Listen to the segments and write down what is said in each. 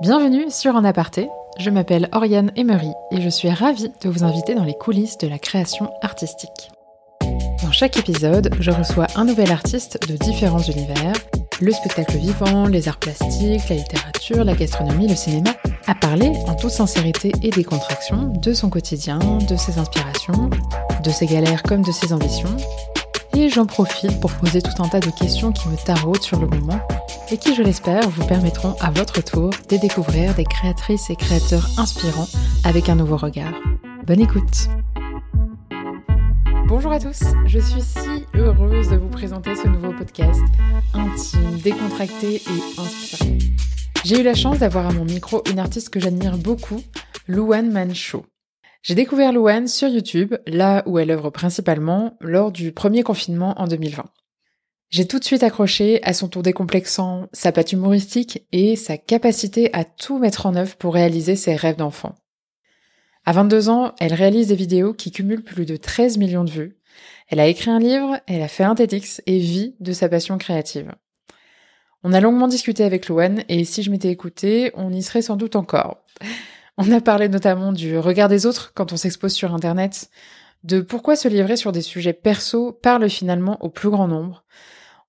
Bienvenue sur Un Aparté. Je m'appelle Oriane Emery et je suis ravie de vous inviter dans les coulisses de la création artistique. Dans chaque épisode, je reçois un nouvel artiste de différents univers le spectacle vivant, les arts plastiques, la littérature, la gastronomie, le cinéma, à parler en toute sincérité et décontraction de son quotidien, de ses inspirations, de ses galères comme de ses ambitions. Et j'en profite pour poser tout un tas de questions qui me taraudent sur le moment et qui, je l'espère, vous permettront à votre tour de découvrir des créatrices et créateurs inspirants avec un nouveau regard. Bonne écoute Bonjour à tous, je suis si heureuse de vous présenter ce nouveau podcast, intime, décontracté et inspirant. J'ai eu la chance d'avoir à mon micro une artiste que j'admire beaucoup, Louane Mancho. J'ai découvert Louane sur YouTube, là où elle œuvre principalement, lors du premier confinement en 2020. J'ai tout de suite accroché à son tour décomplexant, sa patte humoristique et sa capacité à tout mettre en œuvre pour réaliser ses rêves d'enfant. À 22 ans, elle réalise des vidéos qui cumulent plus de 13 millions de vues. Elle a écrit un livre, elle a fait un TEDx et vit de sa passion créative. On a longuement discuté avec Louane et si je m'étais écoutée, on y serait sans doute encore. On a parlé notamment du regard des autres quand on s'expose sur Internet, de pourquoi se livrer sur des sujets perso parle finalement au plus grand nombre,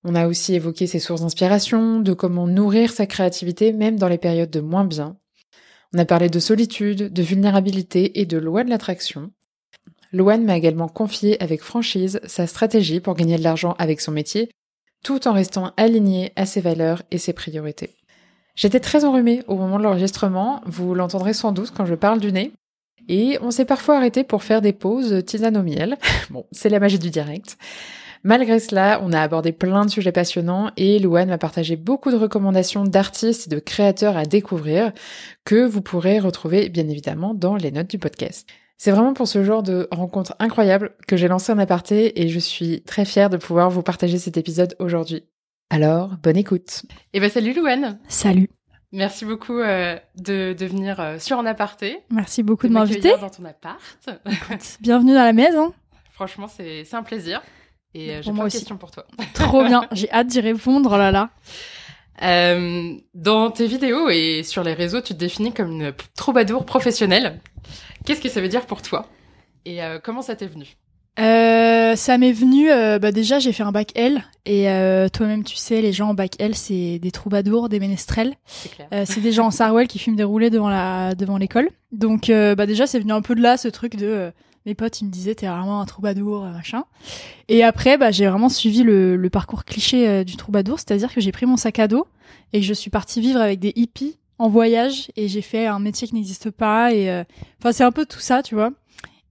on a aussi évoqué ses sources d'inspiration, de comment nourrir sa créativité même dans les périodes de moins bien. On a parlé de solitude, de vulnérabilité et de loi de l'attraction. Loane m'a également confié avec franchise sa stratégie pour gagner de l'argent avec son métier, tout en restant aligné à ses valeurs et ses priorités. J'étais très enrhumée au moment de l'enregistrement, vous l'entendrez sans doute quand je parle du nez, et on s'est parfois arrêté pour faire des pauses tisane au miel. bon, c'est la magie du direct. Malgré cela, on a abordé plein de sujets passionnants et Louane m'a partagé beaucoup de recommandations d'artistes et de créateurs à découvrir que vous pourrez retrouver bien évidemment dans les notes du podcast. C'est vraiment pour ce genre de rencontre incroyable que j'ai lancé un aparté et je suis très fière de pouvoir vous partager cet épisode aujourd'hui. Alors, bonne écoute. Et eh ben salut Louane. Salut. Merci beaucoup euh, de, de, venir euh, sur un aparté. Merci beaucoup de, m'inviter. dans ton appart. bienvenue dans la maison. Franchement, c'est un plaisir. Et euh, j'ai plein de questions pour toi. Trop bien, j'ai hâte d'y répondre, oh là là. Euh, dans tes vidéos et sur les réseaux, tu te définis comme une troubadour professionnelle. Qu'est-ce que ça veut dire pour toi? Et euh, comment ça t'est venu? Euh, ça m'est venu, euh, bah déjà j'ai fait un bac L et euh, toi-même tu sais les gens en bac L c'est des troubadours, des ménestrels. C'est des gens en Sarwell qui fument des roulés devant la devant l'école. Donc bah déjà c'est venu un peu de là ce truc de mes potes ils me disaient t'es vraiment un troubadour machin. Et après bah j'ai vraiment suivi le, le parcours cliché du troubadour, c'est-à-dire que j'ai pris mon sac à dos et que je suis partie vivre avec des hippies en voyage et j'ai fait un métier qui n'existe pas et enfin c'est un peu tout ça tu vois.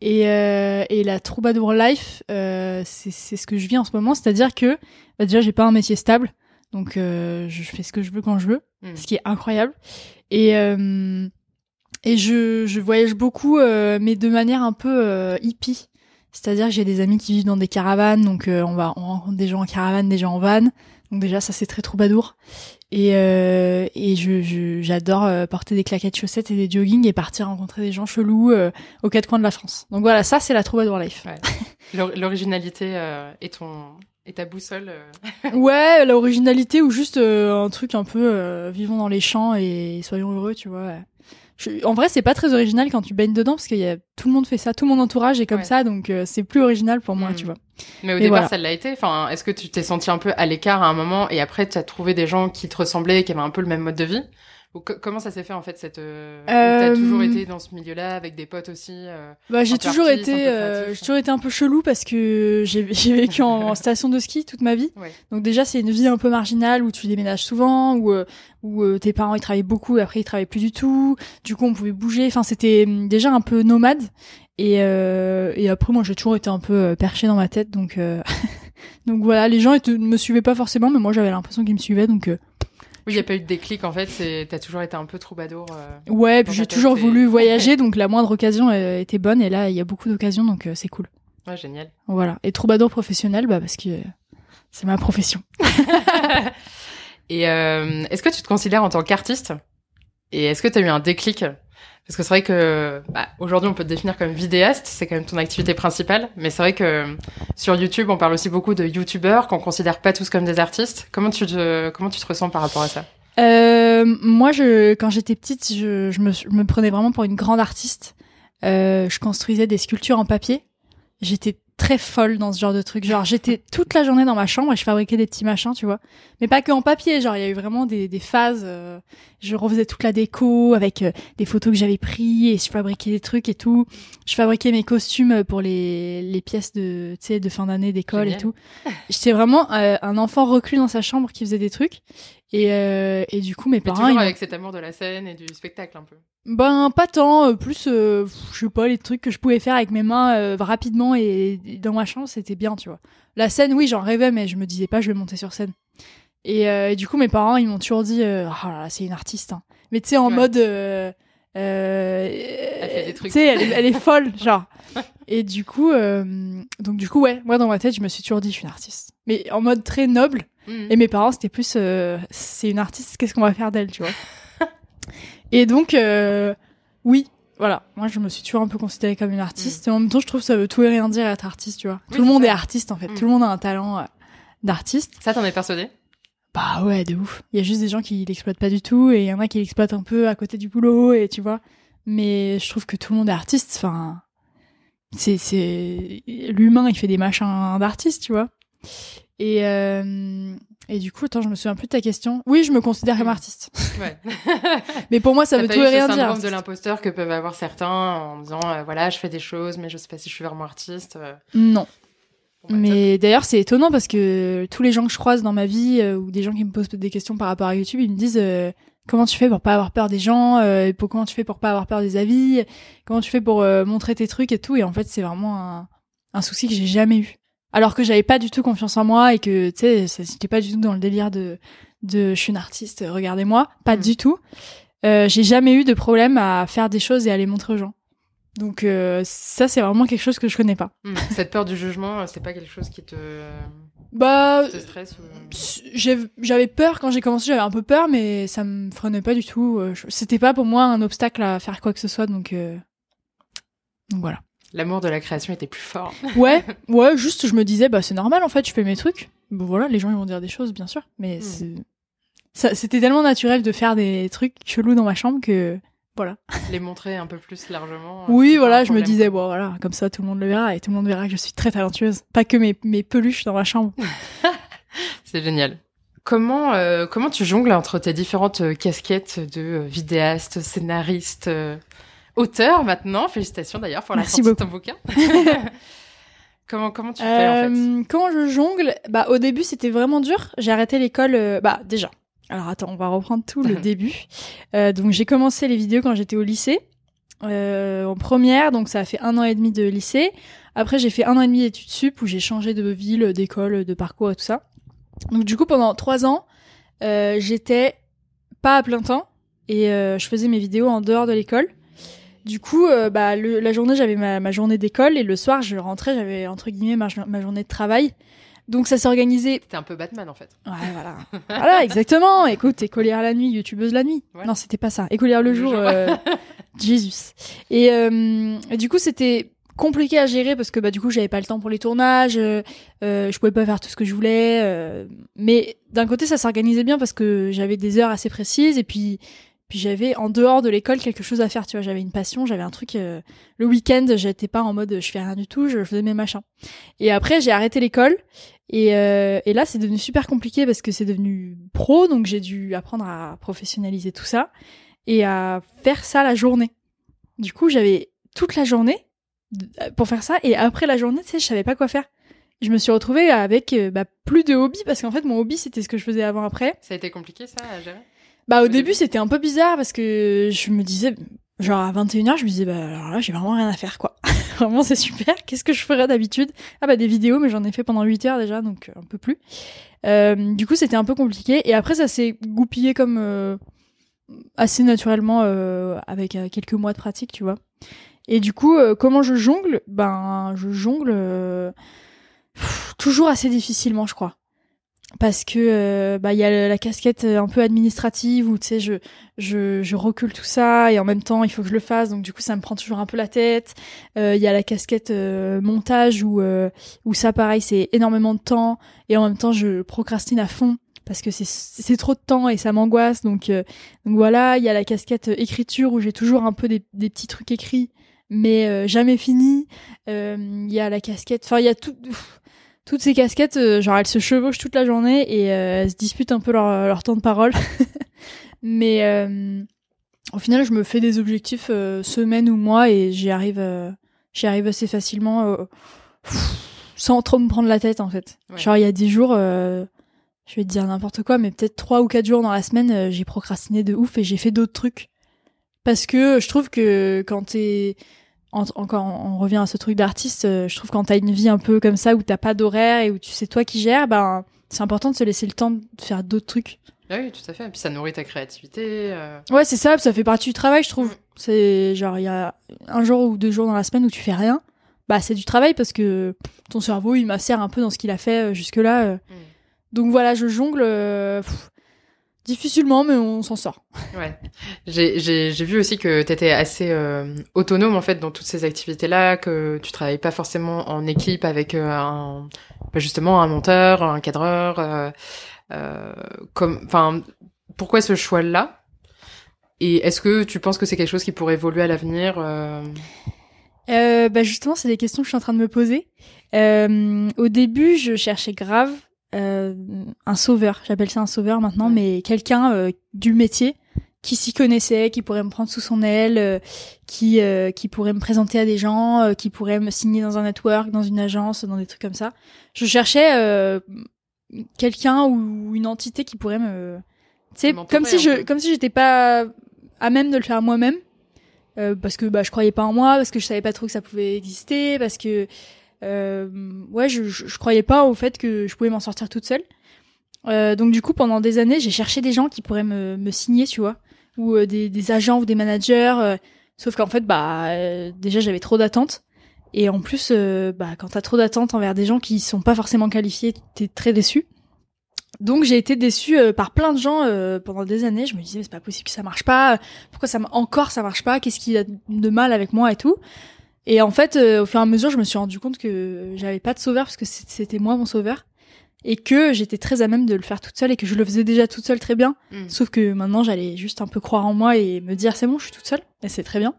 Et, euh, et la troubadour life, euh, c'est ce que je vis en ce moment, c'est-à-dire que bah déjà j'ai pas un métier stable, donc euh, je fais ce que je veux quand je veux, hmm. ce qui est incroyable. Et euh, et je, je voyage beaucoup, euh, mais de manière un peu euh, hippie. C'est-à-dire que j'ai des amis qui vivent dans des caravanes, donc on va on rencontre des gens en caravane, des gens en van. Donc déjà ça c'est très troubadour. Et, euh, et je, j'adore euh, porter des claquettes chaussettes et des jogging et partir rencontrer des gens chelous euh, aux quatre coins de la France. Donc voilà, ça c'est la troubadour life. Ouais. L'originalité euh, est ton et ta boussole. ouais, l'originalité ou juste un truc un peu vivons dans les champs et soyons heureux, tu vois en vrai, c'est pas très original quand tu baignes dedans parce que y a... tout le monde fait ça, tout mon entourage est comme ça, donc euh, c'est plus original pour moi, tu vois. Mais au départ, ça l'a été. Enfin, est-ce que tu t'es senti un peu à l'écart à un moment et après tu as trouvé des gens qui te ressemblaient, qui avaient un peu le même mode de vie? Comment ça s'est fait en fait cette euh... T'as toujours euh, été dans ce milieu-là avec des potes aussi. Euh, bah j'ai toujours été, euh, j'ai toujours été un peu chelou parce que j'ai vécu en, station de ski toute ma vie. Donc déjà c'est une vie un peu marginale où tu déménages souvent, où où tes parents ils travaillaient beaucoup et après ils travaillaient plus du tout. Du coup on pouvait bouger. Enfin c'était hum, déjà un peu nomade. Et et après moi j'ai toujours été un peu perché dans ma tête donc donc voilà les gens ne me suivaient pas forcément mais moi j'avais l'impression qu'ils me suivaient donc oui, il n'y a pas eu de déclic en fait, t'as toujours été un peu troubadour. Euh, ouais, puis j'ai toujours voulu voyager, donc la moindre occasion euh, était bonne, et là il y a beaucoup d'occasions, donc euh, c'est cool. Ouais, génial. Voilà, et troubadour professionnel, bah parce que c'est ma profession. et est-ce que tu te considères en tant qu'artiste? Et est-ce que tu as eu un déclic? Parce que c'est vrai que bah, aujourd'hui on peut te définir comme vidéaste, c'est quand même ton activité principale, mais c'est vrai que sur YouTube on parle aussi beaucoup de youtubeurs qu'on considère pas tous comme des artistes. Comment tu te comment tu te ressens par rapport à ça? Euh, moi, je, quand j'étais petite, je, je, me, je me prenais vraiment pour une grande artiste. Euh, je construisais des sculptures en papier. J'étais très folle dans ce genre de truc. Genre, j'étais toute la journée dans ma chambre et je fabriquais des petits machins, tu vois. Mais pas que en papier. Genre, il y a eu vraiment des, des phases. Euh, je refaisais toute la déco avec euh, des photos que j'avais pris et je fabriquais des trucs et tout. Je fabriquais mes costumes pour les, les pièces de, tu sais, de fin d'année d'école et tout. J'étais vraiment euh, un enfant reclus dans sa chambre qui faisait des trucs. Et, et du coup, mes parents. Toujours avec cet amour de la scène et du spectacle un peu. Ben pas tant, plus je sais pas les trucs que je pouvais faire avec mes mains rapidement et dans ma chambre, c'était bien, tu vois. La scène, oui, j'en rêvais, mais je me disais pas, je vais monter sur scène. Et, euh, du coup, mes parents, ils m'ont toujours dit, euh, oh là là, c'est une artiste. Hein. Mais tu sais, en mode, euh, elle fait des trucs. Tu sais, elle, est folle, genre. Et du coup, donc du coup, ouais, moi dans ma tête, je me suis toujours dit, je suis une artiste. Mais en mode très noble. Et mes parents, c'était plus, c'est une artiste, qu'est-ce qu'on va faire d'elle, tu vois? et donc, oui, voilà, moi je me suis toujours un peu considérée comme une artiste. Mm. Et en même temps, je trouve que ça veut tout et rien dire être artiste, tu vois. tout le monde est artiste en fait. Mm. Tout le monde a un talent euh, d'artiste. Ça, t'en es persuadé Bah ouais, de ouf. Il y a juste des gens qui l'exploitent pas du tout et il y en a qui l'exploitent un peu à côté du boulot et tu vois. Mais je trouve que tout le monde est artiste. Enfin, c'est c'est l'humain, il fait des machins d'artiste, tu vois. Et euh, et du coup, attends, je me souviens plus de ta question. Oui, je me considère comme mm. artiste. Ouais. mais pour moi, ça veut tout et rien dire. syndrome de l'imposteur que peuvent avoir certains en disant, euh, voilà, je fais des choses, mais je sais pas si je suis vraiment artiste. Euh. Non. Bah, mais d'ailleurs, c'est étonnant parce que tous les gens que je croise dans ma vie ou des gens qui me posent des questions par rapport à YouTube, ils me disent comment tu fais pour pas avoir peur des gens, pour comment tu fais pour pas avoir peur des avis, comment tu fais pour montrer tes trucs et tout. Et en fait, c'est vraiment un, un souci que j'ai jamais eu alors que j'avais pas du tout confiance en moi et que tu sais j'étais pas du tout dans le délire de de je suis une artiste regardez-moi. Pas mm. du tout. Euh, j'ai jamais eu de problème à faire des choses et à les montrer aux gens. Donc euh, ça c'est vraiment quelque chose que je connais pas. Mm. cette peur du jugement c'est pas quelque chose qui te bah te stresse ou... j'avais peur quand j'ai commencé j'avais un peu peur mais ça me freinait pas du tout. Euh, c'était pas pour moi un obstacle à faire quoi que ce soit donc euh, donc voilà L'amour de la création était plus fort. ouais, ouais, juste je me disais bah c'est normal en fait, je fais mes trucs. Bon voilà, les gens ils vont dire des choses bien sûr, mais ça c'était tellement naturel de faire des trucs chelous dans ma chambre que voilà. Les montrer un peu plus largement. oui, voilà, je me disais bon voilà, comme ça tout le monde le verra et tout le monde verra que je suis très talentueuse, pas que mes mes peluches dans ma chambre. c'est génial. Comment euh, comment tu jongles entre tes différentes euh, casquettes de euh, vidéaste, scénariste auteur maintenant. Félicitations d'ailleurs pour la sortie de ton bouquin. comment, comment tu fais en fait euh, Comment je jongle? Bah au début c'était vraiment dur. J'ai arrêté l'école. Euh, bah déjà. Alors attends, on va reprendre tout le début. Euh, donc j'ai commencé les vidéos quand j'étais au lycée. en première, donc ça a fait un an et demi de lycée. Après, j'ai fait un an et demi d'études sup où j'ai changé de ville, d'école, de parcours et tout ça. Donc du coup, pendant trois ans, j'étais pas à plein temps et je faisais mes vidéos en dehors de l'école. Du coup, euh, bah, la journée, j'avais ma, journée d'école et le soir, je rentrais, j'avais entre guillemets ma, journée de travail. Donc ça s'organisait. C'était un peu Batman en fait. Ouais, voilà. voilà, exactement. Écoute, écolière la nuit, youtubeuse la nuit. Non, c'était pas ça. Écolière le, jour. Euh, Jésus. Et, euh, et, du coup, c'était compliqué à gérer parce que bah du coup j'avais pas le temps pour les tournages, euh, je pouvais pas faire tout ce que je voulais. mais d'un côté ça s'organisait bien parce que j'avais des heures assez précises et puis puis j'avais en dehors de l'école quelque chose à faire, tu vois, j'avais une passion, j'avais un truc euh, le week-end, j'étais pas en mode je fais rien du tout, je faisais mes machins. Et après j'ai arrêté l'école et, euh, et là c'est devenu super compliqué parce que c'est devenu pro, donc j'ai dû apprendre à professionnaliser tout ça et à faire ça la journée. Du coup j'avais toute la journée pour faire ça et après la journée, tu sais, je savais pas quoi faire. Je me suis retrouvée avec euh, bah, plus de hobby parce qu'en fait mon hobby c'était ce que je faisais avant après. Ça a été compliqué ça à gérer? Bah au début c'était un peu bizarre parce que je me disais genre à 21h je me disais bah alors là j'ai vraiment rien à faire quoi. vraiment c'est super. Qu'est-ce que je ferais d'habitude? Ah bah des vidéos mais j'en ai fait pendant 8 heures déjà donc un peu plus. Euh, du coup c'était un peu compliqué et après ça s'est goupillé comme euh, assez naturellement euh, avec euh, quelques mois de pratique tu vois. Et du coup euh, comment je jongle? Ben je jongle toujours assez difficilement je crois parce que euh, bah il y a la casquette euh, un peu administrative où tu sais je, je je recule tout ça et en même temps il faut que je le fasse donc du coup ça me prend toujours un peu la tête euh, il y a la casquette montage où où ça pareil c'est énormément de temps et en même temps je procrastine à fond parce que c'est trop de temps et ça m'angoisse. Donc, donc voilà, il y a la casquette écriture où j'ai toujours un peu des, des petits trucs écrits, mais jamais finis. Il y a la casquette, enfin il y a tout toutes ces casquettes, euh, genre elles se chevauchent toute la journée et euh, elles se disputent un peu leur, leur temps de parole. Mais euh, au final, je me fais des objectifs semaine ou mois et j'y arrive, j'y arrive assez facilement sans trop me prendre la tête en fait. Genre il y a 10 jours, je vais te dire n'importe quoi, mais peut-être 3 ou 4 jours dans la semaine, j'ai procrastiné de ouf et j'ai fait d'autres trucs. Parce que je trouve que quand t'es encore on revient à ce truc d'artiste euh, je trouve quand t'as une vie un peu comme ça où t'as pas d'horaire et où tu sais toi qui gères ben c'est important de se laisser le temps de faire d'autres trucs ah oui tout à fait et puis ça nourrit ta créativité euh. ouais c'est ça ça fait partie du travail je trouve c'est genre il y a un jour ou deux jours dans la semaine où tu fais rien bah c'est du travail parce que ton cerveau il m'assère un peu dans ce qu'il a fait euh, jusque là mm. donc voilà je jongle Difficilement, mais on s'en sort. Ouais. J'ai vu aussi que tu étais assez euh, autonome en fait dans toutes ces activités-là, que tu travailles pas forcément en équipe avec euh, un, bah, justement un monteur, un cadreur. Euh, euh comme, enfin, pourquoi ce choix-là? Et est-ce que tu penses que c'est quelque chose qui pourrait évoluer à l'avenir bah justement, c'est des questions que je suis en train de me poser. au début, je cherchais grave euh, un sauveur, j'appelle ça un sauveur maintenant, mais quelqu'un euh, du métier qui s'y connaissait, qui pourrait me prendre sous son aile, euh, qui qui pourrait me présenter à des gens, qui pourrait me signer dans un network, dans une agence, dans des trucs comme ça. Je cherchais quelqu'un ou une entité qui pourrait me, tu sais, comme si je, comme si j'étais pas à même de le faire moi-même. parce que bah je croyais pas en moi, parce que je savais pas trop que ça pouvait exister, parce que euh, ouais, je, je, croyais pas au fait que je pouvais m'en sortir toute seule. Euh, donc du coup, pendant des années, j'ai cherché des gens qui pourraient me, me signer, tu vois, ou euh, des, des, agents ou des managers. Euh, sauf qu'en fait, bah, euh, déjà, j'avais trop d'attentes. Et en plus, bah, quand t'as trop d'attentes envers des gens qui sont pas forcément qualifiés, t'es très déçu. Donc j'ai été déçue par plein de gens pendant des années. Je me disais, c'est pas possible que ça marche pas. Pourquoi ça encore ça marche pas? Qu'est-ce qu'il y a de mal avec moi et tout? Et en fait, euh, au fur et à mesure, je me suis rendu compte que j'avais pas de sauveur parce que c'était moi mon sauveur et que j'étais très à même de le faire toute seule et que je le faisais déjà toute seule très bien. Mm. Sauf que maintenant, j'allais juste un peu croire en moi et me dire c'est bon, je suis toute seule et c'est très bien.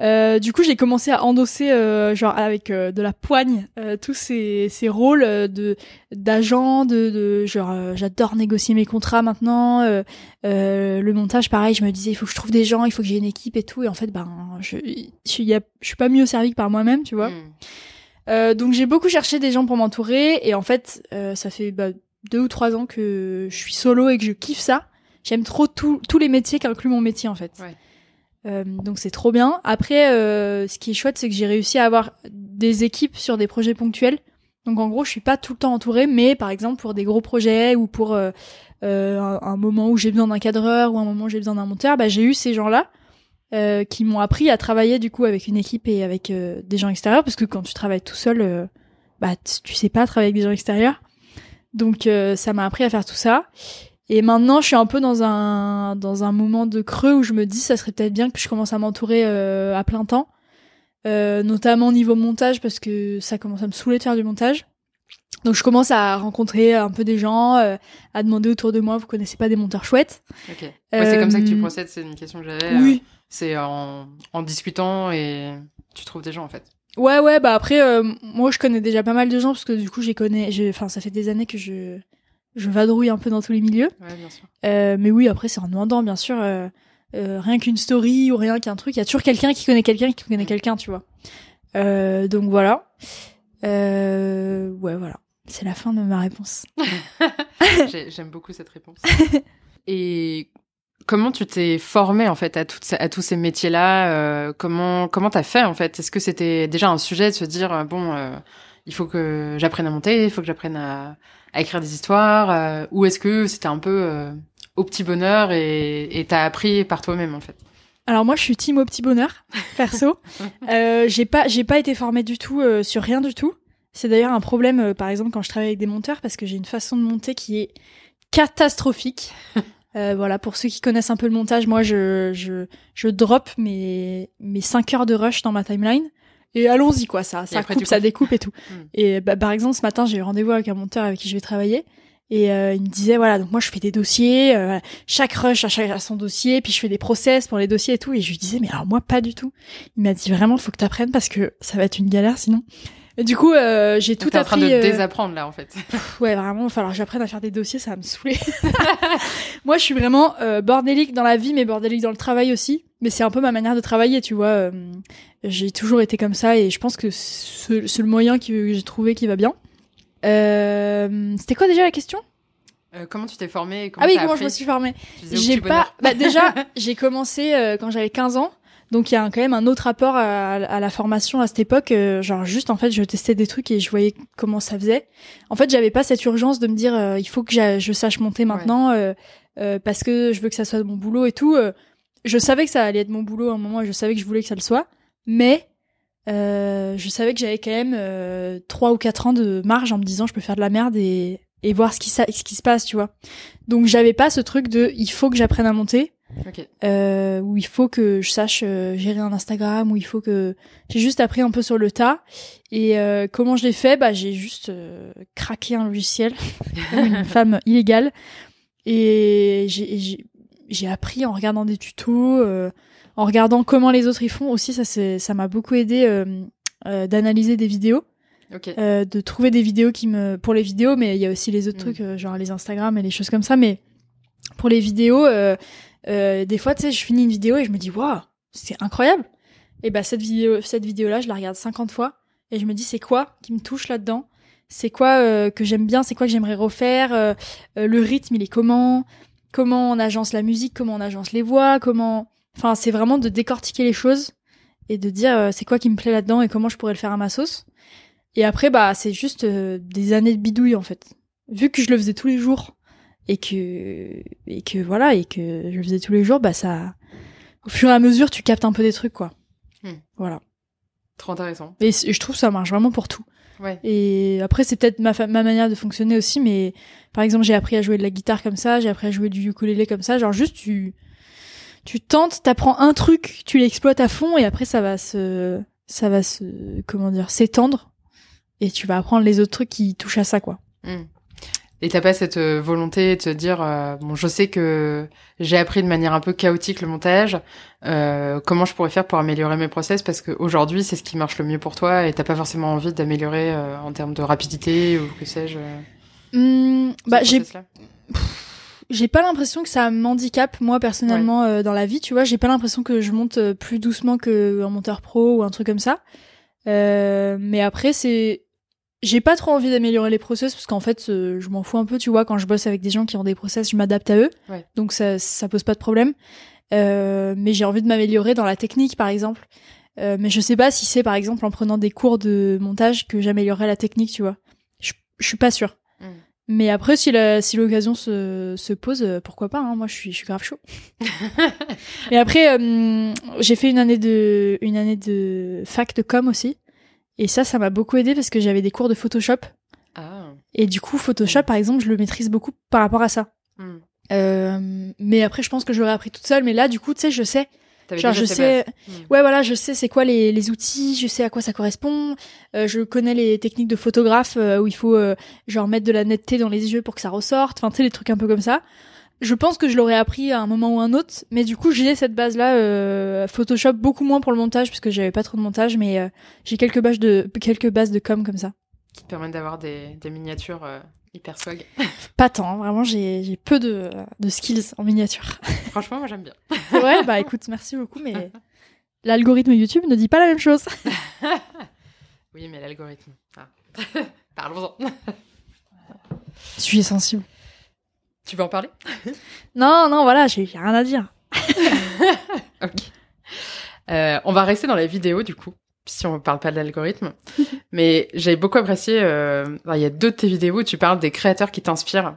Euh, du coup, j'ai commencé à endosser, euh, genre avec euh, de la poigne, euh, tous ces, ces rôles de d'agent, de, de genre j'adore négocier mes contrats maintenant. le montage, pareil, je me disais il faut que je trouve des gens, il faut que j'ai une équipe et tout. Et en fait, ben je je, je suis pas mieux servi que par moi-même, tu vois. Hmm. donc j'ai beaucoup cherché des gens pour m'entourer et en fait, ça fait bah, deux ou trois ans que je suis solo et que je kiffe ça. J'aime trop tous les métiers qui incluent mon métier en fait. Ouais. Euh, donc c'est trop bien. Après, euh, ce qui est chouette, c'est que j'ai réussi à avoir des équipes sur des projets ponctuels. Donc en gros, je suis pas tout le temps entourée, mais par exemple pour des gros projets ou pour euh, un, moment où j'ai besoin d'un cadreur ou un moment où j'ai besoin d'un monteur, bah, j'ai eu ces gens-là qui m'ont appris à travailler du coup avec une équipe et avec des gens extérieurs, parce que quand tu travailles tout seul, bah tu sais pas travailler avec des gens extérieurs. Donc ça m'a appris à faire tout ça. Et maintenant, je suis un peu dans un dans un moment de creux où je me dis ça serait peut-être bien que je commence à m'entourer euh, à plein temps, euh, notamment niveau montage parce que ça commence à me saouler de faire du montage. Donc je commence à rencontrer un peu des gens, euh, à demander autour de moi, vous connaissez pas des monteurs chouettes? Ok. Ouais, c'est comme ça que tu procèdes, c'est une question que j'avais. Oui. c'est en, en discutant et tu trouves des gens en fait. Ouais ouais bah après moi je connais déjà pas mal de gens parce que du coup j'ai connais, enfin ça fait des années que je je vadrouille un peu dans tous les milieux. Ouais, bien sûr. Euh, mais oui, après, c'est en demandant, bien sûr. Euh, euh, rien qu'une story ou rien qu'un truc, il y a toujours quelqu'un qui connaît quelqu'un qui connaît quelqu'un, tu vois. Donc voilà. Ouais, voilà. C'est la fin de ma réponse. J'aime beaucoup cette réponse. Et comment tu t'es formé en fait à, toutes à tous ces métiers-là? Comment comment t'as fait en fait? Est-ce que c'était déjà un sujet de se dire bon, il faut que j'apprenne à monter, il faut que j'apprenne à à écrire des histoires euh, Ou est-ce que c'était un peu euh, au petit bonheur et t'as appris par toi-même en fait? Alors moi je suis team au petit bonheur perso. euh, j'ai pas j'ai pas été formée du tout euh, sur rien du tout. C'est d'ailleurs un problème par exemple quand je travaille avec des monteurs parce que j'ai une façon de monter qui est catastrophique. voilà pour ceux qui connaissent un peu le montage, moi je je je drop mes mes 5 heures de rush dans ma timeline et allons-y quoi ça ça coupe ça découpe et tout hmm. et bah, par exemple ce matin j'ai eu rendez-vous avec un monteur avec qui je vais travailler Et il me disait voilà donc moi je fais des dossiers, chaque rush a, chaque, son dossier, puis je fais des process pour les dossiers et tout. Et je lui disais mais alors moi pas du tout. Il m'a dit vraiment il faut que tu apprennes parce que ça va être une galère sinon. Et du coup, euh, j'ai tout appris. en train de désapprendre là, en fait. ouais, vraiment. Il va falloir que j'apprenne à faire des dossiers, ça va me saouler. Moi, je suis vraiment euh, bordélique dans la vie, mais bordélique dans le travail aussi. Mais c'est un peu ma manière de travailler, tu vois. Euh, j'ai toujours été comme ça, et je pense que c'est le moyen que j'ai trouvé qui va bien. Euh, C'était quoi déjà la question? Comment tu t'es formée Ah oui, comment je me suis formée? J'ai pas. Bah déjà, j'ai commencé quand j'avais 15 ans. Donc il y a quand même un autre rapport à, la formation à cette époque. Euh, genre juste en fait, je testais des trucs et je voyais comment ça faisait. En fait, j'avais pas cette urgence de me dire euh, il faut que je sache monter maintenant euh, parce que je veux que ça soit mon boulot et tout. je savais que ça allait être mon boulot à un moment et je savais que je voulais que ça le soit, mais je savais que j'avais quand même trois ou quatre ans de marge en me disant je peux faire de la merde et, et voir ce qui, ce qui se passe, tu vois. Donc j'avais pas ce truc de il faut que j'apprenne à monter euh, où il faut que je sache euh, gérer un Instagram, où il faut que j'ai juste appris un peu sur le tas. Et euh, comment je l'ai fait? Bah j'ai juste craqué un logiciel, une femme illégale, et j'ai appris en regardant des tutos, en regardant comment les autres y font. Aussi, ça c'est ça m'a beaucoup aidé d'analyser des vidéos. de trouver des vidéos qui me pour les vidéos mais il y a aussi les autres mm. trucs genre les Instagram et les choses comme ça mais pour les vidéos euh, des fois, tu sais, je finis une vidéo et je me dis, waouh, c'est incroyable. Et bah, cette vidéo, cette vidéo-là, je la regarde 50 fois et je me dis, c'est quoi qui me touche là-dedans? C'est quoi euh, que j'aime bien? C'est quoi que j'aimerais refaire? Euh, le rythme, il est comment? Comment on agence la musique? Comment on agence les voix? Comment, enfin, c'est vraiment de décortiquer les choses et de dire, c'est quoi qui me plaît là-dedans et comment je pourrais le faire à ma sauce. Et après, bah, c'est juste des années de bidouille, en fait. Vu que je le faisais tous les jours, et que et que voilà et que je le faisais tous les jours bah ça au fur et à mesure tu captes un peu des trucs quoi hmm. voilà trop intéressant et je trouve que ça marche vraiment pour tout ouais. et après c'est peut-être ma ma manière de fonctionner aussi mais par exemple j'ai appris à jouer de la guitare comme ça j'ai appris à jouer du ukulélé comme ça genre juste tu tu tentes t'apprends un truc tu l'exploites à fond et après ça va se ça va se comment dire s'étendre et tu vas apprendre les autres trucs qui touchent à ça quoi hmm. Et t'as pas cette euh, volonté de te dire euh, bon je sais que j'ai appris de manière un peu chaotique le montage euh, comment je pourrais faire pour améliorer mes process? Parce qu'aujourd'hui c'est ce qui marche le mieux pour toi et t'as pas forcément envie d'améliorer euh, en termes de rapidité ou que sais-je mmh, bah j'ai j'ai pas l'impression que ça m'handicape moi personnellement dans la vie tu vois. J'ai pas l'impression que je monte plus doucement que un monteur pro ou un truc comme ça. Mais après c'est j'ai pas trop envie d'améliorer les process parce qu'en fait, euh, je m'en fous un peu, tu vois, quand je bosse avec des gens qui ont des process, je m'adapte à eux. Donc ça, ça pose pas de problème. Euh, mais j'ai envie de m'améliorer dans la technique, par exemple. Euh, mais je sais pas si c'est, par exemple, en prenant des cours de montage que j'améliorerai la technique, tu vois. Je, je suis pas sûre. Hmm. Mais après, si la, si l'occasion se, se pose, euh, pourquoi pas hein, Moi, je suis, je suis grave chaud. mais après, euh, j'ai fait une année de, une année de fac de com aussi. Et ça, ça m'a beaucoup aidé parce que j'avais des cours de Photoshop. Ah. Et du coup, Photoshop, par exemple, je le maîtrise beaucoup par rapport à ça. Hmm. Euh, mais après, je pense que j'aurais appris toute seule. Mais là, du coup, tu sais, je sais. Genre, je sais. Hmm. Ouais, voilà, je sais c'est quoi les, les, outils, je sais à quoi ça correspond. Euh, je connais les techniques de photographe euh, où il faut euh, genre mettre de la netteté dans les yeux pour que ça ressorte. Enfin, tu sais, les trucs un peu comme ça je pense que je l'aurais appris à un moment ou un autre, mais du coup j'ai cette base là euh, Photoshop beaucoup moins pour le montage parce que j'avais pas trop de montage, mais euh, j'ai quelques bases de quelques bases de com comme ça qui te permettent d'avoir des, des miniatures euh, hyper swag. pas tant, hein, vraiment j'ai j'ai peu de de skills en miniature. Franchement moi j'aime bien. ouais bah écoute merci beaucoup mais l'algorithme YouTube ne dit pas la même chose. oui mais l'algorithme. Ah. Parlons-en. Sujet sensible. Tu veux en parler? Non, non, voilà, j'ai rien à dire. ok. Euh, on va rester dans la vidéo du coup, si on ne parle pas de l'algorithme. Mais j'ai beaucoup apprécié. Euh, il y a deux de tes vidéos où tu parles des créateurs qui t'inspirent.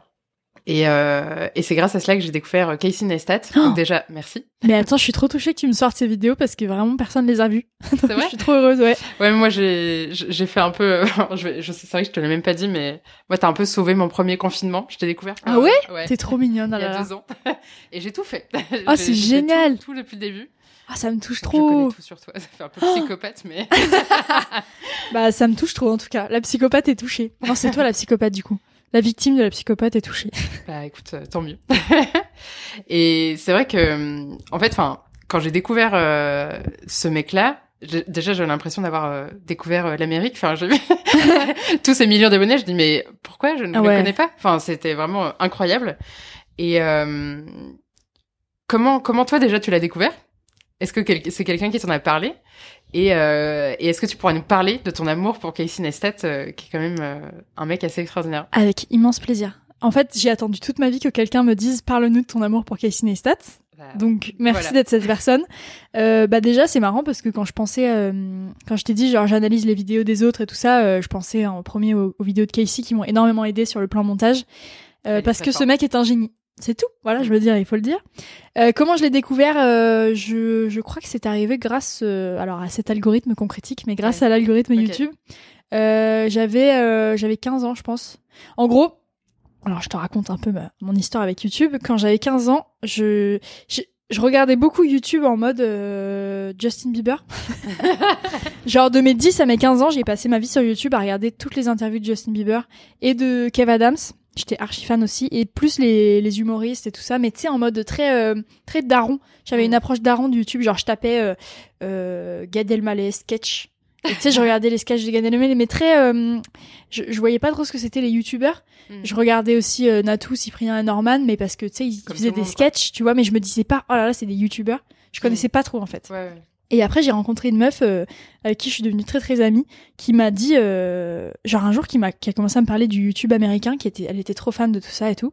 Et, euh, et c'est grâce à cela que j'ai découvert euh, Casey Neistat. Donc déjà, merci. Mais attends, je suis trop touchée que tu me sortes ces vidéos parce que vraiment personne les a vues. C'est vrai. je suis trop heureuse, ouais. Ouais, moi j'ai j'ai fait un peu. je, je sais, c'est vrai que je te l'ai même pas dit, mais moi t'as un peu sauvé mon premier confinement. Je t'ai découvert. Ah ouais, ouais. T'es trop mignonne. Il y a deux ans. et j'ai tout fait. Ah c'est génial. Tout, tout, depuis le début. Ah, ça me touche trop. Je connais tout sur toi. Ça fait un peu psychopathe, mais. bah, ça me touche trop en tout cas. La psychopathe est touchée. Non, c'est toi la psychopathe du coup. La victime de la psychopathe est touchée. Bah écoute, euh, tant mieux. et c'est vrai que, euh, en fait, enfin, quand j'ai découvert euh, ce mec-là, déjà j'avais l'impression d'avoir découvert l'Amérique. Enfin, j'ai tous ces millions d'abonnés. Je dis mais pourquoi? Je ne le connais pas Enfin, c'était vraiment incroyable. Et comment comment toi déjà tu l'as découvert? Est-ce que c'est quelqu'un qui t'en a parlé? Et, euh, et est-ce que tu pourrais nous parler de ton amour pour Casey Neistat, euh, qui est quand même euh, un mec assez extraordinaire? Avec immense plaisir. En fait, j'ai attendu toute ma vie que quelqu'un me dise parle-nous de ton amour pour Casey Neistat. Bah, Donc merci d'être cette personne. Euh, bah déjà c'est marrant parce que quand je pensais, quand je t'ai dit genre j'analyse les vidéos des autres et tout ça, je pensais en premier aux, aux, vidéos de Casey qui m'ont énormément aidé sur le plan montage. parce que ce mec est un génie. C'est tout. Voilà, je veux dire, il faut le dire. Euh, comment je l'ai découvert euh, je, je crois que c'est arrivé grâce, euh, alors à cet algorithme qu'on critique, mais grâce à l'algorithme YouTube. Euh, j'avais euh, j'avais 15 ans, je pense. En gros, alors je te raconte un peu ma, mon histoire avec YouTube. Quand j'avais 15 ans, je, je je regardais beaucoup YouTube en mode Justin Bieber. Genre de mes 10 à mes 15 ans, j'ai passé ma vie sur YouTube à regarder toutes les interviews de Justin Bieber et de Kev Adams. J'étais archi fan aussi et plus les, les humoristes et tout ça, mais tu sais en mode très euh, très daron. J'avais une mm. approche daron du YouTube, genre je tapais euh, euh, Gad Elmaleh sketch. Et tu sais, je regardais les sketchs de Gad Elmaleh, mais très, euh, je, je voyais pas trop ce que c'était les youtubeurs. Mm. Je regardais aussi euh, Natou, Cyprien et Norman, mais parce que tu sais, ils, faisaient des sketchs, tu vois, mais je me disais pas, oh là là, c'est des youtubeurs. Je connaissais mm. pas trop en fait. Ouais, ouais. Et après, j'ai rencontré une meuf euh, avec qui je suis devenue très très amie, qui m'a dit, euh, genre un jour, qui m'a, qui a commencé à me parler du YouTube américain, qui était, elle était trop fan de tout ça et tout,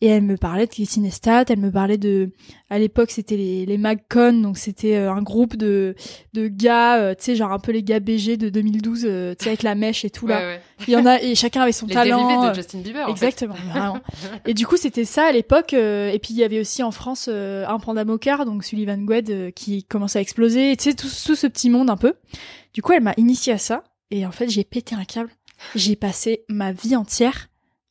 et elle me parlait de Cinestat, elle me parlait de, à l'époque c'était les, les MagCon, donc c'était euh, un groupe de, de gars, euh, tu sais, genre un peu les gars BG de 2012, euh, tu sais, avec la mèche et tout là. Il y en a, et chacun avait son les talent. de Justin Bieber. Exactement, vraiment. Et du coup c'était ça à l'époque, et puis il y avait aussi en France un panda mocard, donc Sullivan Gwed, qui commençait à exploser, tu sais, tout, tout ce petit monde un peu. Du coup elle m'a initié à ça, et en fait j'ai pété un câble. J'ai passé ma vie entière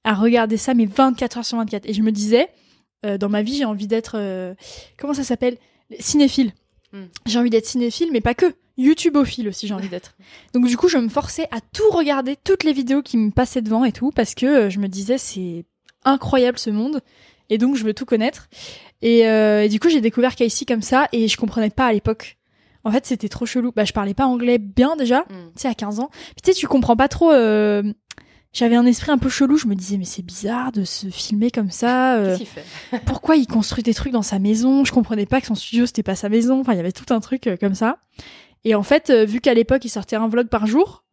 à regarder ça, mais 24 heures sur 24. Et je me disais, euh, dans ma vie, j'ai envie d'être, euh, comment ça s'appelle? Cinéphile. Hmm. J'ai envie d'être cinéphile, mais pas que. YouTubeophile aussi, j'ai envie d'être. Donc du coup, je me forçais à tout regarder, toutes les vidéos qui me passaient devant et tout, parce que euh, je me disais, c'est incroyable ce monde, et donc je veux tout connaître. Et, et du coup, j'ai découvert Casey comme ça, et je comprenais pas à l'époque. En fait, c'était trop chelou. Bah, je parlais pas anglais bien déjà, hmm. tu sais, à 15 ans. tu sais, tu comprends pas trop j'avais un esprit un peu chelou. Je me disais, mais c'est bizarre de se filmer comme ça. Euh, pourquoi il construit des trucs dans sa maison? Je comprenais pas que son studio c'était pas sa maison. Enfin, il y avait tout un truc euh, comme ça. Et en fait, euh, vu qu'à l'époque il sortait un vlog par jour,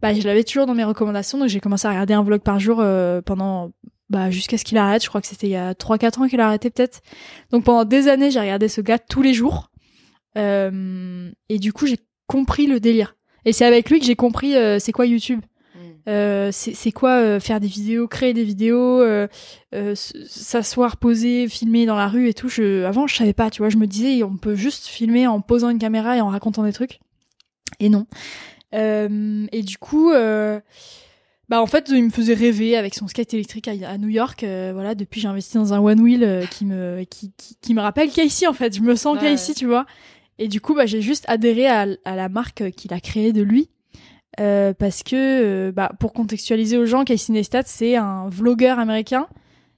bah je l'avais toujours dans mes recommandations. Donc j'ai commencé à regarder un vlog par jour pendant bah jusqu'à ce qu'il arrête. Je crois que c'était il y a 3-4 ans qu'il a arrêté peut-être. Donc pendant des années, j'ai regardé ce gars tous les jours. et du coup, j'ai compris le délire. Et c'est avec lui que j'ai compris c'est quoi YouTube. Euh, c'est quoi euh, faire des vidéos, créer des vidéos, euh, euh s'asseoir, poser, filmer dans la rue et tout. Je, avant, je savais pas, tu vois. Je me disais, on peut juste filmer en posant une caméra et en racontant des trucs. Et non. et du coup, bah en fait, il me faisait rêver avec son skate électrique à, New York. voilà, depuis j'ai investi dans un one wheel qui me qui, qui, me rappelle Casey en fait. Je me sens ouais. Casey, tu vois. Et du coup, bah j'ai juste adhéré à, à la marque qu'il a créée de lui. Euh, parce que, euh, bah, pour contextualiser aux gens, Casey Neistat, c'est un vlogueur américain,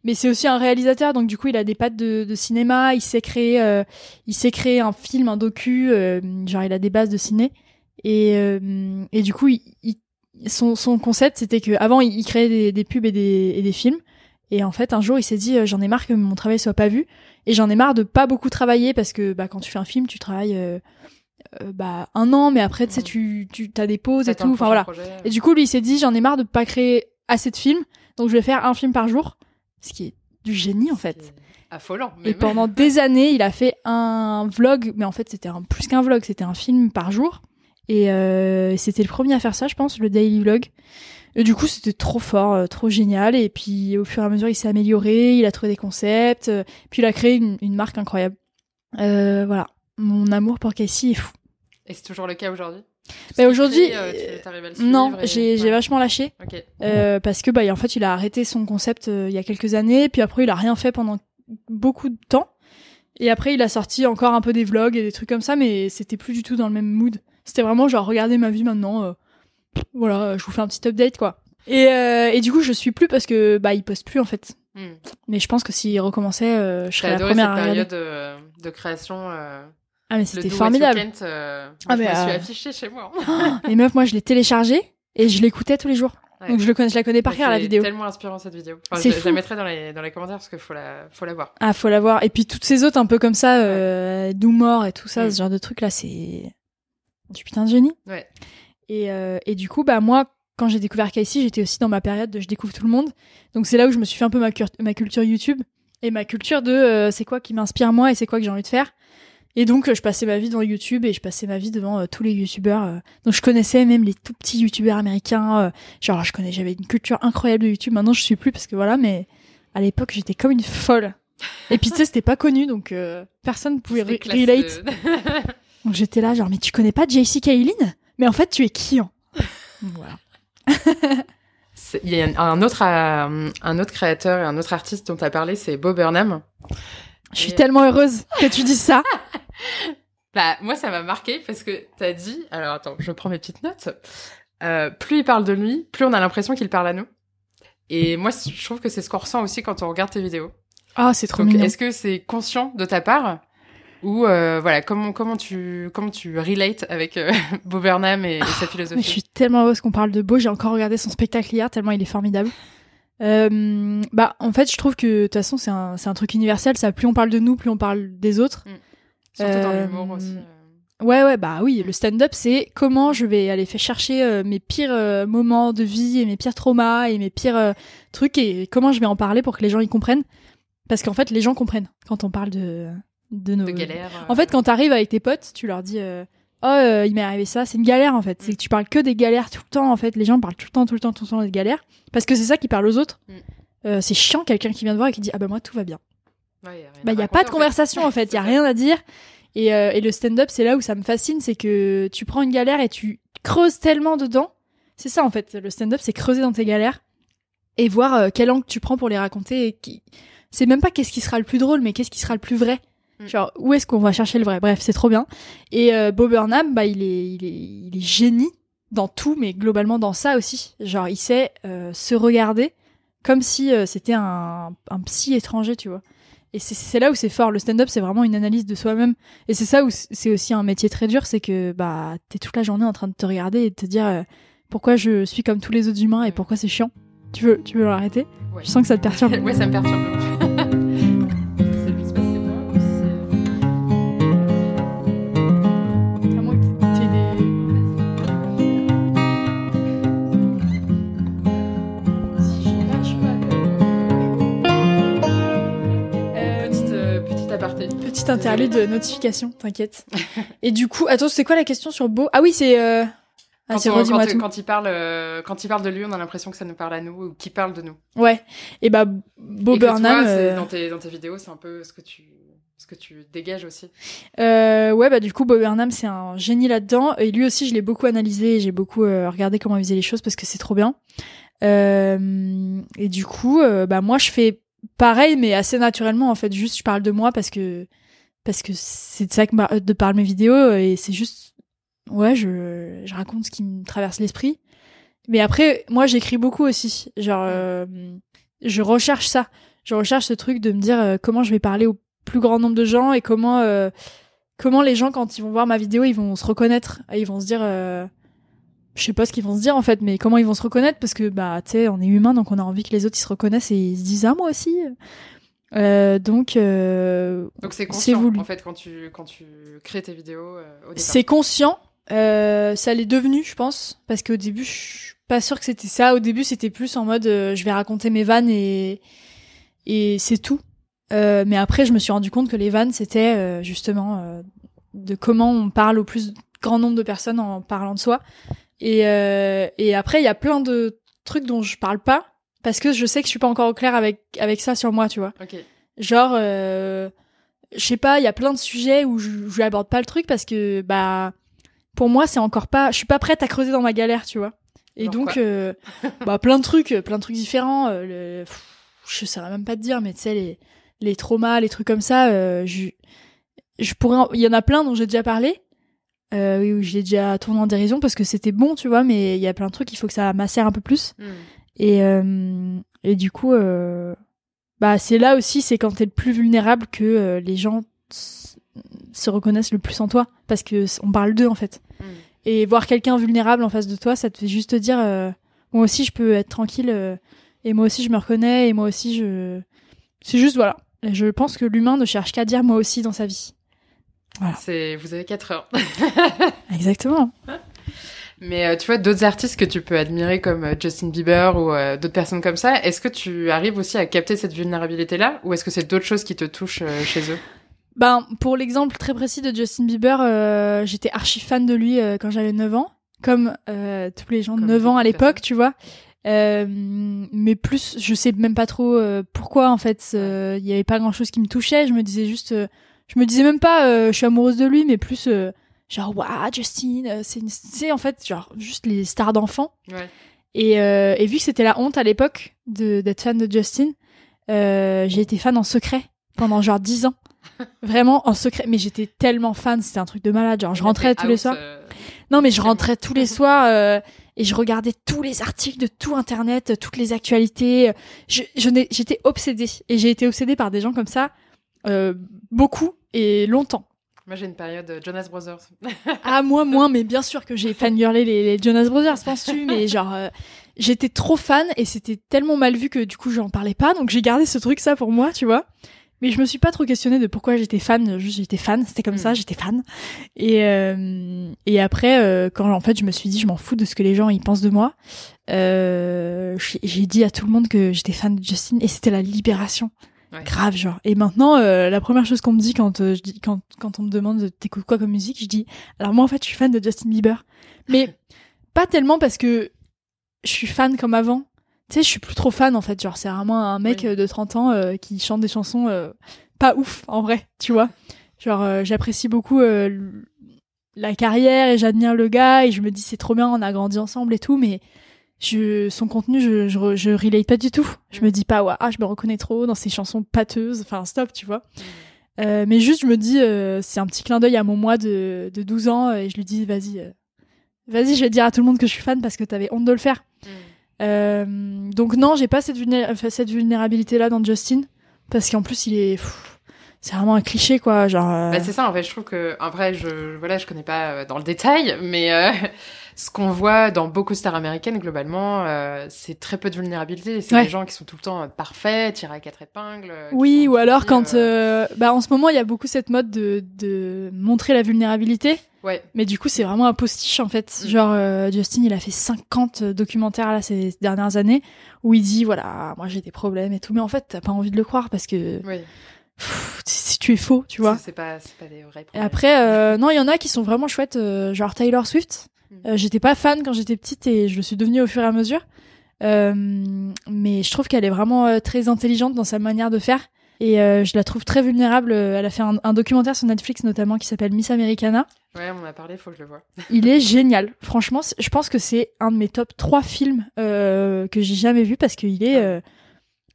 mais c'est aussi un réalisateur. Donc du coup, il a des pattes de, cinéma. Il sait créer, euh, il sait créer un film, un docu. genre, il a des bases de ciné. Et, et du coup, il, son, son concept, c'était que avant, il, créait des, des pubs et des, et des films. Et en fait, un jour, il s'est dit, j'en ai marre que mon travail soit pas vu. Et j'en ai marre de pas beaucoup travailler parce que bah, quand tu fais un film, tu travailles euh, bah un an mais après tu sais tu tu as des pauses et tout enfin voilà. et du coup lui il s'est dit j'en ai marre de pas créer assez de films donc je vais faire un film par jour. Ce qui est du génie en fait. affolant et pendant des années il a fait un vlog mais en fait c'était plus qu'un vlog c'était un film par jour. Et euh, c'était le premier à faire ça je pense le daily vlog. Et du coup c'était trop fort euh, trop génial. Et puis au fur et à mesure il s'est amélioré il a trouvé des concepts puis il a créé une, une marque incroyable. Voilà. Mon amour pour Casey est fou. Et c'est toujours le cas aujourd'hui bah aujourd'hui, euh, non, j'ai vachement lâché euh, parce que bah en fait il a arrêté son concept euh, il y a quelques années, puis après il a rien fait pendant beaucoup de temps, et après il a sorti encore un peu des vlogs et des trucs comme ça, mais c'était plus du tout dans le même mood. C'était vraiment genre regardez ma vie maintenant, voilà, je vous fais un petit update quoi. Et, euh, et du coup, je suis plus parce que bah il poste plus en fait. Hmm. Mais je pense que s'il recommençait, euh, je serais la première cette période de, de création. Euh, ah mais c'était formidable. Euh, ah, je me suis affichée chez moi. les meufs, moi je l'ai téléchargé et je l'écoutais tous les jours. Donc je, le connais, je la connais par cœur la vidéo. C'est tellement inspirant cette vidéo. je, je, la mettrai dans les, dans les commentaires parce qu'il faut la, faut la voir. Ah, faut la voir. Et puis toutes ces autres un peu comme ça, euh, d'humour et tout ça, mm. ce genre de truc là, c'est du putain de génie. Ouais. Et, euh, et du coup, bah moi, quand j'ai découvert Casey, j'étais aussi dans ma période de je découvre tout le monde. Donc c'est là où je me suis fait un peu ma, ma culture YouTube et ma culture de euh, c'est quoi qui m'inspire moi et c'est quoi que j'ai envie de faire. Et donc, je passais ma vie devant YouTube et je passais ma vie devant euh, tous les YouTubeurs. Euh. donc, je connaissais même les tout petits YouTubeurs américains. Euh. genre, je connais, j'avais une culture incroyable de YouTube. Maintenant, je suis plus parce que voilà, mais à l'époque, j'étais comme une folle. Et puis, tu sais, c'était pas connu, donc personne pouvait relate. donc, j'étais là, genre, mais tu connais pas JC Kaylin Mais en fait, tu es qui hein Voilà. Il y a un autre, un autre créateur et un autre artiste dont tu as parlé, c'est Bob Burnham. Je suis tellement heureuse que tu dis ça. bah, moi, ça m'a marqué parce que t'as dit, alors attends, je prends mes petites notes. Euh, plus il parle de lui, plus on a l'impression qu'il parle à nous. Et moi, je trouve que c'est ce qu'on ressent aussi quand on regarde tes vidéos. Ah, c'est trop mignon. Est-ce que c'est conscient de ta part ou euh, voilà comment comment tu comment tu relates avec euh, Bo Burnham et, sa ah, philosophie? Je suis tellement heureuse qu'on parle de Beau. J'ai encore regardé son spectacle hier tellement il est formidable. Euh, bah en fait je trouve que de toute façon c'est un c'est un truc universel. Ça plus on parle de nous, plus on parle des autres. Mm. Surtout dans l'humour aussi. Euh. Ouais, ouais, bah oui, le stand-up, c'est comment je vais aller faire chercher euh, mes pires euh, moments de vie et mes pires traumas et mes pires trucs et comment je vais en parler pour que les gens y comprennent. Parce qu'en fait, les gens comprennent quand on parle de, de nos... De galères. En fait, quand t'arrives avec tes potes, tu leur dis Oh, il m'est arrivé ça, c'est une galère en fait. C'est que tu parles que des galères tout le temps en fait. Les gens parlent tout le temps, tout le temps, tout le temps des galères. Parce que c'est ça qui parle aux autres. Mm. c'est chiant quelqu'un qui vient te voir et qui dit Ah bah moi tout va bien. Bah, il n'y a pas de conversation en fait, il y a rien à dire. Et, euh, et le stand-up, c'est là où ça me fascine, c'est que tu prends une galère et tu creuses tellement dedans. C'est ça en fait, le stand-up, c'est creuser dans tes galères et voir euh, quel angle tu prends pour les raconter. Et qui... C'est même pas qu'est-ce qui sera le plus drôle, mais qu'est-ce qui sera le plus vrai. Mm. Genre, où est-ce qu'on va chercher le vrai? Bref, c'est trop bien. Et euh, Bob Burnham, bah, il est, il est, il est génie dans tout, mais globalement dans ça aussi. Genre, il sait euh, se regarder comme si c'était un, un psy étranger, tu vois. Et c'est là où c'est fort. Le stand-up, c'est vraiment une analyse de soi-même. Et c'est ça où c'est aussi un métier très dur, c'est que bah t'es toute la journée en train de te regarder et de te dire euh, pourquoi je suis comme tous les autres humains et pourquoi c'est chiant. Tu veux, tu veux l'arrêter? Je sens que ça te perturbe. ouais, ça me perturbe. Petite interlude de notification, t'inquiète. Et du coup, attends, c'est quoi la question sur Beau? Ah oui, c'est. Euh... Ah, quand, quand, quand, il parle, euh, quand il parle de lui, on a l'impression que ça nous parle à nous ou qu'il parle de nous. Ouais. Et bah, Beau Burnham. Euh, dans, tes, dans tes vidéos, c'est un peu ce que tu, ce que tu dégages aussi. Euh, ouais, bah du coup, Bob Burnham, c'est un génie là-dedans. Et lui aussi, je l'ai beaucoup analysé. J'ai beaucoup euh, regardé comment il faisait les choses parce que c'est trop bien. Euh, et du coup, bah moi, je fais pareil, mais assez naturellement en fait. Juste, je parle de moi parce que parce que c'est de ça que de parler mes vidéos et c'est juste ouais, je je raconte ce qui me traverse l'esprit. Mais après, moi, j'écris beaucoup aussi. Genre, euh, je recherche ça. Je recherche ce truc de me dire euh, comment je vais parler au plus grand nombre de gens et comment euh, comment les gens quand ils vont voir ma vidéo, ils vont se reconnaître et ils vont se dire je sais pas ce qu'ils vont se dire en fait, mais comment ils vont se reconnaître? Parce que bah tu sais, on est humain donc on a envie que les autres ils se reconnaissent et ils se disent ah moi aussi. Euh, donc euh, donc c'est conscient voulu. en fait quand tu quand tu crées tes vidéos. Euh, c'est conscient. Euh, ça l'est devenu, je pense, parce qu'au début, je suis pas sûre que c'était ça. Au début, c'était plus en mode je vais raconter mes vannes et et c'est tout. mais après, je me suis rendu compte que les vannes, c'était justement de comment on parle au plus grand nombre de personnes en parlant de soi. Et, euh, et après, il y a plein de trucs dont je parle pas parce que je sais que je suis pas encore au clair avec avec ça sur moi, tu vois. Genre, euh, je sais pas, il y a plein de sujets où je, je aborde pas le truc parce que bah pour moi c'est encore pas, je suis pas prête à creuser dans ma galère, tu vois. Et donc, euh, bah plein de trucs, plein de trucs différents. Euh, le, je saurais même pas te dire, mais tu sais les les traumas, les trucs comme ça, euh, je je pourrais, il y en a plein dont j'ai déjà parlé euh, oui, j'ai déjà tourné en dérision parce que c'était bon, tu vois, mais il y a plein de trucs, il faut que ça macère un peu plus. Hmm. Et, euh, et du coup, euh, bah, c'est là aussi, c'est quand t'es le plus vulnérable que euh, les gens se reconnaissent le plus en toi. Parce que on parle d'eux, en fait. Mm. Et voir quelqu'un vulnérable en face de toi, ça te fait juste dire, moi aussi, je peux être tranquille. et moi aussi, je me reconnais. Et moi aussi, je... C'est juste, voilà. Je pense que l'humain ne cherche qu'à dire moi aussi dans sa vie. Voilà. C'est, vous avez 4 heures. Exactement. Mais euh, tu vois, d'autres artistes que tu peux admirer comme euh, Justin Bieber ou euh, d'autres personnes comme ça, est-ce que tu arrives aussi à capter cette vulnérabilité-là ou est-ce que c'est d'autres choses qui te touchent chez eux? Ben, pour l'exemple très précis de Justin Bieber, j'étais archi fan de lui quand j'avais 9 ans, comme tous les gens de 9 ans à l'époque, tu vois. mais plus, je sais même pas trop pourquoi en fait. Il y avait pas grand chose qui me touchait. Je me disais juste, je me disais même pas, je suis amoureuse de lui, mais plus genre waouh Justin euh, c'est c'est en fait genre juste les stars d'enfants. Ouais. et, euh, et vu que c'était la honte à l'époque de d'être fan de Justin euh, j'ai été fan en secret pendant genre dix ans. Vraiment en secret. Mais j'étais tellement fan c'était un truc de malade. Genre je rentrais tous les soirs. euh, non mais je rentrais tous les soirs euh, et je regardais tous les articles de tout internet toutes les actualités je j'étais obsédée. Et j'ai été obsédée par des gens comme ça beaucoup et longtemps moi, j'ai une période euh, Jonas Brothers. ah, moi, moins, mais bien sûr que j'ai fangirlé les, les Jonas Brothers, penses-tu Mais genre, euh, j'étais trop fan et c'était tellement mal vu que du coup, j'en parlais pas. Donc, j'ai gardé ce truc, ça, pour moi, tu vois. Mais je me suis pas trop questionnée de pourquoi j'étais fan. Juste, j'étais fan. C'était comme ça, hmm. j'étais fan. Et, euh, et après, euh, quand en fait, je me suis dit, je m'en fous de ce que les gens ils pensent de moi. j'ai dit à tout le monde que j'étais fan de Justin et c'était la libération. Grave, genre. Et maintenant, euh, la première chose qu'on me dit quand euh, je dis quand quand on me demande t'écoutes quoi comme musique, je dis alors moi en fait je suis fan de Justin Bieber, mais pas tellement parce que je suis fan comme avant. Tu sais, je suis plus trop fan en fait. Genre c'est vraiment un mec euh, de 30 ans qui chante des chansons pas ouf en vrai, tu vois. Genre j'apprécie beaucoup la carrière et j'admire le gars et je me dis c'est trop bien, on a grandi ensemble et tout, mais je, son contenu, je, je, je relate pas du tout. Je me dis pas, ouais, ah, je me reconnais trop dans ces chansons pâteuses. Enfin, stop, tu vois. Mm. Euh, mais juste, je me dis, euh, c'est un petit clin d'œil à mon moi de, de 12 ans et je lui dis, vas-y, euh, vas-y, je vais dire à tout le monde que je suis fan parce que t'avais honte de le faire. Mm. Donc non, j'ai pas cette, cette vulnérabilité-là dans Justin parce qu'en plus, il est... c'est vraiment un cliché quoi genre bah, c'est ça en fait je trouve que en vrai je voilà je connais pas dans le détail mais ce qu'on voit dans beaucoup de stars américaines, globalement, euh, c'est très peu de vulnérabilité. C'est des gens qui sont tout le temps euh, parfaits, tirés à quatre épingles. Euh, oui, ou alors quand, bah, en ce moment, il y a beaucoup cette mode de, de montrer la vulnérabilité. Ouais. Mais du coup, c'est vraiment un postiche en fait. Mm. Genre, Justin, il a fait 50 documentaires là ces dernières années où il dit voilà, moi j'ai des problèmes et tout. Mais en fait, t'as pas envie de le croire parce que. Oui. si tu es faux, tu vois. C'est pas, pas des vrais problèmes. Et après, non, il y en a qui sont vraiment chouettes, genre Taylor Swift. Euh, j'étais pas fan quand j'étais petite et je le suis devenue au fur et à mesure. Euh, mais je trouve qu'elle est vraiment euh, très intelligente dans sa manière de faire. Et je la trouve très vulnérable. Elle a fait un, documentaire sur Netflix notamment qui s'appelle Miss Americana. Ouais, on en a parlé, faut que je le vois. Il est génial. Franchement, je pense que c'est un de mes top 3 films que j'ai jamais vu parce qu'il est... Ah.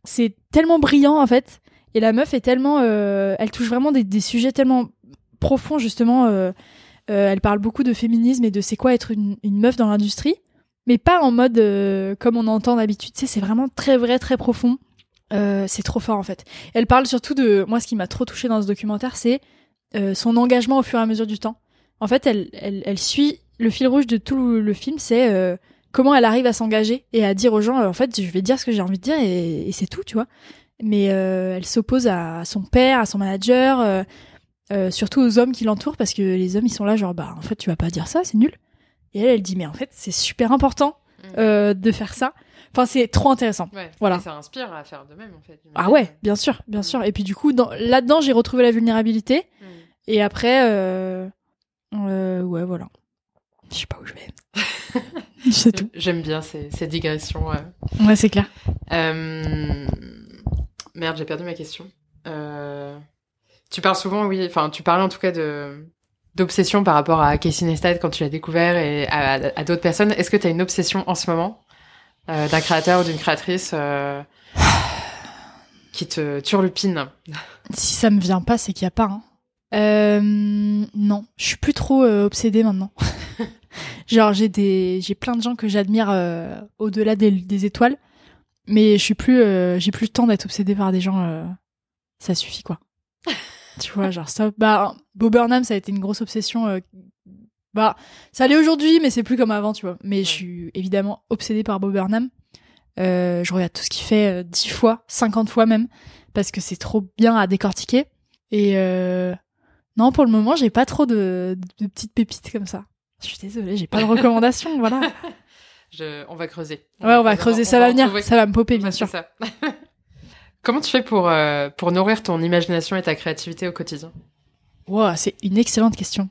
c'est tellement brillant en fait. Et la meuf est tellement... elle touche vraiment des, des sujets tellement profonds justement euh, elle parle beaucoup de féminisme et de c'est quoi être une, meuf dans l'industrie, mais pas en mode euh, comme on entend d'habitude. C'est vraiment très vrai, très profond. Euh, c'est trop fort en fait. Elle parle surtout de moi, ce qui m'a trop touché dans ce documentaire, c'est son engagement au fur et à mesure du temps. En fait, elle, elle, suit le fil rouge de tout le film, c'est comment elle arrive à s'engager et à dire aux gens, en fait, je vais dire ce que j'ai envie de dire et, et c'est tout, tu vois. Mais elle s'oppose à son père, à son manager. Euh, surtout aux hommes qui l'entourent parce que les hommes ils sont là genre bah en fait tu vas pas dire ça c'est nul. Et elle elle dit mais en fait c'est super important mm. euh, de faire ça. Enfin c'est trop intéressant. Voilà. Ça inspire à faire de même en fait ah ouais bien sûr bien mm. sûr. Et puis du coup là dedans j'ai retrouvé la vulnérabilité. Mm. et après euh, ouais voilà. Je sais pas où je vais. C'est tout. J'aime bien ces, ces digressions ouais. C'est clair. Merde j'ai perdu ma question. Euh... Tu parles souvent, oui, enfin, tu parlais en tout cas de d'obsession par rapport à Casey Neistat quand tu l'as découvert et à, d'autres personnes. Est-ce que tu as une obsession en ce moment euh, d'un créateur ou d'une créatrice euh, qui te turlupine? Si ça me vient pas, c'est qu'il y a pas. Hein. Euh, non, je suis plus trop euh, obsédée maintenant. Genre j'ai des j'ai plein de gens que j'admire euh, au-delà des, étoiles. mais je suis plus, euh, j'ai plus le temps d'être obsédée par des gens. ça suffit quoi. Tu vois, genre stop. Bah, Bob Burnham, ça a été une grosse obsession. euh, bah, ça allait aujourd'hui, mais c'est plus comme avant, tu vois. Mais je suis évidemment obsédée par Bob Burnham. Euh, je regarde tout ce qu'il fait euh, 10 fois, 50 fois même, parce que c'est trop bien à décortiquer. Et euh, non, pour le moment, j'ai pas trop de, de petites pépites comme ça. Je suis désolée, j'ai pas de recommandations, voilà. Je- On va creuser. Ouais, on va creuser, ça va en venir, trouver. ça va me popper, bien sûr. ça. Comment tu fais pour, euh, pour nourrir ton imagination et ta créativité au quotidien? Wow, c'est une excellente question.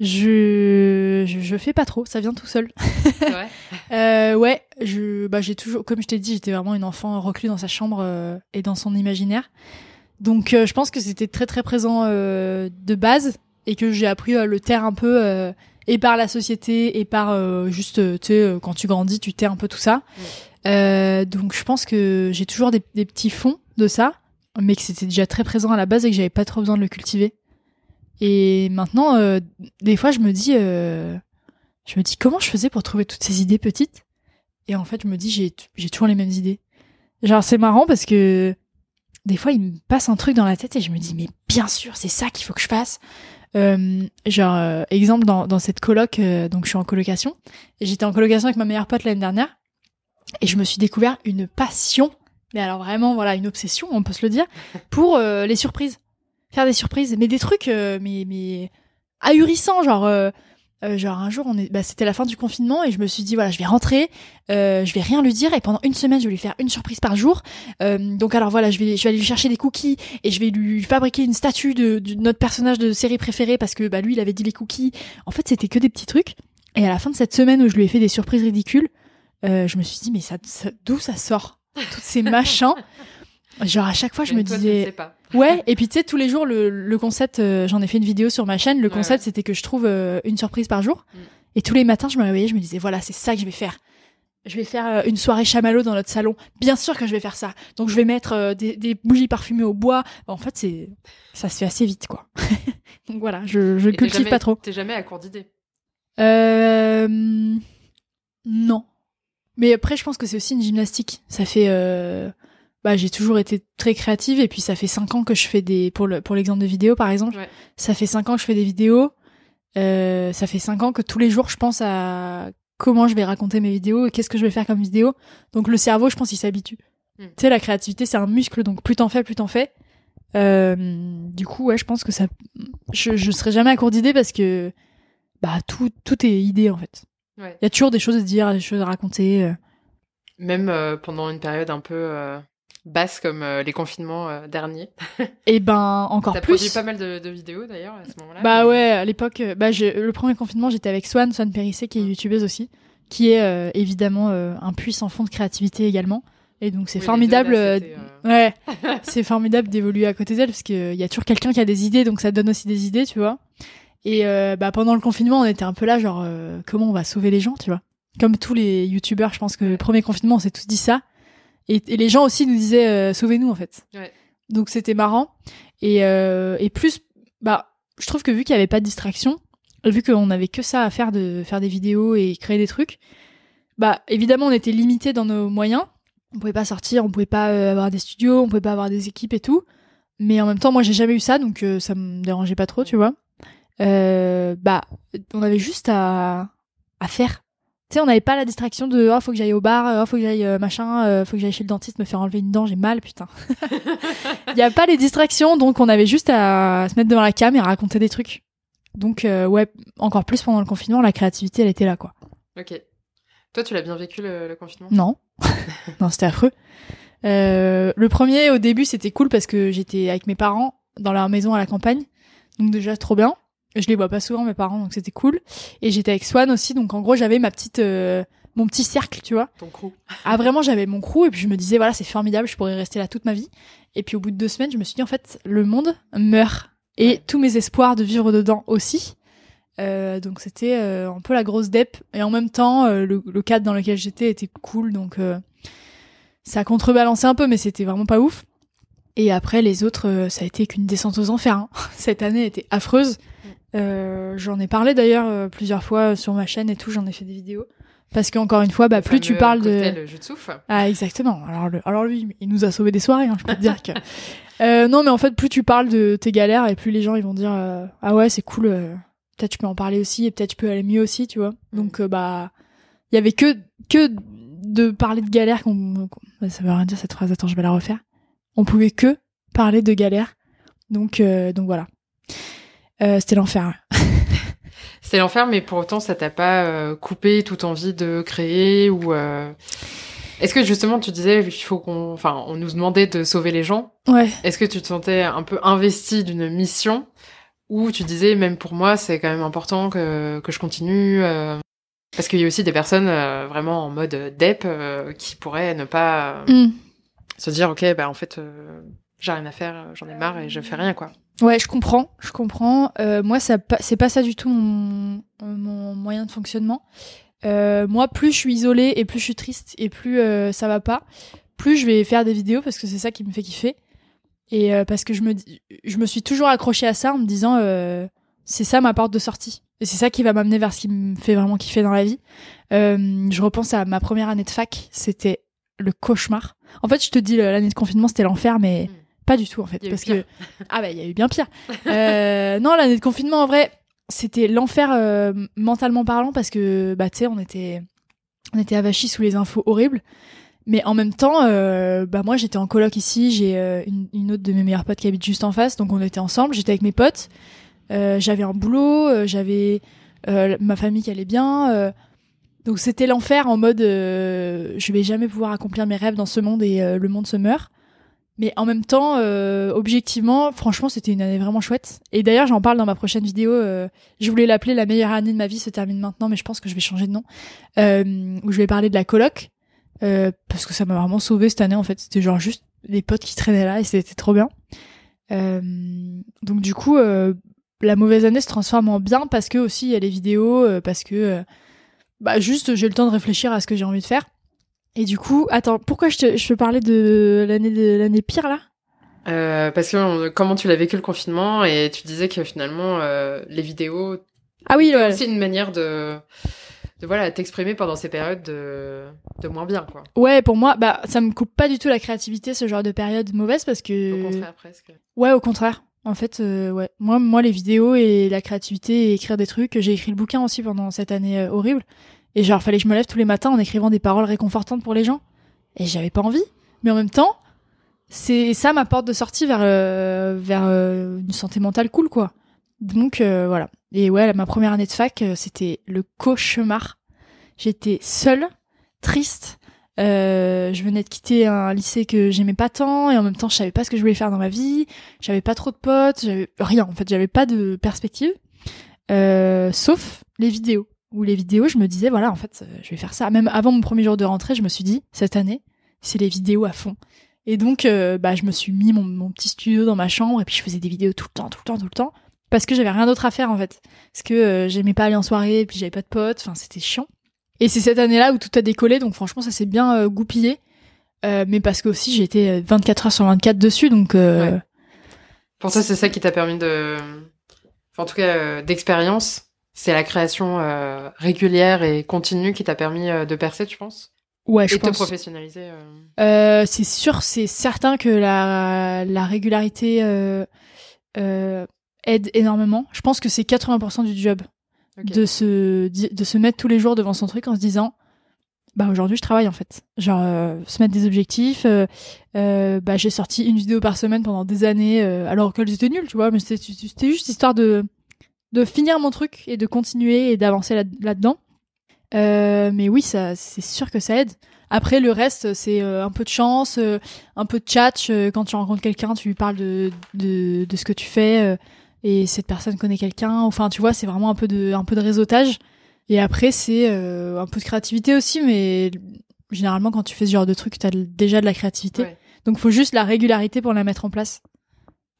Je, je je fais pas trop, ça vient tout seul. Vrai Euh, ouais, je bah j'ai toujours comme je t'ai dit, j'étais vraiment une enfant reclus dans sa chambre euh, et dans son imaginaire. Donc euh, je pense que c'était très très présent euh, de base et que j'ai appris à le taire un peu euh, et par la société et par euh, juste tu sais quand tu grandis, tu tais un peu tout ça. Euh, donc je pense que j'ai toujours des, petits fonds de ça, mais que c'était déjà très présent à la base et que j'avais pas trop besoin de le cultiver. Et maintenant, euh, des fois, je me dis, euh, je me dis comment je faisais pour trouver toutes ces idées petites? Et en fait, je me dis, j'ai j'ai toujours les mêmes idées. Genre, c'est marrant parce que des fois, il me passe un truc dans la tête et je me dis, mais bien sûr, c'est ça qu'il faut que je fasse. Euh, genre, euh, exemple, dans, dans cette coloc, euh, donc je suis en colocation. Et j'étais en colocation avec ma meilleure pote l'année dernière. Et je me suis découvert une passion, mais alors vraiment, voilà, une obsession, on peut se le dire, pour euh, les surprises. Faire des surprises, mais des trucs, euh, mais, mais ahurissants, genre... euh, euh, genre un jour, on est, bah, c'était la fin du confinement et je me suis dit voilà, je vais rentrer, euh, je vais rien lui dire et pendant une semaine, je vais lui faire une surprise par jour. Euh, donc alors voilà, je vais, je vais aller lui chercher des cookies et je vais lui fabriquer une statue de, de notre personnage de série préférée parce que bah lui, il avait dit les cookies. En fait, c'était que des petits trucs. Et à la fin de cette semaine où je lui ai fait des surprises ridicules, euh, je me suis dit mais ça, ça- d'où ça sort Tous ces machins? Genre à chaque fois, je me toi, tu disais sais pas. Ouais, et puis tu sais, tous les jours, le, le concept, euh, j'en ai fait une vidéo sur ma chaîne, le concept ouais. c'était que je trouve euh, une surprise par jour. Mm. Et tous les matins, je me réveillais, je me disais, voilà, c'est ça que je vais faire. Je vais faire une soirée chamallow dans notre salon. Bien sûr que je vais faire ça. Donc je vais mettre des, des bougies parfumées au bois. En fait, c'est ça se fait assez vite, quoi. Donc voilà, je, je cultive jamais- pas trop. T'es jamais à court d'idées? Euh... Non. Mais après, je pense que c'est aussi une gymnastique. Ça fait... euh, Bah, j'ai toujours été très créative et puis ça fait cinq ans que je fais des... Pour le pour l'exemple de vidéo, par exemple, Ouais. ça fait cinq ans que je fais des vidéos. Euh, ça fait cinq ans que tous les jours, je pense à comment je vais raconter mes vidéos et qu'est-ce que je vais faire comme vidéo. Donc le cerveau, je pense, il s'habitue. Mm. Tu sais, la créativité, c'est un muscle, donc plus t'en fais, plus t'en fais. Euh, du coup, ouais, je pense que ça... Je, je serai jamais à court d'idées parce que bah tout tout est idée en fait. Ouais. Il y a toujours des choses à dire, des choses à raconter. euh. Même euh, pendant une période un peu euh, basse comme euh, les confinements derniers. Et ben encore T'as produit plus. pas mal de, de vidéos d'ailleurs à ce moment-là. Bah mais- ouais, à l'époque, bah le premier confinement, j'étais avec Swan, Swan Périssé, qui est Mm. youtubeuse aussi, qui est évidemment un puissant fond de créativité également. Et donc c'est Oui, formidable. là, Ouais, c'est formidable d'évoluer à côté d'elle parce qu'il y a toujours quelqu'un qui a des idées, donc ça donne aussi des idées, tu vois. Et euh, bah pendant le confinement, on était un peu là, genre euh, comment on va sauver les gens, tu vois. Comme tous les youtubeurs, je pense que le premier confinement, on s'est tous dit ça. Et, et les gens aussi nous disaient euh, sauvez-nous en fait. Ouais. Donc c'était marrant. Et, euh, et plus, bah, je trouve que vu qu'il y avait pas de distraction, vu qu'on avait que ça à faire de faire des vidéos et créer des trucs, bah évidemment on était limité dans nos moyens. On pouvait pas sortir, on pouvait pas euh, avoir des studios, on pouvait pas avoir des équipes et tout. Mais en même temps, moi j'ai jamais eu ça, donc euh, ça me dérangeait pas trop, tu vois. Euh, bah, on avait juste à, à faire. Tu sais, on n'avait pas la distraction de oh faut que j'aille au bar, oh faut que j'aille euh, machin, euh, faut que j'aille chez le dentiste me faire enlever une dent, j'ai mal, putain. Il y a pas les distractions, donc on avait juste à se mettre devant la cam et à raconter des trucs. Donc euh, ouais, encore plus pendant le confinement, la créativité elle était là quoi. Ok. Toi, tu l'as bien vécu le, le confinement? Non, non c'était affreux. Euh, le premier au début c'était cool parce que j'étais avec mes parents dans leur maison à la campagne, donc déjà trop bien. Je les vois pas souvent mes parents, donc c'était cool. Et j'étais avec Swan aussi, donc en gros j'avais ma petite, euh, mon petit cercle, tu vois. Ton crew. Ah vraiment j'avais mon crew et puis je me disais voilà c'est formidable je pourrais rester là toute ma vie et puis au bout de deux semaines je me suis dit en fait le monde meurt et Ouais. tous mes espoirs de vivre dedans aussi Euh, donc c'était euh, un peu la grosse dep et en même temps le, le cadre dans lequel j'étais était cool donc ça a contrebalancé un peu mais c'était vraiment pas ouf et après les autres ça a été qu'une descente aux enfers hein. cette année était affreuse Euh, j'en ai parlé d'ailleurs euh, plusieurs fois sur ma chaîne et tout j'en ai fait des vidéos Parce qu'encore une fois, bah, plus tu parles de. Le jutsu. Ah, exactement. Alors, le... Alors lui, il nous a sauvé des soirées, hein, je peux te dire que. Euh, non, mais en fait, plus tu parles de tes galères et plus les gens ils vont dire euh, ah ouais c'est cool, euh, peut-être tu peux en parler aussi et peut-être tu peux aller mieux aussi, tu vois. Mm. Donc euh, bah il y avait que que de parler de galères qu'on ça veut rien dire cette phrase. Attends, je vais la refaire. On pouvait que parler de galères. Donc donc voilà. C'était l'enfer. C'était l'enfer, mais pour autant ça t'a pas coupé toute envie de créer ou est-ce que justement tu disais il faut qu'on, enfin, on nous demandait de sauver les gens. Ouais. Est-ce que tu te sentais un peu investi d'une mission ou tu disais même pour moi c'est quand même important que que je continue euh, parce qu'il y a aussi des personnes euh, vraiment en mode dep euh, qui pourraient ne pas mm. se dire ok bah en fait j'ai rien à faire, j'en ai marre et je fais rien quoi. Ouais, je comprends, je comprends. moi, ça, c'est pas ça du tout mon, moyen de fonctionnement. Euh, moi, plus je suis isolée et plus je suis triste et plus euh, ça va pas, plus je vais faire des vidéos parce que c'est ça qui me fait kiffer. Et euh, parce que je me, je me suis toujours accrochée à ça en me disant c'est ça ma porte de sortie. Et c'est ça qui va m'amener vers ce qui me fait vraiment kiffer dans la vie. je repense à ma première année de fac, c'était le cauchemar. En fait, je te dis, l'année de confinement, c'était l'enfer, mais hmm. Pas du tout en fait. Parce que. Ah bah, il y a eu bien pire. non, l'année de confinement, en vrai, c'était l'enfer euh, mentalement parlant parce que bah tu sais on était on était avachis sous les infos horribles mais en même temps euh, bah moi j'étais en coloc ici j'ai euh, une, une, autre de mes meilleures potes qui habite juste en face donc on était ensemble j'étais avec mes potes j'avais un boulot j'avais ma famille qui allait bien donc c'était l'enfer en mode je vais jamais pouvoir accomplir mes rêves dans ce monde et le monde se meurt mais en même temps, euh, objectivement, franchement, c'était une année vraiment chouette. Et d'ailleurs, j'en parle dans ma prochaine vidéo. Euh, je voulais l'appeler La meilleure année de ma vie se termine maintenant, mais je pense que je vais changer de nom. Euh, où je vais parler de la coloc. Euh, parce que ça m'a vraiment sauvé cette année, en fait. C'était genre juste des potes qui traînaient là et c'était trop bien. Euh, donc du coup, la mauvaise année se transforme en bien parce que aussi il y a les vidéos, parce que bah juste j'ai le temps de réfléchir à ce que j'ai envie de faire. Et du coup, attends, pourquoi je te, je de l'année de l'année pire là? Euh, Parce que comment tu l'as vécu le confinement? Et tu disais que finalement euh, les vidéos. Ah oui, c'est aussi une manière de de voilà t'exprimer pendant ces périodes de, de moins bien quoi. Ouais, pour moi, bah ça me coupe pas du tout la créativité ce genre de période mauvaise parce que. Au contraire presque. Ouais, au contraire. En fait, euh, ouais. Moi, moi, les vidéos et la créativité et écrire des trucs, j'ai écrit le bouquin aussi pendant cette année euh, horrible. Et genre, fallait que je me lève tous les matins en écrivant des paroles réconfortantes pour les gens. Et j'avais pas envie. Mais en même temps, c'est ça ma porte de sortie vers, euh, vers euh, une santé mentale cool, quoi. Donc, euh, voilà. Et ouais, ma première année de fac, c'était le cauchemar. J'étais seule, triste. je venais de quitter un lycée que j'aimais pas tant et en même temps je savais pas ce que je voulais faire dans ma vie j'avais pas trop de potes j'avais rien en fait j'avais pas de perspective sauf les vidéos ou les vidéos, je me disais, voilà, en fait, je vais faire ça. Même avant mon premier jour de rentrée, je me suis dit, cette année, c'est les vidéos à fond. Et donc, euh, bah, je me suis mis mon, petit studio dans ma chambre et puis je faisais des vidéos tout le temps, tout le temps, tout le temps. Parce que j'avais rien d'autre à faire, en fait. Parce que euh, j'aimais pas aller en soirée et puis j'avais pas de potes. Enfin, c'était chiant. Et c'est cette année-là où tout a décollé. Donc, franchement, ça s'est bien euh, goupillé. mais parce que aussi, j'ai été 24 heures sur 24 dessus. Donc, pour ça, c'est ça qui t'a permis de, enfin, en tout cas, d'expérience c'est la création euh, régulière et continue qui t'a permis euh, de percer, tu penses? Ouais, je et pense. de te professionnaliser. Euh... c'est sûr, c'est certain que la, la régularité aide énormément. Je pense que c'est 80% du job de se de se mettre tous les jours devant son truc en se disant bah aujourd'hui je travaille en fait genre se mettre des objectifs bah j'ai sorti une vidéo par semaine pendant des années alors qu'elles étaient nulles tu vois mais c'était juste histoire de de finir mon truc et de continuer et d'avancer là-dedans. euh, mais oui, ça, c'est sûr que ça aide. Après, le reste, c'est euh, un peu de chance, euh, un peu de chat. Euh, quand tu rencontres quelqu'un, tu lui parles de, de, de ce que tu fais et cette personne connaît quelqu'un. Enfin, tu vois, c'est vraiment un peu de, un peu de réseautage. Et après, c'est un peu de créativité aussi, mais généralement, quand tu fais ce genre de truc, tu as déjà de la créativité. Donc, faut juste la régularité pour la mettre en place.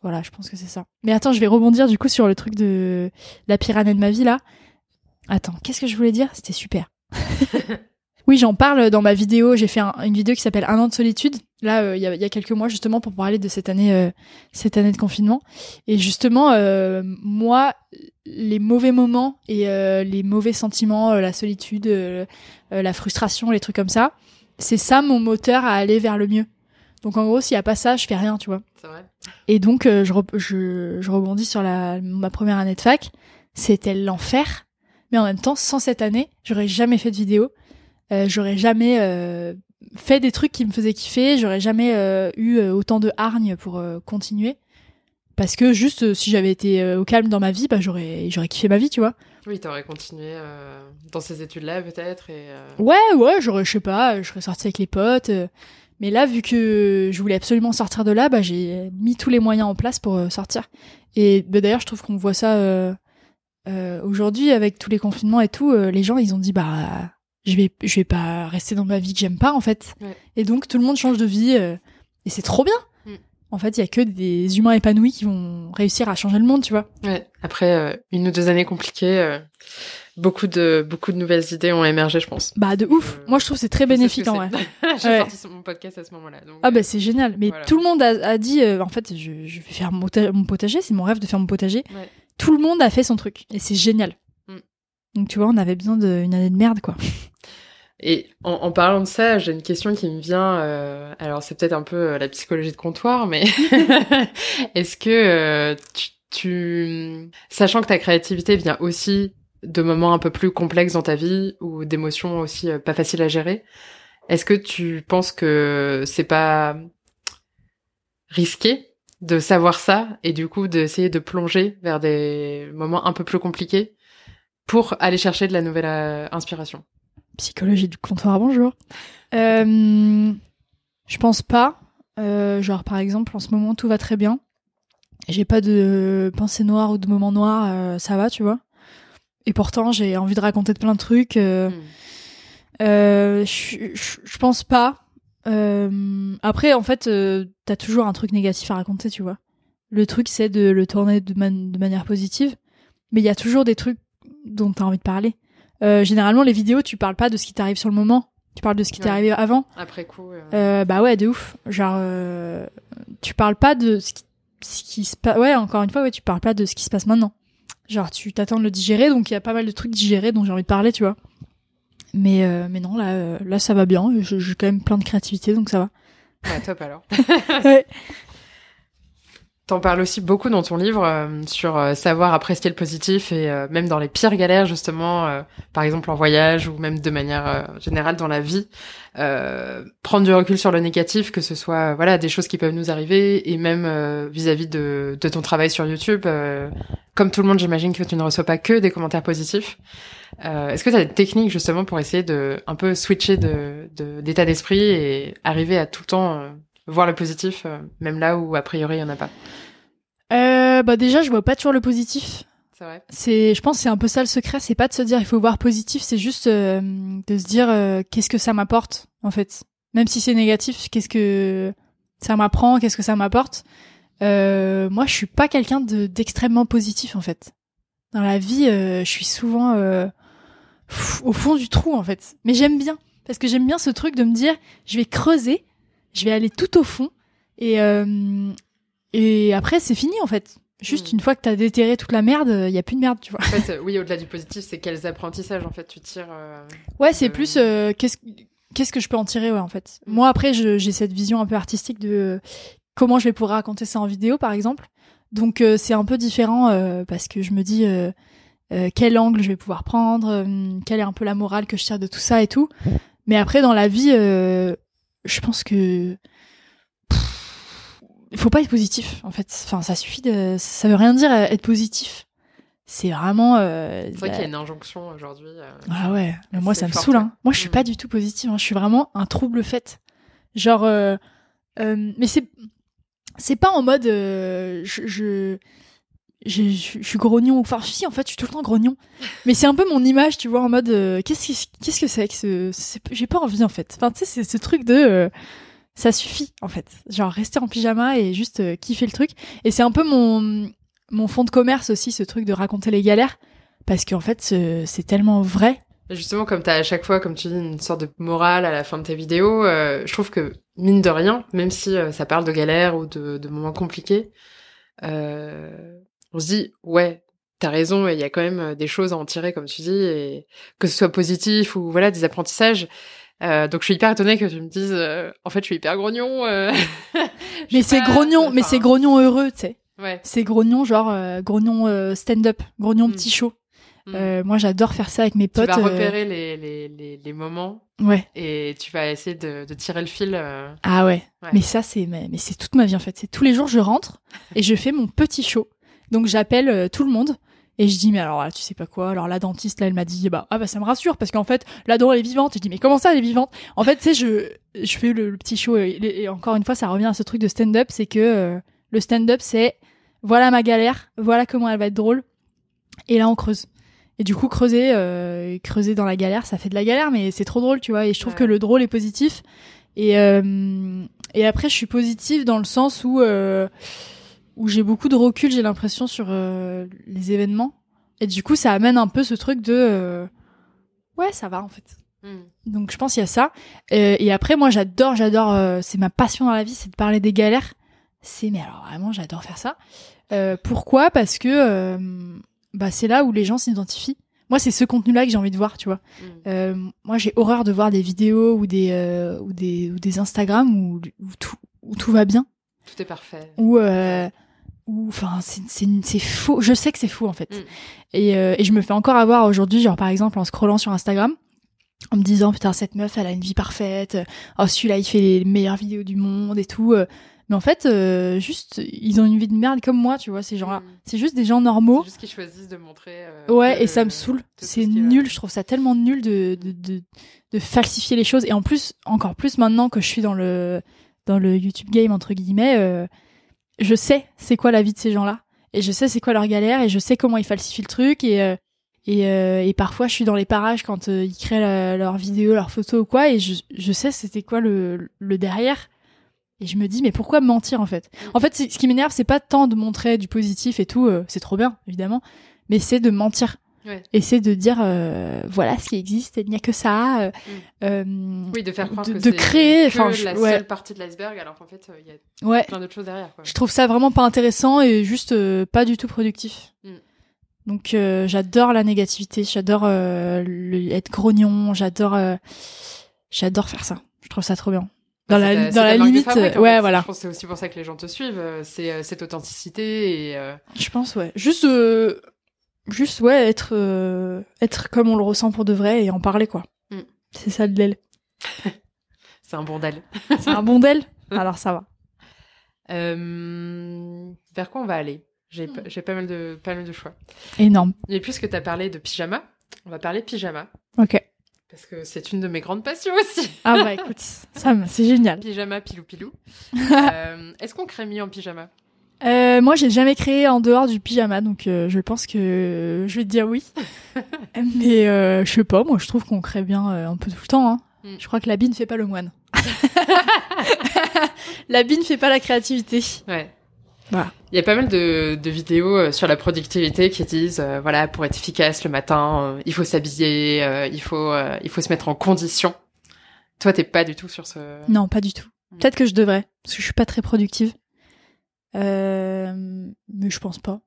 Voilà, je pense que c'est ça. Mais attends, je vais rebondir du coup sur le truc de la pire année de ma vie là. Attends, qu'est-ce que je voulais dire? C'était super. Oui, j'en parle dans ma vidéo. J'ai fait une vidéo qui s'appelle Un an de solitude. Là, euh, il y, a, y, a, quelques mois justement pour parler de cette année, euh, cette année de confinement. Et justement, euh, moi, les mauvais moments et les mauvais sentiments, la solitude, la frustration, les trucs comme ça, c'est ça mon moteur à aller vers le mieux. Donc en gros, s'il y a pas ça, je fais rien, tu vois. Vrai. Et donc je, je, je rebondis sur la, ma première année de fac. C'était l'enfer. Mais en même temps, sans cette année, j'aurais jamais fait de vidéo euh, j'aurais jamais euh, fait des trucs qui me faisaient kiffer, j'aurais jamais euh, eu autant de hargne pour continuer. Parce que juste, si j'avais été au calme dans ma vie, bah, j'aurais, j'aurais kiffé ma vie, tu vois. Oui, t'aurais continué dans ces études-là, peut-être. Et, Ouais, ouais, j'aurais, je sais pas, je serais sortie avec les potes. Mais là, vu que je voulais absolument sortir de là, bah, j'ai mis tous les moyens en place pour sortir. Et bah, d'ailleurs, je trouve qu'on voit ça aujourd'hui avec tous les confinements et tout. les gens, ils ont dit, bah, je vais je vais pas rester dans ma vie que j'aime pas en fait. Et donc tout le monde change de vie euh, et c'est trop bien. Mm. En fait, il y a que des humains épanouis qui vont réussir à changer le monde, tu vois. Ouais. Après euh, une ou deux années compliquées, euh, beaucoup de beaucoup de nouvelles idées ont émergé, je pense. Bah de ouf. Moi, je trouve c'est très bénéfique en vrai. J'ai sorti mon podcast à ce moment-là. ah bah c'est génial. Mais tout le monde a, a dit, en fait, je, je, vais faire mon, potager. C'est mon rêve de faire mon potager. Tout le monde a fait son truc et c'est génial. Mm. Donc tu vois, on avait besoin d'une année de merde, quoi. Et en, parlant de ça, j'ai une question qui me vient. Euh, alors c'est peut-être un peu euh, la psychologie de comptoir, mais est-ce que euh, tu, sachant que ta créativité vient aussi de moments un peu plus complexes dans ta vie ou d'émotions aussi pas faciles à gérer, est-ce que tu penses que c'est pas risqué de savoir ça et du coup d'essayer de plonger vers des moments un peu plus compliqués pour aller chercher de la nouvelle inspiration? Psychologie du comptoir, bonjour. Euh, je pense pas. Euh, genre, par exemple, en ce moment, tout va très bien. J'ai pas de pensée noire ou de moment noir, euh, ça va, tu vois. Et pourtant, j'ai envie de raconter de plein de trucs. Euh, hmm. euh, je pense pas. après, en fait, t'as toujours un truc négatif à raconter, tu vois. Le truc, c'est de le tourner de, de manière positive. Mais il y a toujours des trucs dont t'as envie de parler. Euh, généralement, les vidéos, tu parles pas de ce qui t'arrive sur le moment. Tu parles de ce qui t'est arrivé avant. Après coup. Euh... bah ouais, de ouf. Genre, euh, tu parles pas de ce qui, ce qui se passe. Ouais, encore une fois, ouais, tu parles pas de ce qui se passe maintenant. Genre, tu t'attends de le digérer, donc il y a pas mal de trucs digérés dont j'ai envie de parler, tu vois. Mais euh, mais non, là, là, ça va bien. J'ai quand même plein de créativité, donc ça va. Top alors. ouais. T'en parles aussi beaucoup dans ton livre euh, sur euh, savoir apprécier le positif et euh, même dans les pires galères justement, par exemple en voyage ou même de manière générale dans la vie, prendre du recul sur le négatif, que ce soit voilà des choses qui peuvent nous arriver et même vis-à-vis de, ton travail sur YouTube. comme tout le monde, j'imagine que tu ne reçois pas que des commentaires positifs. Est-ce que tu as des techniques justement pour essayer de un peu switcher d'état d'esprit et arriver à tout le temps voir le positif, euh, même là où a priori il y en a pas euh, Bah déjà, je vois pas toujours le positif. C'est vrai. C'est, je pense, c'est un peu ça le secret. C'est pas de se dire il faut voir positif, c'est juste euh, de se dire euh, qu'est-ce que ça m'apporte en fait. Même si c'est négatif, qu'est-ce que ça m'apprend, qu'est-ce que ça m'apporte. moi, je suis pas quelqu'un de d'extrêmement positif en fait. Dans la vie, je suis souvent au fond du trou en fait. Mais j'aime bien parce que j'aime bien ce truc de me dire je vais creuser je vais aller tout au fond et euh, et après c'est fini en fait. Juste hmm. une fois que t'as déterré toute la merde, il y a plus de merde, tu vois. En fait, oui, au-delà du positif, c'est quels apprentissages en fait tu tires. Euh, ouais, c'est plus euh, qu'est-ce qu'est-ce que je peux en tirer, ouais, en fait. Hmm. Moi après, j'ai cette vision un peu artistique de comment je vais pouvoir raconter ça en vidéo, par exemple. Donc c'est un peu différent parce que je me dis quel angle je vais pouvoir prendre, quelle est un peu la morale que je tire de tout ça et tout. Mais après dans la vie, je pense que il faut pas être positif en fait. Enfin, ça suffit de, ça veut rien dire euh, être positif. C'est vraiment. Euh, c'est vrai qu'il y a une injonction aujourd'hui. Euh, ah ouais, mais moi ça me saoule. Hein. Moi je suis mm. pas du tout positive. Hein. Je suis vraiment un trouble fait. Genre, euh, mais c'est c'est pas en mode je, je je, suis grognon. Enfin, si, en fait, je suis tout le temps grognon. Mais c'est un peu mon image, tu vois, en mode, euh, qu'est-ce qu'est-ce que c'est que ce, j'ai pas envie, en fait. Enfin, tu sais, c'est ce truc de, euh, ça suffit, en fait. Genre, rester en pyjama et juste euh, kiffer le truc. Et c'est un peu mon, mon fond de commerce aussi, ce truc de raconter les galères. Parce qu'en fait, c'est tellement vrai. Justement, comme tu as à chaque fois, comme tu dis, une sorte de morale à la fin de tes vidéos, je trouve que, mine de rien, même si ça parle de galères ou de, de moments compliqués, euh, on se dit, ouais, t'as raison, il y a quand même des choses à en tirer, comme tu dis, et que ce soit positif ou voilà, des apprentissages. donc je suis hyper étonnée que tu me dises, en fait, je suis hyper grognon. mais c'est grognon, mais c'est grognon heureux, tu sais. Ouais. C'est grognon, genre grognon stand-up, grognon mm. petit show. Mm. Euh, moi, j'adore faire ça avec mes potes. Tu vas euh, repérer les, les, les, les, moments. Ouais. Et tu vas essayer de, de tirer le fil. Euh. Ah ouais. Mais ça, c'est mais, mais c'est toute ma vie en fait. C'est tous les jours, je rentre et je fais mon petit show. Donc j'appelle tout le monde. Et je dis, mais alors là, tu sais pas quoi? Alors la dentiste, là, elle m'a dit, bah, ah bah ça me rassure parce qu'en fait, la dent, elle est vivante. Et je dis, mais comment ça, elle est vivante? En fait, tu sais, je, je fais le, petit show. Et, encore une fois, ça revient à ce truc de stand-up, c'est que le stand-up, c'est voilà ma galère, voilà comment elle va être drôle. Et là, on creuse. Et du coup, creuser, euh, creuser dans la galère, ça fait de la galère, mais c'est trop drôle, tu vois. Et je trouve que le drôle est positif. Et, euh, et après, je suis positive dans le sens où, euh, où j'ai beaucoup de recul, j'ai l'impression, sur euh, les événements. Et du coup, ça amène un peu ce truc de... Euh, ouais, ça va, en fait. Hmm. Donc, je pense qu'il y a ça. et après, moi, j'adore, j'adore... c'est ma passion dans la vie, c'est de parler des galères. C'est... Mais alors, vraiment, j'adore faire ça. pourquoi? Parce que bah c'est là où les gens s'identifient. Moi, c'est ce contenu-là que j'ai envie de voir, tu vois. Mm. Euh, moi, j'ai horreur de voir des vidéos ou des euh, ou des ou des Instagram où, où tout où tout va bien. Tout est parfait. Ou euh, ou enfin c'est faux. Je sais que c'est faux en fait. Mm. Et euh, et je me fais encore avoir aujourd'hui, genre par exemple en scrollant sur Instagram en me disant putain cette meuf elle a une vie parfaite oh celui-là il fait les meilleures vidéos du monde et tout euh, mais en fait, euh, juste, ils ont une vie de merde comme moi, tu vois, ces gens-là. Mm. C'est juste des gens normaux. C'est juste qu'ils choisissent de montrer. Euh, ouais, et ça me saoule. C'est nul, je trouve ça tellement nul de, de, de, de, falsifier les choses. Et en plus, encore plus maintenant que je suis dans le, dans le YouTube game, entre guillemets, euh, je sais c'est quoi la vie de ces gens-là. Et je sais c'est quoi leur galère, et je sais comment ils falsifient le truc, et. Euh, et, euh, et, parfois, je suis dans les parages quand ils créent leurs vidéos, leurs photos ou quoi, et je, je sais c'était quoi le, le derrière. Et je me dis, mais pourquoi mentir en fait? En fait, ce qui m'énerve, c'est pas tant de montrer du positif et tout, c'est trop bien, évidemment, mais c'est de mentir. Ouais. Et c'est de dire, euh, voilà ce qui existe, il n'y a que ça. Euh, mm. euh oui, de faire croire de, que de créer, enfin, la seule partie de l'iceberg, alors qu'en fait, il y a ouais. plein d'autres choses derrière. Quoi. Je trouve ça vraiment pas intéressant et juste pas du tout productif. Mm. Donc, j'adore la négativité, j'adore être grognon, j'adore, j'adore faire ça. Je trouve ça trop bien dans la, dans la limite ouais voilà je pense que c'est aussi pour ça que les gens te suivent c'est cette authenticité et euh, je pense ouais juste juste ouais être être comme on le ressent pour de vrai et en parler quoi. Mm. c'est ça le del c'est un bondel c'est un bondel alors ça va. Vers quoi on va aller? J'ai hmm. j'ai pas mal de pas mal de choix. Énorme. Et puisque tu as parlé de pyjama on va parler pyjama. Ok. Parce que c'est une de mes grandes passions aussi. Ah bah écoute, ça c'est génial. Pyjama, pilou pilou. euh, Est-ce qu'on crée mieux en pyjama? Euh, Moi, j'ai jamais créé en dehors du pyjama, donc euh, je pense que je vais te dire oui. Mais euh, je sais pas, moi je trouve qu'on crée bien euh, un peu tout le temps. Hein. Mm. Je crois que l'habit ne fait pas le moine. l'habit ne fait pas la créativité. Ouais. Il y a pas mal de, de, vidéos euh, sur la productivité qui disent voilà pour être efficace le matin, il faut s'habiller, il faut il faut se mettre en condition. Toi, t'es pas du tout sur ce. Non, pas du tout. Mm. Peut-être que je devrais parce que je suis pas très productive. Mais je pense pas.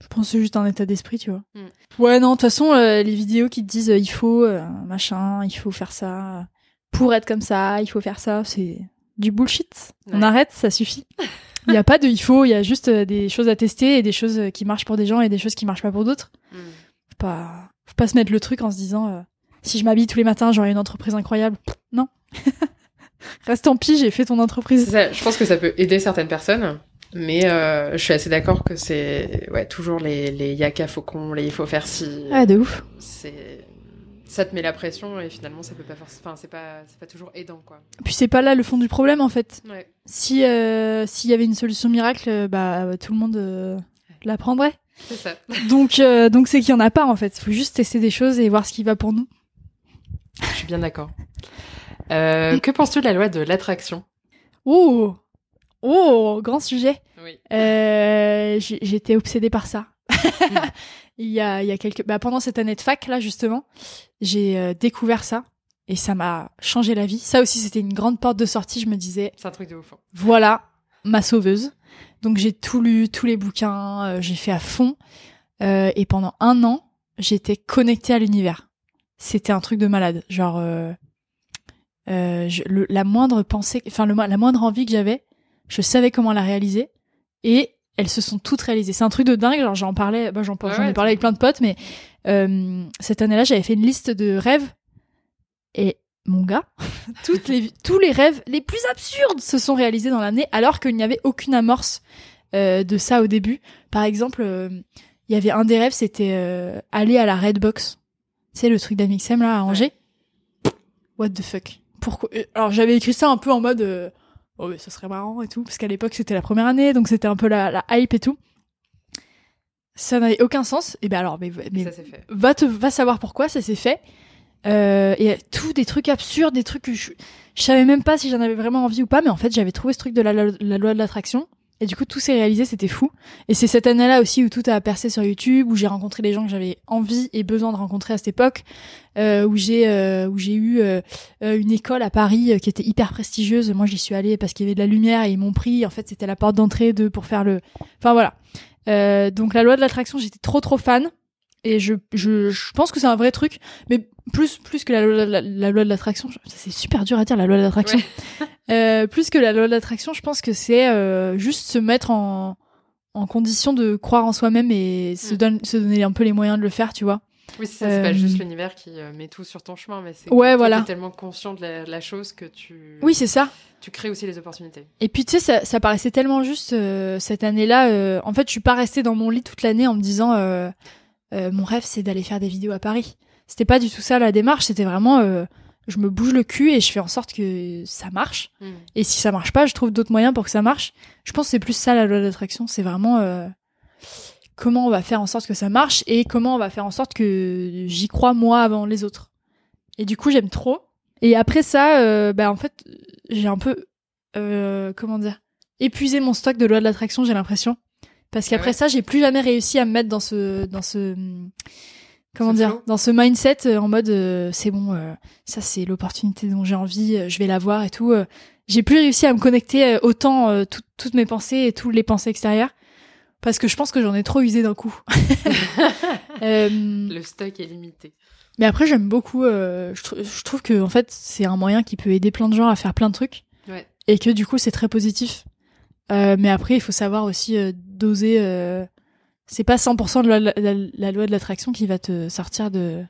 Je pense que c'est juste un état d'esprit, tu vois. Mm. Ouais, non, de toute façon, les vidéos qui te disent il faut machin, il faut faire ça, pour être comme ça, il faut faire ça, c'est du bullshit. On arrête, ça suffit. Il n'y a pas de il faut, il y a juste euh, des choses à tester et des choses euh, qui marchent pour des gens et des choses qui marchent pas pour d'autres. Mm. Faut pas, faut pas se mettre le truc en se disant euh, si je m'habille tous les matins, j'aurai une entreprise incroyable. Non. Reste en pis, j'ai fait ton entreprise. je pense que ça peut aider certaines personnes, mais je suis assez d'accord que c'est ouais toujours les les yaka faucons, les il faut faire si. Ah de ouf. C'est ça te met la pression et finalement ça peut pas forcément enfin c'est pas c'est pas toujours aidant quoi. Puis c'est pas là le fond du problème en fait. Ouais. si euh, s'il y avait une solution miracle euh, bah tout le monde euh, la prendrait. C'est ça. Donc euh, donc c'est qu'il y en a pas en fait. Faut juste tester des choses et voir ce qui va pour nous. Je suis bien d'accord. Que penses-tu de la loi de l'attraction? Oh oh grand sujet oui j'étais obsédée par ça il y a, il y a quelques, bah, pendant cette année de fac là justement, j'ai euh, découvert ça et ça m'a changé la vie. Ça aussi, c'était une grande porte de sortie. Je me disais, c'est un truc de ouf. Hein. Voilà ma sauveuse. Donc j'ai tout lu, tous les bouquins, euh, j'ai fait à fond. Euh, et pendant un an, j'étais connectée à l'univers. C'était un truc de malade. Genre, euh, je, la moindre pensée, enfin la moindre envie que j'avais, je savais comment la réaliser. Et elles se sont toutes réalisées. C'est un truc de dingue. Genre j'en parlais, bah, j'en ai parlé avec plein de potes, mais cette année-là, j'avais fait une liste de rêves et mon gars, toutes les, tous les rêves les plus absurdes se sont réalisés dans l'année alors qu'il n'y avait aucune amorce euh, de ça au début. Par exemple, euh, il y avait un des rêves, c'était euh, aller à la Redbox. Tu sais, le truc d'Amixem là à Angers? What the fuck? Pourquoi Alors j'avais écrit ça un peu en mode oh mais ça serait marrant et tout parce qu'à l'époque c'était la première année donc c'était un peu la, la hype et tout. Ça n'avait aucun sens. Et ben alors mais, mais va te va savoir pourquoi ça s'est fait. Euh, et tout des trucs absurdes, des trucs que je, je savais même pas si j'en avais vraiment envie ou pas, mais en fait j'avais trouvé ce truc de la, la, loi de l'attraction. Et du coup, tout s'est réalisé, c'était fou. Et c'est cette année-là aussi où tout a percé sur YouTube, où j'ai rencontré les gens que j'avais envie et besoin de rencontrer à cette époque, euh, où j'ai euh, où j'ai eu euh, une école à Paris qui était hyper prestigieuse. Moi, j'y suis allée parce qu'il y avait de la lumière et ils m'ont pris. En fait, c'était la porte d'entrée de pour faire le. Enfin voilà. donc la loi de l'attraction, j'étais trop trop fan. Et je, je, je pense que c'est un vrai truc, mais plus plus que la loi, la, loi de l'attraction, c'est super dur à dire la loi de l'attraction. euh, plus que la loi de l'attraction, je pense que c'est euh, juste se mettre en en condition de croire en soi-même et se, mm. donne, se donner un peu les moyens de le faire, tu vois. Oui, c'est pas euh, juste l'univers qui euh, met tout sur ton chemin, mais c'est ouais, voilà. es tellement conscient de la, chose que tu. Oui, c'est ça. Tu crées aussi les opportunités. Et puis tu sais, ça, ça paraissait tellement juste cette année-là. en fait, je suis pas restée dans mon lit toute l'année en me disant mon rêve c'est d'aller faire des vidéos à Paris. C'était pas du tout ça la démarche, c'était vraiment euh, je me bouge le cul et je fais en sorte que ça marche. Hmm. Et si ça marche pas, je trouve d'autres moyens pour que ça marche. Je pense que c'est plus ça la loi d'attraction, c'est vraiment euh, comment on va faire en sorte que ça marche et comment on va faire en sorte que j'y crois moi avant les autres. Et du coup, j'aime trop. Et après ça, bah en fait, j'ai un peu comment dire épuisé mon stock de loi de l'attraction, j'ai l'impression. Parce qu'après ah ça, j'ai plus jamais réussi à me mettre dans ce, dans ce, comment dire, dans ce mindset euh, en mode euh, c'est bon, euh, ça c'est l'opportunité dont j'ai envie, je vais la voir et tout. j'ai plus réussi à me connecter autant toutes mes pensées et toutes les pensées extérieures parce que je pense que j'en ai trop usé d'un coup. Le stock est limité. Mais après, j'aime beaucoup. je, je, trouve que en fait, c'est un moyen qui peut aider plein de gens à faire plein de trucs. Ouais. Et que du coup, c'est très positif. Mais après, il faut savoir aussi doser. Euh, c'est pas 100% de la, la, loi de l'attraction qui va te sortir de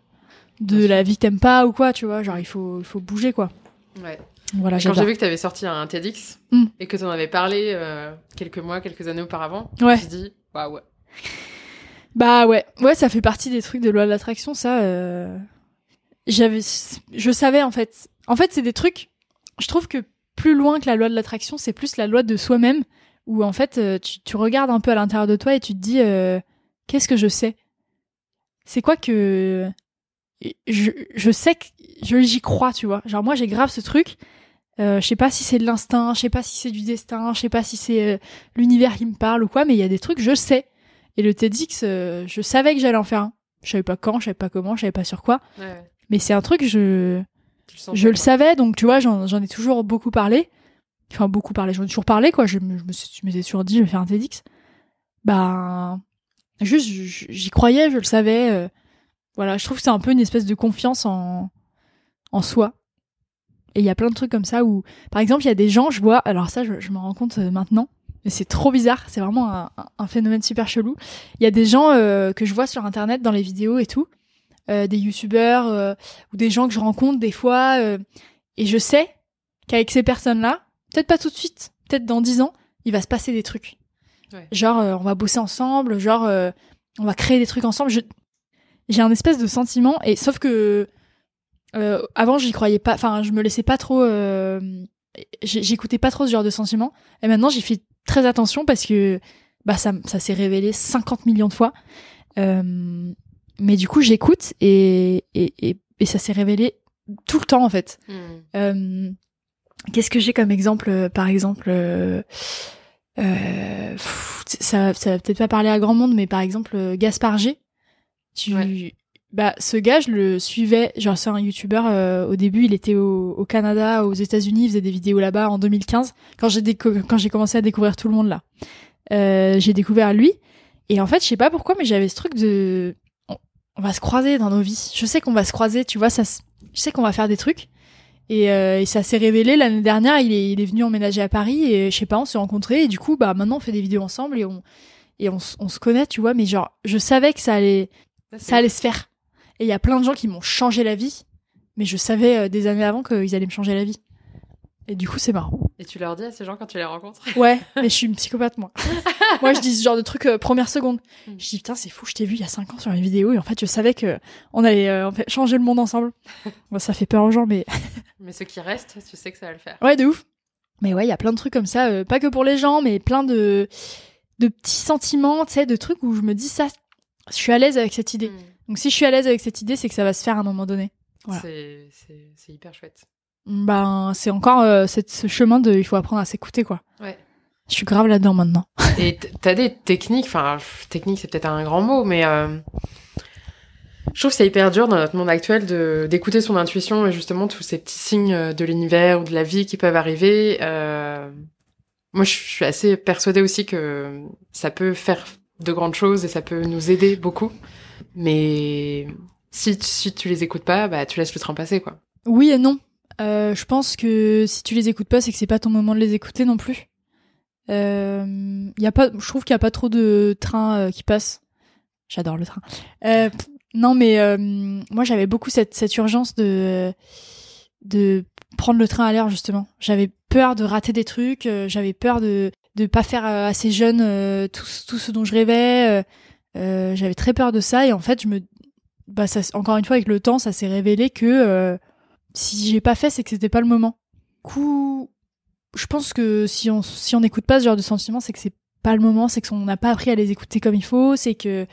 de la vie que t'aimes pas ou quoi, tu vois. Genre, il faut, il faut bouger, quoi. Ouais. Voilà, Quand j'ai vu que tu avais sorti un TEDx hmm. et que tu en avais parlé quelques mois, quelques années auparavant, ouais. je me suis dit, waouh, ouais. Bah ouais, ouais, ça fait partie des trucs de loi de l'attraction, ça. J'avais, je savais en fait. En fait, c'est des trucs. Je trouve que plus loin que la loi de l'attraction, c'est plus la loi de soi-même, où en fait, euh, tu, regardes un peu à l'intérieur de toi et tu te dis, euh, qu'est-ce que je sais? C'est quoi que... Je, je sais que j'y crois, tu vois. Genre moi, j'ai grave ce truc. Euh, je sais pas si c'est de l'instinct, je sais pas si c'est du destin, je sais pas si c'est l'univers qui me parle ou quoi, mais il y a des trucs, je sais. Et le TEDx, je savais que j'allais en faire un. Je savais pas quand, je savais pas comment, je savais pas sur quoi. Mais c'est un truc, je je le savais, donc tu vois, j'en ai toujours beaucoup parlé. Enfin, beaucoup parlé, j'en ai toujours parlé, quoi. Je, me, je m'étais toujours dit, je vais faire un TEDx. Bah, juste, j'y croyais, je le savais. Euh, voilà, je trouve que c'est un peu une espèce de confiance en, en soi. Et il y a plein de trucs comme ça où, par exemple, il y a des gens, je vois, alors ça, je, me rends compte euh, maintenant, mais c'est trop bizarre, c'est vraiment un, phénomène super chelou. Il y a des gens euh, que je vois sur Internet dans les vidéos et tout, des youtubeurs ou des gens que je rencontre des fois et je sais qu'avec ces personnes-là, peut-être pas tout de suite, peut-être dans dix ans, il va se passer des trucs. Genre on va bosser ensemble, genre on va créer des trucs ensemble. J'ai un espèce de sentiment et sauf que avant j'y croyais pas, enfin je me laissais pas trop, j'écoutais pas trop ce genre de sentiment et maintenant j'y fais très attention parce que bah ça, ça s'est révélé 50 millions de fois. Euh, mais du coup, j'écoute et, et, et, et, ça s'est révélé tout le temps en fait. Hmm. Qu'est-ce que j'ai comme exemple euh, Par exemple, euh, euh ça, ça va peut-être pas parler à grand monde, mais par exemple, Gaspard G. Tu, bah, ce gars, je le suivais. Genre, c'est un youtubeur. Euh, au début, il était au, au Canada, aux États-Unis, il faisait des vidéos là-bas en 2015. Quand j'ai quand j'ai commencé à découvrir tout le monde là, euh, j'ai découvert lui. Et en fait, je sais pas pourquoi, mais j'avais ce truc de, on, va se croiser dans nos vies. Je sais qu'on va se croiser, tu vois. Ça, je sais qu'on va faire des trucs. Et, euh, et ça s'est révélé l'année dernière. Il est, il est venu emménager à Paris et je sais pas, on s'est rencontrés. Et du coup, bah maintenant, on fait des vidéos ensemble et on et on, on se connaît, tu vois. Mais genre, je savais que ça allait, ça allait se faire et il y a plein de gens qui m'ont changé la vie, mais je savais euh, des années avant qu'ils allaient me changer la vie. Et du coup, c'est marrant. Et tu leur dis à ces gens quand tu les rencontres Ouais, mais je suis une psychopathe, moi. moi, je dis ce genre de truc euh, première seconde. Hmm. Je dis, putain, c'est fou, je t'ai vu il y a 5 ans sur une vidéo, et en fait, je savais que on allait euh, en fait, changer le monde ensemble. Moi, ça fait peur aux gens, mais... mais ceux qui restent, tu sais que ça va le faire. Ouais, de ouf. Mais ouais, il y a plein de trucs comme ça, pas que pour les gens, mais plein de, de petits sentiments, tu sais, de trucs où je me dis, ça, je suis à l'aise avec cette idée. Hmm. Donc si je suis à l'aise avec cette idée, c'est que ça va se faire à un moment donné. C'est hyper chouette. Ben, c'est encore euh, ce chemin de il faut apprendre à s'écouter, quoi. Ouais. Je suis grave là-dedans maintenant. Et t'as des techniques, enfin, technique c'est peut-être un grand mot, mais euh, je trouve que c'est hyper dur dans notre monde actuel de d'écouter son intuition et justement tous ces petits signes de l'univers ou de la vie qui peuvent arriver. Euh... Moi, je suis assez persuadée aussi que ça peut faire de grandes choses et ça peut nous aider beaucoup. Mais si, si tu les écoutes pas, bah tu laisses le train passer, quoi. Oui et non. Euh, je pense que si tu les écoutes pas, c'est que c'est pas ton moment de les écouter non plus. Euh, y a pas, je trouve qu'il y a pas trop de trains euh, qui passent. J'adore le train. Euh, non, mais moi j'avais beaucoup cette, cette urgence de de prendre le train à l'heure justement. J'avais peur de rater des trucs. j'avais peur de de pas faire assez jeune tout, tout ce dont je rêvais. J'avais très peur de ça et en fait je me bah ça encore une fois avec le temps ça s'est révélé que si j'ai pas fait c'est que c'était pas le moment coup je pense que si on si on n'écoute pas ce genre de sentiments c'est que c'est pas le moment c'est qu'on n'a pas appris à les écouter comme il faut c'est que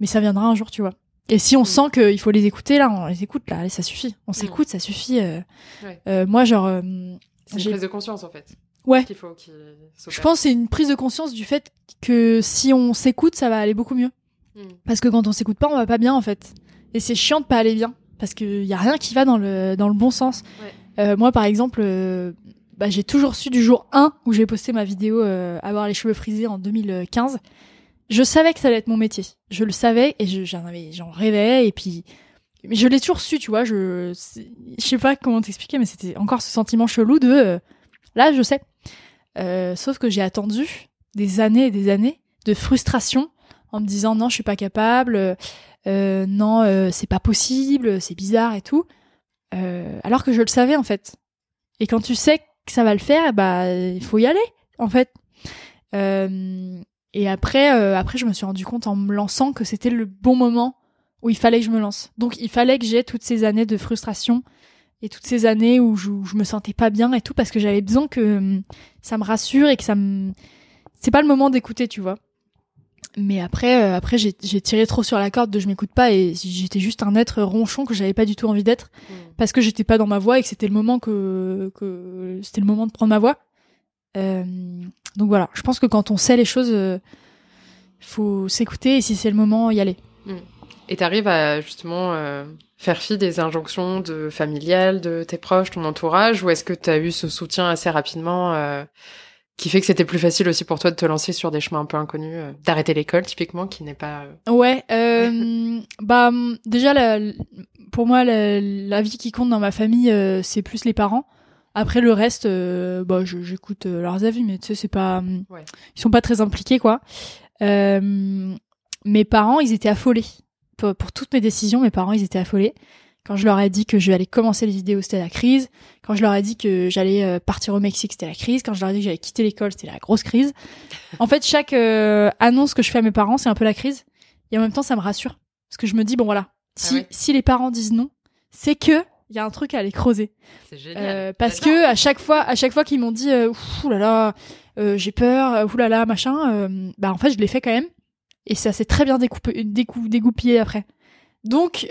mais ça viendra un jour tu vois et si on mm. sent qu'il faut les écouter là on les écoute là allez, ça suffit on mm. s'écoute ça suffit euh, euh, moi genre c'est une prise de conscience en fait Ouais. je pense c'est une prise de conscience du fait que si on s'écoute, ça va aller beaucoup mieux. Hmm. Parce que quand on s'écoute pas, on va pas bien en fait. Et c'est chiant de pas aller bien parce qu'il y a rien qui va dans le dans le bon sens. Euh, moi par exemple, euh, bah, j'ai toujours su du jour 1 où j'ai posté ma vidéo euh, avoir les cheveux frisés en 2015. Je savais que ça allait être mon métier. Je le savais et j'en avais j'en rêvais et puis mais je l'ai toujours su, tu vois, je je sais pas comment t'expliquer mais c'était encore ce sentiment chelou de euh, là, je sais. Euh, sauf que j'ai attendu des années et des années de frustration en me disant non, je suis pas capable, euh, non, euh, c'est pas possible, c'est bizarre et tout. Euh, alors que je le savais en fait. Et quand tu sais que ça va le faire, bah il faut y aller en fait. Et après, après, je me suis rendu compte en me lançant que c'était le bon moment où il fallait que je me lance. Donc il fallait que j'ai toutes ces années de frustration et toutes ces années où je, je me sentais pas bien et tout parce que j'avais besoin que hum, ça me rassure et que ça me c'est pas le moment d'écouter tu vois mais après euh, après j'ai tiré trop sur la corde de je m'écoute pas et j'étais juste un être ronchon que j'avais pas du tout envie d'être mm. parce que j'étais pas dans ma voix et que c'était le moment que que c'était le moment de prendre ma voix euh, donc voilà je pense que quand on sait les choses euh, faut s'écouter et si c'est le moment y aller mm. et t'arrives à justement euh, faire fi des injonctions de familiales, de tes proches, ton entourage, ou est-ce que tu as eu ce soutien assez rapidement qui fait que c'était plus facile aussi pour toi de te lancer sur des chemins un peu inconnus, euh, d'arrêter l'école typiquement, qui n'est pas... Euh, ouais, euh, bah déjà la, pour moi la, la, vie qui compte dans ma famille, c'est plus les parents. Après le reste, bah j'écoute leurs avis, mais tu sais c'est pas, ouais. ils sont pas très impliqués quoi. mes parents, ils étaient affolés pour, toutes mes décisions, mes parents, ils étaient affolés. Quand je leur ai dit que je allais commencer les vidéos, c'était la crise. Quand je leur ai dit que j'allais euh, partir au Mexique, c'était la crise. Quand je leur ai dit que j'allais quitter l'école, c'était la grosse crise. En fait, chaque euh, annonce que je fais à mes parents, c'est un peu la crise. Et en même temps, ça me rassure. Parce que je me dis, bon voilà, si, ah si les parents disent non, c'est que il y a un truc à aller creuser. C'est génial. Euh, parce que à chaque fois, à chaque fois qu'ils m'ont dit, euh, là là, j'ai peur, ouh là là, machin, bah en fait, je l'ai fait quand même et ça s'est très bien découpé, dégoupillé après. Donc,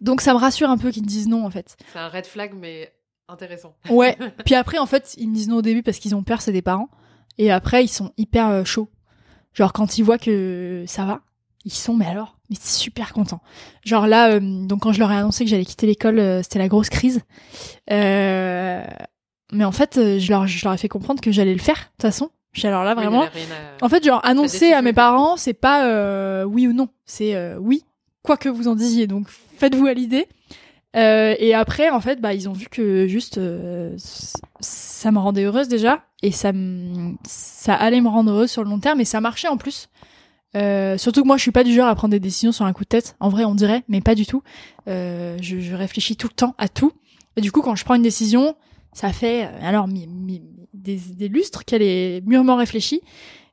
donc ça me rassure un peu qu'ils me disent non en fait. C'est un red flag mais intéressant. Ouais. Puis après en fait ils me disent non au début parce qu'ils ont peur, c'est des parents. Et après, ils sont hyper chauds. Genre quand ils voient que ça va, ils sont mais alors mais super contents. Genre là, donc quand je leur ai annoncé que j'allais quitter l'école, c'était la grosse crise. Euh, mais en fait, je leur, je leur ai fait comprendre que j'allais le faire de toute façon. Alors là vraiment, en fait, genre annoncer à mes parents, c'est pas euh, oui ou non, c'est euh, oui, quoi que vous en disiez. Donc faites-vous à l'idée. Euh, et après, en fait, bah ils ont vu que juste ça me rendait heureuse déjà, et ça allait me rendre heureuse sur le long terme, et ça marchait en plus. surtout que moi, je suis pas du genre à prendre des décisions sur un coup de tête. En vrai, on dirait, mais pas du tout. Je, réfléchis tout le temps à tout. Et du coup, quand je prends une décision, ça fait alors des, lustres qu'elle est mûrement réfléchie.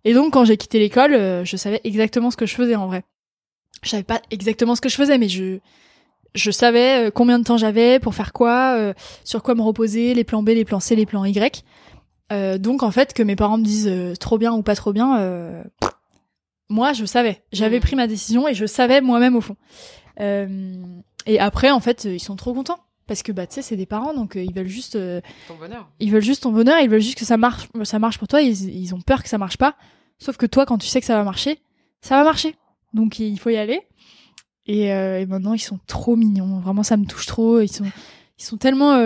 Et donc, quand j'ai quitté l'école, euh, je savais exactement ce que je faisais en vrai. Je savais pas exactement ce que je faisais, mais je, je savais euh, combien de temps j'avais pour faire quoi, euh, sur quoi me reposer, les plans B, les plans C, les plans Y. donc, en fait, que mes parents me disent trop bien ou pas trop bien, moi, je savais. J'avais mmh. pris ma décision et je savais moi-même au fond. et après, en fait, ils sont trop contents parce que bah tu sais c'est des parents donc euh, ils veulent juste euh, ton bonheur. Ils veulent juste ton bonheur, ils veulent juste que ça marche ça marche pour toi, ils, ils ont peur que ça marche pas. Sauf que toi quand tu sais que ça va marcher, ça va marcher. Donc il faut y aller. Et, euh, et maintenant ils sont trop mignons, vraiment ça me touche trop, ils sont ils sont tellement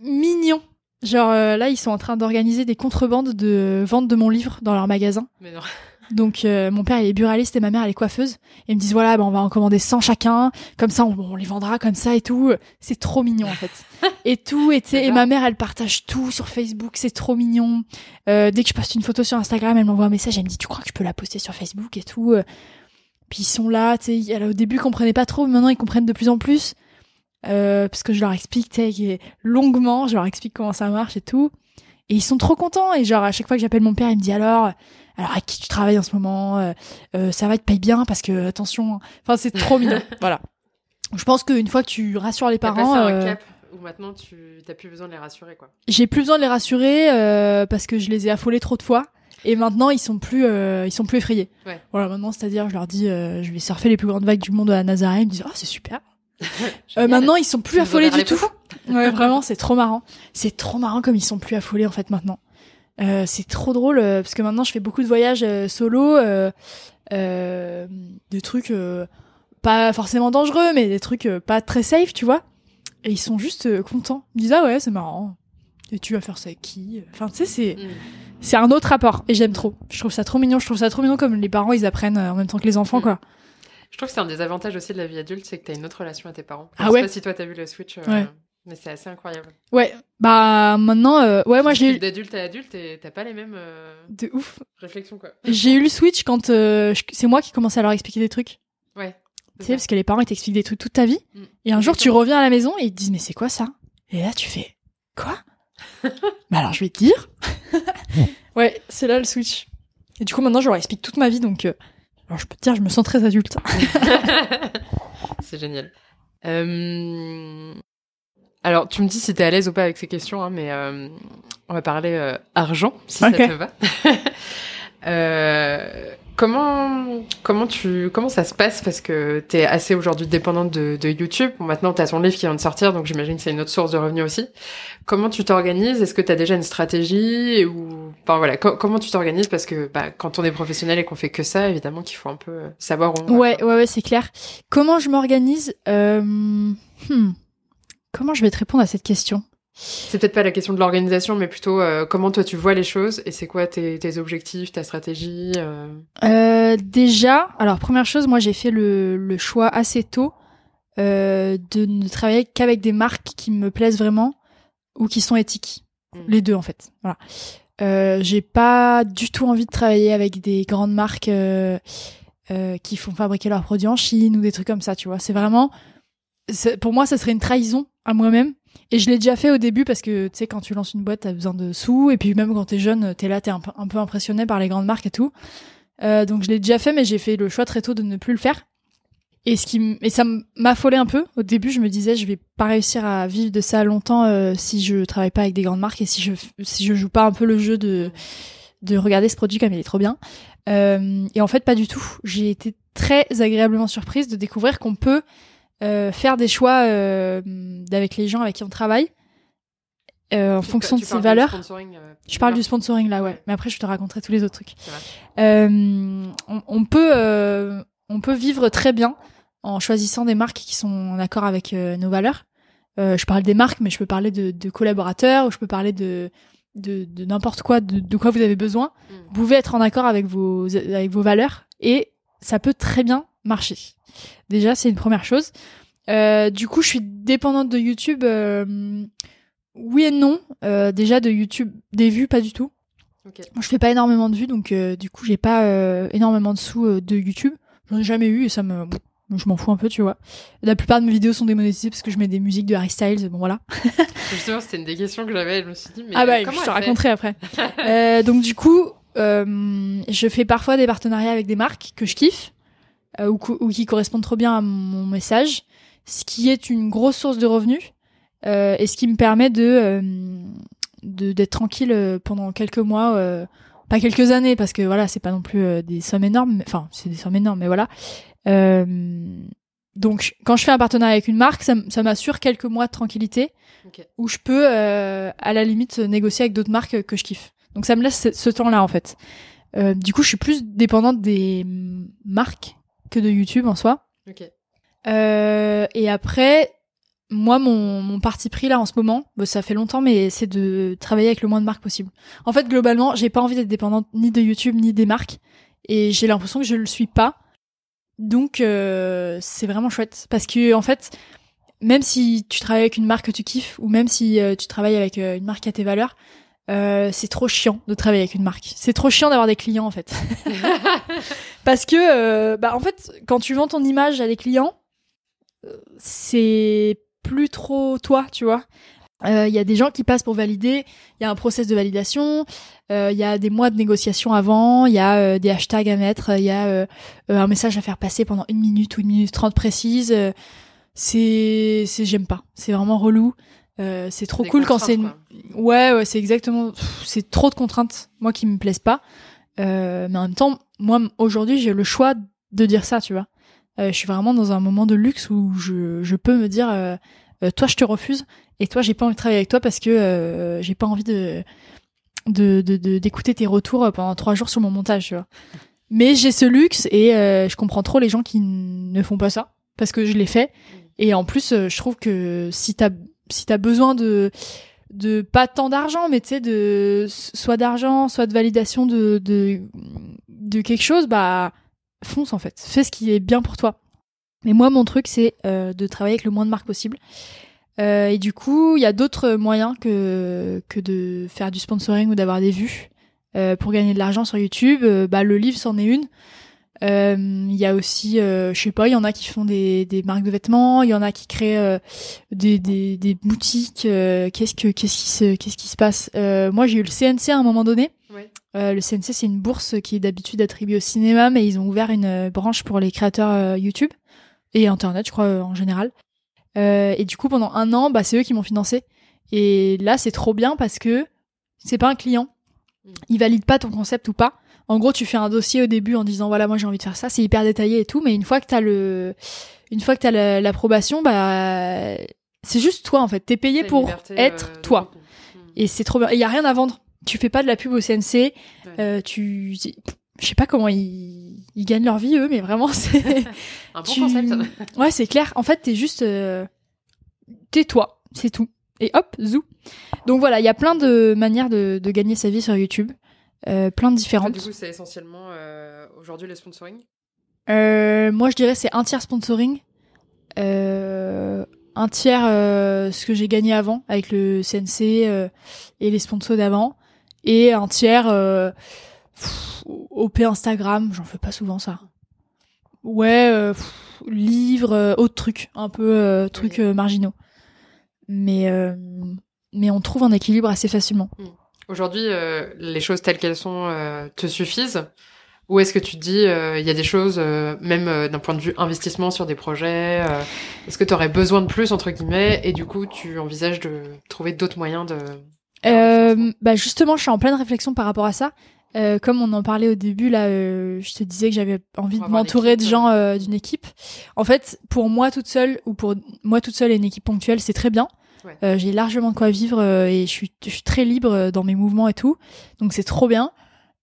mignons. Genre là ils sont en train d'organiser des contrebandes de vente de mon livre dans leur magasin. Mais non. Donc euh, mon père il est buraliste et ma mère elle est coiffeuse. Et ils me disent voilà bah, on va en commander 100 chacun, comme ça on, les vendra comme ça et tout. C'est trop mignon en fait. et tout et, et ma mère elle partage tout sur Facebook, c'est trop mignon. Euh, dès que je poste une photo sur Instagram elle m'envoie un message, elle me dit tu crois que je peux la poster sur Facebook et tout. Puis ils sont là, tu sais, au début ils comprenaient pas trop, mais maintenant ils comprennent de plus en plus. Euh, parce que je leur explique tu longuement, je leur explique comment ça marche et tout. Et ils sont trop contents. Et genre, à chaque fois que j'appelle mon père, il me dit alors, alors à qui tu travailles en ce moment euh, euh, Ça va, te paye bien parce que attention. Hein. Enfin, c'est trop mignon. voilà. Je pense qu'une fois que tu rassures les parents. un euh, cap où maintenant tu n'as plus besoin de les rassurer, quoi. J'ai plus besoin de les rassurer parce que je les ai affolés trop de fois. Et maintenant, ils sont plus, ils sont plus effrayés. Ouais. Voilà, maintenant, c'est-à-dire, je leur dis, je vais surfer les plus grandes vagues du monde à Nazaré. Ils me disent, oh, c'est super. euh, maintenant, ils sont plus affolés du tout. ouais, vraiment, c'est trop marrant. C'est trop marrant comme ils sont plus affolés en fait maintenant. Euh, c'est trop drôle euh, parce que maintenant je fais beaucoup de voyages euh, solo, des trucs pas forcément dangereux, mais des trucs pas très safe, tu vois. Et ils sont juste contents. Ils disent ah ouais c'est marrant. Et tu vas faire ça avec qui Enfin tu sais c'est mm. c'est un autre rapport et j'aime trop. Je trouve ça trop mignon. Je trouve ça trop mignon comme les parents ils apprennent en même temps que les enfants mm. quoi. Je trouve que c'est un des avantages aussi de la vie adulte, c'est que t'as une autre relation à tes parents. ah ouais. sais pas si toi t'as vu le switch. Euh, mais c'est assez incroyable. Ouais, bah maintenant, euh, ouais, moi j'ai eu. D'adulte à adulte, et t'as pas les mêmes. Euh, de ouf. Réflexions quoi. J'ai eu le switch quand c'est moi qui commençais à leur expliquer des trucs. Ouais. Tu sais, parce que les parents ils t'expliquent des trucs toute ta vie. Mm. Et un jour tu reviens à la maison et ils te disent mais c'est quoi ça? Et là tu fais quoi? Bah alors je vais te dire. ouais, c'est là le switch. Et du coup maintenant je leur explique toute ma vie donc alors je peux te dire, je me sens très adulte. c'est génial. Euh... Alors, tu me dis si t'es à l'aise ou pas avec ces questions, hein, mais euh, on va parler euh, argent, si ça te va. euh, Comment comment tu comment ça se passe? Parce que tu es assez aujourd'hui dépendante de, de YouTube. Bon, maintenant tu as ton livre qui vient de sortir donc j'imagine que c'est une autre source de revenus aussi. Comment tu t'organises? Est-ce que tu as déjà une stratégie ou enfin voilà, comment tu t'organises? Parce que bah, quand on est professionnel et qu'on fait que ça, évidemment qu'il faut un peu savoir où on Ouais, ouais ouais, c'est clair. Comment je m'organise? Euh... hmm. Comment je vais te répondre à cette question? C'est peut-être pas la question de l'organisation, mais plutôt euh, comment toi tu vois les choses et c'est quoi tes, tes, objectifs, ta stratégie euh... Euh, Déjà, alors première chose, moi j'ai fait le, le, choix assez tôt de ne travailler qu'avec des marques qui me plaisent vraiment ou qui sont éthiques. Mm. Les deux en fait. Voilà. J'ai pas du tout envie de travailler avec des grandes marques qui font fabriquer leurs produits en Chine ou des trucs comme ça, tu vois. C'est vraiment, pour moi, ça serait une trahison à moi-même et je l'ai déjà fait au début parce que, tu sais, quand tu lances une boîte, t'as besoin de sous. Et puis même quand t'es jeune, t'es là, t'es un, un peu impressionné par les grandes marques et tout. Euh, donc je l'ai déjà fait, mais j'ai fait le choix très tôt de ne plus le faire. Et ce qui et ça m'affolait un peu. Au début, je me disais, je vais pas réussir à vivre de ça longtemps euh, si je travaille pas avec des grandes marques et si je si je joue pas un peu le jeu de de regarder ce produit comme il est trop bien. Euh, et en fait, pas du tout. J'ai été très agréablement surprise de découvrir qu'on peut faire des choix euh, avec les gens avec qui on travaille euh, en fonction de ses valeurs. Euh, je parle du sponsoring là, ouais. Mais après, je te raconterai tous les autres trucs. Euh, on, on, peut, euh, on peut vivre très bien en choisissant des marques qui sont en accord avec nos valeurs. je parle des marques, mais je peux parler de, de collaborateurs, ou je peux parler de de, de n'importe quoi, de, de, quoi vous avez besoin. Mm. Vous pouvez être en accord avec vos avec vos valeurs et ça peut très bien marcher. Déjà, c'est une première chose. du coup, je suis dépendante de YouTube oui et non. Euh, déjà de YouTube, des vues, pas du tout. Okay. Moi, je fais pas énormément de vues, donc euh, du coup, j'ai pas euh, énormément de sous euh, de YouTube. J'en ai jamais eu et ça me, je m'en fous un peu, tu vois. La plupart de mes vidéos sont démonétisées parce que je mets des musiques de Harry Styles. Bon voilà. Justement, c'était une des questions que j'avais. Je me suis dit, mais ah bah, je te raconterai après. donc du coup, je fais parfois des partenariats avec des marques que je kiffe ou, ou qui correspondent trop bien à mon message, ce qui est une grosse source de revenus. Euh, et ce qui me permet de euh, d'être tranquille euh, pendant quelques mois pas quelques années parce que voilà c'est pas non plus des sommes énormes enfin c'est des sommes énormes mais voilà. Donc quand je fais un partenariat avec une marque ça, ça m'assure quelques mois de tranquillité où je peux à la limite négocier avec d'autres marques que je kiffe. Donc ça me laisse ce, temps là en fait. Du coup je suis plus dépendante des marques que de YouTube en soi okay. et après moi, mon, mon parti pris là en ce moment, bah, ça fait longtemps, mais c'est de travailler avec le moins de marques possible. En fait, globalement, j'ai pas envie d'être dépendante ni de YouTube ni des marques, et j'ai l'impression que je le suis pas. Donc, euh, c'est vraiment chouette parce que en fait, même si tu travailles avec une marque que tu kiffes, ou même si euh, tu travailles avec euh, une marque à tes valeurs, c'est trop chiant de travailler avec une marque. C'est trop chiant d'avoir des clients en fait, parce que bah en fait, quand tu vends ton image à des clients, c'est plus trop toi, tu vois. Il euh, y a des gens qui passent pour valider, il y a un process de validation, il euh, y a des mois de négociation avant, il y a euh, des hashtags à mettre, il y a un message à faire passer pendant une minute ou une minute trente précise. c'est, c'est j'aime pas, c'est vraiment relou. C'est trop cool quand c'est ouais ouais c'est exactement c'est trop de contraintes moi qui me plaisent pas. Mais en même temps moi aujourd'hui j'ai le choix de dire ça tu vois. Euh, je suis vraiment dans un moment de luxe où je, je peux me dire euh, euh, toi je te refuse et toi j'ai pas envie de travailler avec toi parce que j'ai pas envie de de d'écouter tes retours pendant trois jours sur mon montage tu vois. Mais j'ai ce luxe et je comprends trop les gens qui ne font pas ça parce que je l'ai fait. Et en plus je trouve que si t'as si t'as besoin de pas tant d'argent mais tu sais soit d'argent soit de validation de, quelque chose bah fonce en fait, fais ce qui est bien pour toi. Mais moi, mon truc, c'est euh, de travailler avec le moins de marques possible. Euh, et du coup, il y a d'autres moyens que, que de faire du sponsoring ou d'avoir des vues euh, pour gagner de l'argent sur YouTube. bah, le livre, c'en est une. Il y a aussi, je sais pas, il y en a qui font des, des marques de vêtements, il y en a qui créent des, des, des, boutiques. qu'est-ce que qu'est-ce qui se qu'est-ce qui se passe? Moi, j'ai eu le CNC à un moment donné. Euh, le CNC, c'est une bourse qui est d'habitude attribuée au cinéma, mais ils ont ouvert une euh, branche pour les créateurs euh, YouTube et Internet, je crois, en général. et du coup, pendant un an, bah, c'est eux qui m'ont financé. Et là, c'est trop bien parce que c'est pas un client. Mm. Il valide pas ton concept ou pas. En gros, tu fais un dossier au début en disant voilà, moi j'ai envie de faire ça, c'est hyper détaillé et tout, mais une fois que t'as le, une fois que t'as l'approbation, bah, c'est juste toi en fait. T'es payé pour être toi. Mm. Et c'est trop bien. Et y a rien à vendre tu fais pas de la pub au CNC, euh, tu, je sais pas comment ils, ils gagnent leur vie eux, mais vraiment c'est un bon concept. ouais, c'est clair. En fait, t'es juste, euh... t'es toi, c'est tout. Et hop, zou. Donc voilà, il y a plein de manières de, de, gagner sa vie sur YouTube, euh, plein de différentes. du coup, c'est essentiellement euh, aujourd'hui le sponsoring? Euh, moi, je dirais c'est un tiers sponsoring. Euh, un tiers euh, ce que j'ai gagné avant avec le CNC euh, et les sponsors d'avant et un tiers euh, OP Instagram, j'en fais pas souvent ça. Ouais, euh, livres, euh, autres trucs, un peu euh, trucs marginaux. Mais mais on trouve un équilibre assez facilement. Hmm. Aujourd'hui, les choses telles qu'elles sont te suffisent? Ou est-ce que tu te dis, il y a des choses, même d'un point de vue investissement sur des projets, est-ce que tu aurais besoin de plus, entre guillemets, et du coup, tu envisages de trouver d'autres moyens de, euh, bah justement, je suis en pleine réflexion par rapport à ça. Euh, comme on en parlait au début, là, euh, je te disais que j'avais envie de m'entourer de gens euh, d'une équipe. En fait, pour moi toute seule ou pour moi toute seule et une équipe ponctuelle, c'est très bien. J'ai largement de quoi vivre et je suis, je suis très libre dans mes mouvements et tout. Donc c'est trop bien.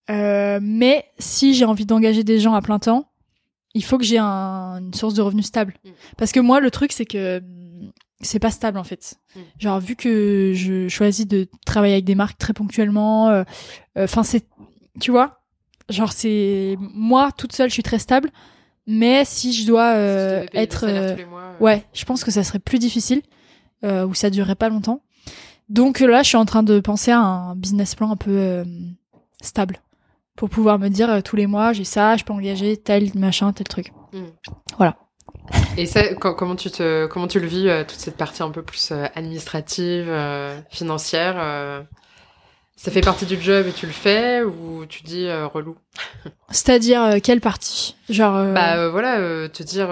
mais si j'ai envie d'engager des gens à plein temps, il faut que j'ai un, une source de revenus stable. Mm. Parce que moi, le truc, c'est que c'est pas stable en fait. Mm. Genre vu que je choisis de travailler avec des marques très ponctuellement, euh, euh, enfin c'est, tu vois, genre c'est moi toute seule, je suis très stable. Mais si je dois euh, être, ouais, je pense que ça serait plus difficile ou ça durerait pas longtemps. Donc là, je suis en train de penser à un business plan un peu stable pour pouvoir me dire tous les mois j'ai ça, je peux engager tel machin, tel truc. Mm. Voilà. Et ça, comment tu te, comment tu le vis euh, toute cette partie un peu plus euh, administrative, euh, financière Ça fait partie du job et tu le fais ou tu dis relou? C'est-à-dire quelle partie? Genre Bah voilà, te dire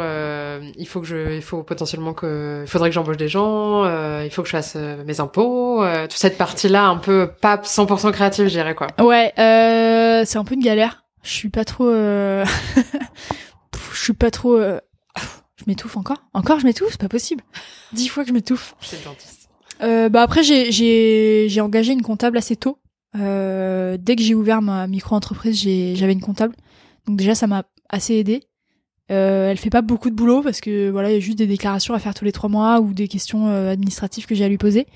il faut que je, il faut potentiellement que, il faudrait que j'embauche des gens, il faut que je fasse mes impôts, toute cette partie-là un peu pas 100% créative, je dirais quoi. Ouais, c'est un peu une galère. Je suis pas trop, je suis pas trop je m'étouffe encore? Encore je m'étouffe? C'est pas possible. Dix fois que je m'étouffe. C'est dentiste. Euh, bah après j'ai j'ai j'ai engagé une comptable assez tôt. Euh, dès que j'ai ouvert ma micro-entreprise, j'ai j'avais une comptable. Donc déjà ça m'a assez aidé. Euh, elle fait pas beaucoup de boulot parce que voilà il y a juste des déclarations à faire tous les trois mois ou des questions euh, administratives que j'ai à lui poser.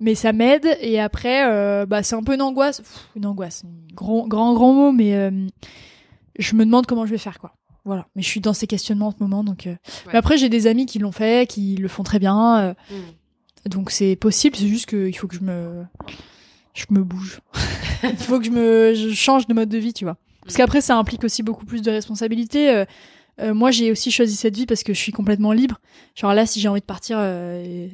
Mais ça m'aide et après euh, bah c'est un peu une angoisse, une angoisse, grand grand grand mot mais euh, je me demande comment je vais faire quoi. Voilà. Mais je suis dans ces questionnements en ce moment, donc. Euh. Mais après, j'ai des amis qui l'ont fait, qui le font très bien. Euh. Donc c'est possible. C'est juste qu'il faut que je me, je me bouge. Il faut que je me, je change de mode de vie, tu vois. Parce mm. qu'après, ça implique aussi beaucoup plus de responsabilités. Euh, moi, j'ai aussi choisi cette vie parce que je suis complètement libre. Genre là, si j'ai envie de partir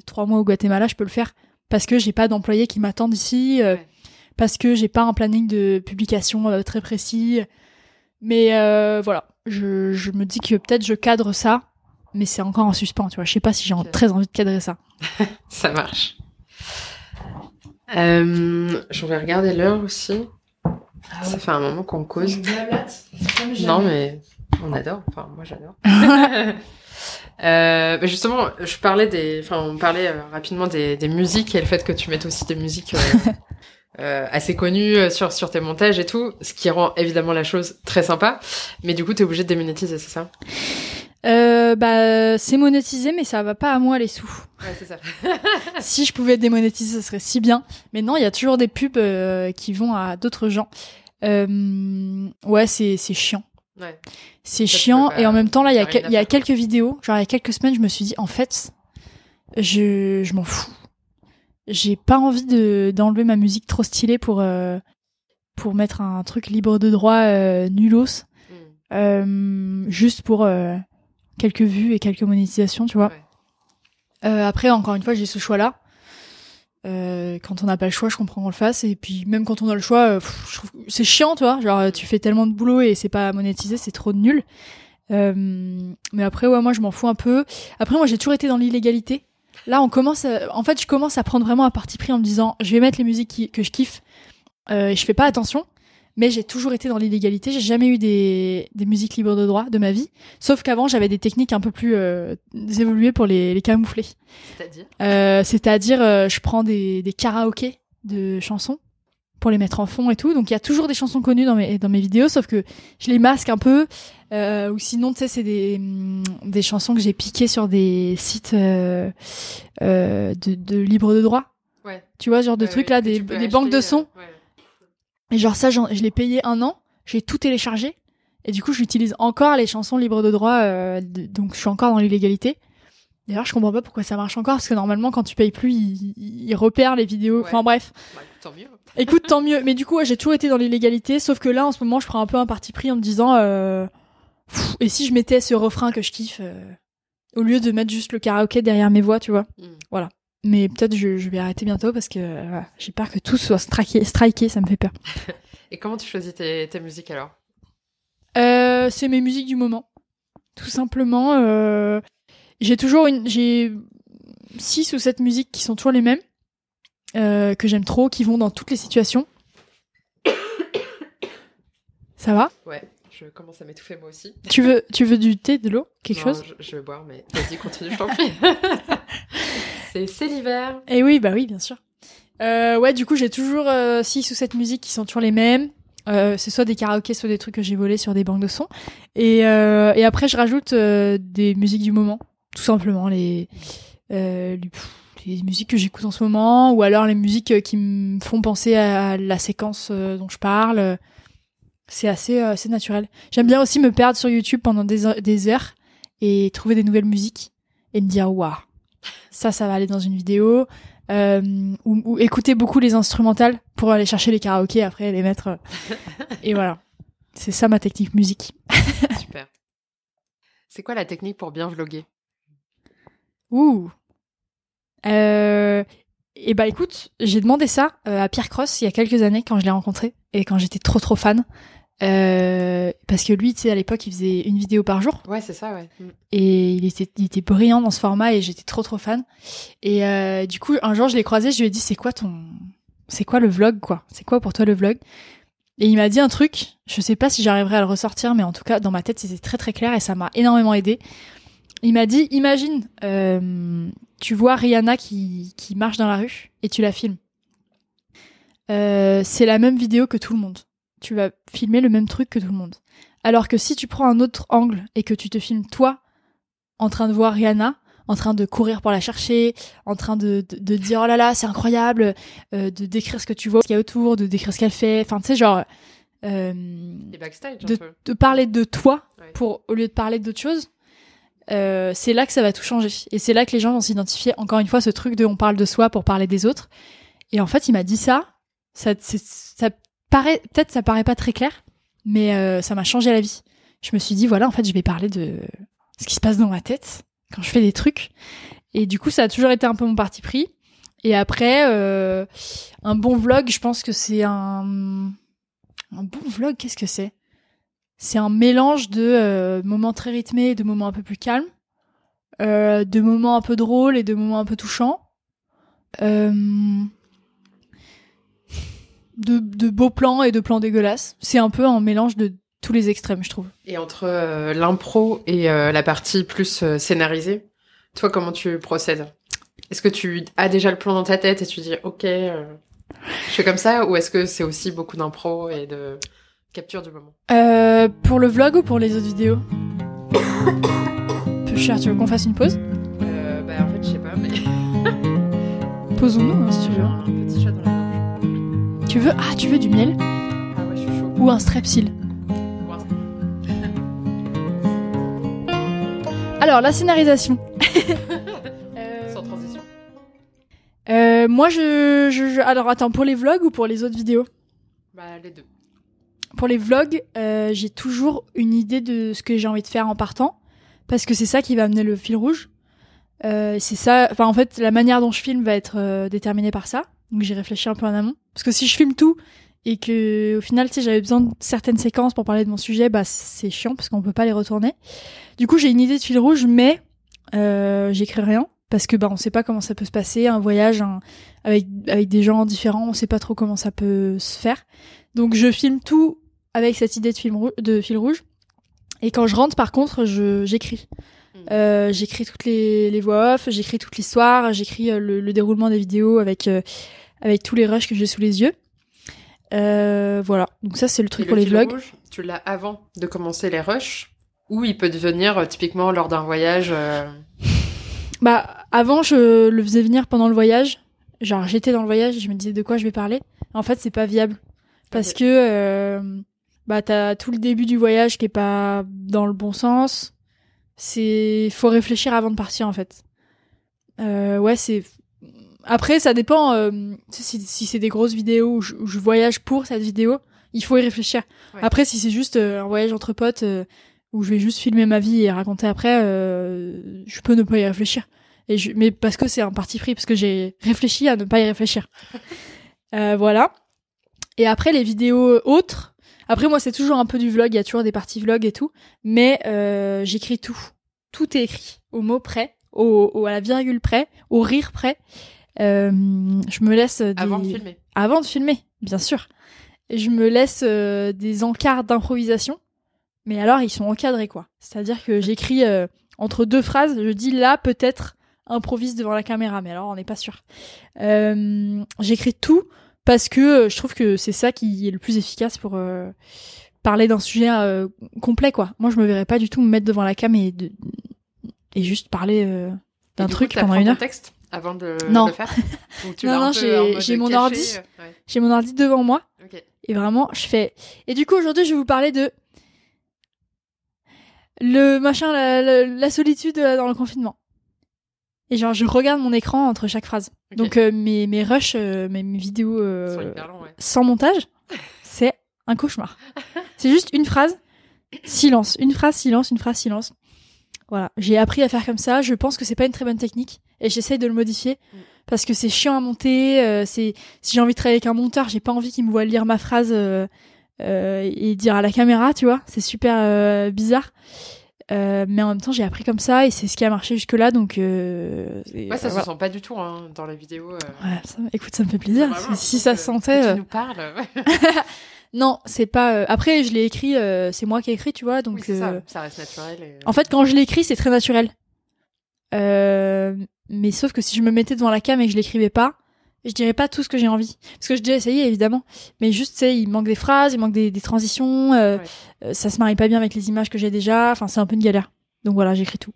trois mois au Guatemala, je peux le faire parce que j'ai pas d'employés qui m'attendent ici, parce que j'ai pas un planning de publication très précis. Mais voilà, je, je me dis que peut-être je cadre ça, mais c'est encore en suspens, tu vois. Je sais pas si j'ai très envie de cadrer ça. ça marche. Euh, je vais regarder l'heure aussi. Ah ça fait un moment qu'on cause. non, mais on adore. Enfin, moi, j'adore. euh, mais justement, je parlais des, enfin, on parlait euh, rapidement des, des, musiques et le fait que tu mettes aussi des musiques euh, assez connu euh, sur sur tes montages et tout, ce qui rend évidemment la chose très sympa. Mais du coup, t'es obligé de démonétiser, c'est ça? Euh, bah, c'est monétisé, mais ça va pas à moi les sous. Ouais, c'est ça. si je pouvais démonétiser, ce serait si bien. Mais non, il y a toujours des pubs euh, qui vont à d'autres gens. Euh, ouais, c'est c'est chiant. Ouais. C'est chiant et en même temps là, il y a il y a quelques vidéos, genre il y a quelques semaines, je me suis dit en fait, je je m'en fous j'ai pas envie de d'enlever ma musique trop stylée pour euh, pour mettre un truc libre de droit euh, nulos euh, juste pour euh, quelques vues et quelques monétisations tu vois euh, après encore une fois j'ai ce choix là quand on n'a pas le choix je comprends qu'on le fasse et puis même quand on a le choix c'est chiant tu vois genre tu fais tellement de boulot et c'est pas monétisé c'est trop nul mais après ouais moi je m'en fous un peu après moi j'ai toujours été dans l'illégalité Là, on commence. En fait, je commence à prendre vraiment un parti pris en me disant, je vais mettre les musiques que je kiffe. Euh, et je fais pas attention. Mais j'ai toujours été dans l'illégalité. J'ai jamais eu des, des musiques libres de droit de ma vie. Sauf qu'avant, j'avais des techniques un peu plus euh, évoluées pour les, les camoufler. C'est-à-dire? Euh, C'est-à-dire, euh, je prends des, des karaokés de chansons pour les mettre en fond et tout. Donc il y a toujours des chansons connues dans mes dans mes vidéos, sauf que je les masque un peu. Euh, ou sinon, tu sais, c'est des mm, des chansons que j'ai piquées sur des sites euh, euh, de, de libre de droit. Ouais. Tu vois, genre de trucs là, des, des banques de sons. Euh, et genre ça, je l'ai payé un an. J'ai tout téléchargé. Et du coup, j'utilise encore les chansons libres de droit. Euh, donc, je suis encore dans l'illégalité. D'ailleurs, je comprends pas pourquoi ça marche encore, parce que normalement, quand tu payes plus, il, il repère les vidéos. Enfin bref. Bah, tant mieux. Écoute, tant mieux. Mais du coup, j'ai toujours été dans l'illégalité, sauf que là, en ce moment, je prends un peu un parti pris en me disant, euh, et si je mettais ce refrain que je kiffe, euh, au lieu de mettre juste le karaoké derrière mes voix, tu vois. Mm. Voilà. Mais peut-être je, je, vais arrêter bientôt parce que euh, j'ai peur que tout soit striké, striké, ça me fait peur. et comment tu choisis tes, tes musiques alors? Euh, C'est mes musiques du moment. Tout simplement. Euh, j'ai toujours une, j'ai six ou sept musiques qui sont toujours les mêmes. Euh, que j'aime trop, qui vont dans toutes les situations. Ça va? Ouais, je commence à m'étouffer moi aussi. Tu veux, tu veux du thé, de l'eau, quelque chose? je, je, vais boire, mais vas-y, continue, je t'en prie. C'est l'hiver. Et oui, bah oui, bien sûr. Euh, ouais, du coup, j'ai toujours 6 ou 7 musiques qui sont toujours les mêmes. Euh, c'est soit des karaokés, soit des trucs que j'ai volés sur des banques de sons. Et, euh, après, je rajoute euh, des musiques du moment, tout simplement les, euh, les musiques que j'écoute en ce moment, ou alors les musiques qui me font penser à la séquence dont je parle. C'est assez, assez naturel. J'aime bien aussi me perdre sur YouTube pendant des, des heures et trouver des nouvelles musiques et me dire waouh, ça, ça va aller dans une vidéo euh, ou, écouter beaucoup les instrumentales pour aller chercher les karaokés après les mettre. Euh, et voilà. C'est ça ma technique musique. Super. C'est quoi la technique pour bien vloguer Ouh. Euh, et bah écoute, j'ai demandé ça à Pierre Cross il y a quelques années quand je l'ai rencontré et quand j'étais trop trop fan. Euh, parce que lui, tu sais, à l'époque, il faisait une vidéo par jour. Ouais, c'est ça, ouais. Mm. Et il était, il était brillant dans ce format et j'étais trop trop fan. Et euh, du coup, un jour, je l'ai croisé, je lui ai dit, c'est quoi ton, c'est quoi le vlog, quoi? C'est quoi pour toi le vlog? Et il m'a dit un truc. Je sais pas si j'arriverai à le ressortir, mais en tout cas, dans ma tête, c'était très très clair et ça m'a énormément aidé. Il m'a dit, imagine, euh, tu vois Rihanna qui, qui marche dans la rue et tu la filmes. Euh, c'est la même vidéo que tout le monde tu vas filmer le même truc que tout le monde. Alors que si tu prends un autre angle et que tu te filmes toi en train de voir Rihanna, en train de courir pour la chercher, en train de, de, dire oh là là c'est incroyable, euh, de décrire ce que tu vois, ce qu'il y a autour, de décrire ce qu'elle fait, enfin tu sais genre euh, de, de, parler de toi pour au lieu de parler d'autre chose. Euh, c'est là que ça va tout changer et c'est là que les gens vont s'identifier encore une fois ce truc de on parle de soi pour parler des autres et en fait il m'a dit ça ça, ça peut-être ça paraît pas très clair, mais euh, ça m'a changé la vie. Je me suis dit, voilà, en fait, je vais parler de ce qui se passe dans ma tête quand je fais des trucs. Et du coup, ça a toujours été un peu mon parti pris. Et après, euh, un bon vlog, je pense que c'est un... Un bon vlog, qu'est-ce que c'est? C'est un mélange de euh, moments très rythmés et de moments un peu plus calmes, de moments un peu drôles et de moments un peu touchants. De, beaux plans et de plans dégueulasses. C'est un peu un mélange de tous les extrêmes, je trouve. Et entre euh, l'impro et euh, la partie plus euh, scénarisée, toi, comment tu procèdes? Est-ce que tu as déjà le plan dans ta tête et tu dis, ok, je fais comme ça, ou est-ce que c'est aussi beaucoup d'impro et de capture du moment? Pour le vlog ou pour les autres vidéos? Peu cher, tu veux qu'on fasse une pause? Bah en fait, je sais pas, mais... Posons-nous, hein, si tu veux. Tu veux Ah, tu veux du miel Ah ouais, je suis chaud. Ou un strepsil Alors, la scénarisation. Euh, Sans transition. Euh, moi, je, je, Alors, attends, pour les vlogs ou pour les autres vidéos? Bah, les deux. Pour les vlogs, euh, j'ai toujours une idée de ce que j'ai envie de faire en partant. Parce que c'est ça qui va amener le fil rouge. c'est ça. Enfin, en fait, la manière dont je filme va être déterminée par ça. Donc j'ai réfléchi un peu en amont. Parce que si je filme tout et que au final, tu sais, j'avais besoin de certaines séquences pour parler de mon sujet, bah c'est chiant parce qu'on peut pas les retourner. Du coup, j'ai une idée de fil rouge, mais euh, j'écris rien parce que bah on sait pas comment ça peut se passer, un voyage avec avec des gens différents, on sait pas trop comment ça peut se faire. Donc je filme tout avec cette idée de film de fil rouge. Et quand je rentre, par contre, je j'écris. Hmm. Euh, j'écris toutes les, les voix off, j'écris toute l'histoire, j'écris euh, le, le, déroulement des vidéos avec euh, avec tous les rushs que j'ai sous les yeux. Euh, voilà, donc ça c'est le truc pour les vlogs. tu l'as avant de commencer les rushs ou il peut devenir euh, typiquement lors d'un voyage euh Bah avant je le faisais venir pendant le voyage. Genre j'étais dans le voyage et je me disais de quoi je vais parler. En fait c'est pas viable parce que bah t'as tout le début du voyage qui est pas dans le bon sens. C'est faut réfléchir avant de partir en fait. Euh, ouais c'est après, ça dépend euh, si, si c'est des grosses vidéos où je, je, voyage pour cette vidéo, il faut y réfléchir. Après, si c'est juste euh, un voyage entre potes euh, où je vais juste filmer ma vie et raconter après, je peux ne pas y réfléchir. Et je, mais parce que c'est un parti pris, parce que j'ai réfléchi à ne pas y réfléchir. voilà. Et après, les vidéos autres. Après, moi, c'est toujours un peu du vlog. Il y a toujours des parties vlog et tout. Mais j'écris tout. Tout est écrit au mot près, au, au, à la virgule près, au rire près. Euh, je me laisse des... avant de filmer. Avant de filmer, bien sûr. Je me laisse euh, des encarts d'improvisation, mais alors ils sont encadrés quoi. C'est-à-dire que j'écris euh, entre deux phrases, je dis là peut-être improvise devant la caméra, mais alors on n'est pas sûr. Euh, j'écris tout parce que je trouve que c'est ça qui est le plus efficace pour parler d'un sujet complet, quoi. Moi, je me verrais pas du tout me mettre devant la cam et, de, et juste parler d'un truc pendant une heure. texte avant de non. le faire Non, non, j'ai mon ordi. J'ai mon ordi devant moi. Et vraiment, je fais. Et du coup, aujourd'hui, je vais vous parler de le machin, la, solitude euh, dans le confinement. Et genre, je regarde mon écran entre chaque phrase. Donc, euh, mes, mes rushs, euh, mes, vidéos sans montage, c'est un cauchemar. c'est juste une phrase, silence. Une phrase, silence, une phrase, silence. Voilà. J'ai appris à faire comme ça. Je pense que c'est pas une très bonne technique. Et j'essaye de le modifier. Mm. Parce que c'est chiant à monter. c'est si j'ai envie de travailler avec un monteur, j'ai pas envie qu'il me voit lire ma phrase euh, et dire à la caméra, tu vois. C'est super euh, bizarre. Euh, mais en même temps, j'ai appris comme ça et c'est ce qui a marché jusque-là. Donc, euh, ouais, ça se sent pas du tout hein, dans la vidéo. Ouais, ça, écoute, ça me fait plaisir. si ça se sentait. Tu nous parles. non, c'est pas. Après, je l'ai écrit. c'est moi qui ai écrit, tu vois. Donc, ça. ça. reste naturel. En fait, quand je l'écris, c'est très naturel. Mais sauf que si je me mettais devant la cam et que je l'écrivais pas, je dirais pas tout ce que j'ai envie. Parce que j'ai déjà essayé évidemment. Mais juste tu sais il manque des phrases il manque des, des transitions euh, euh, ça se marie pas bien avec les images que j'ai déjà. Enfin c'est un peu une galère. Donc voilà j'écris tout.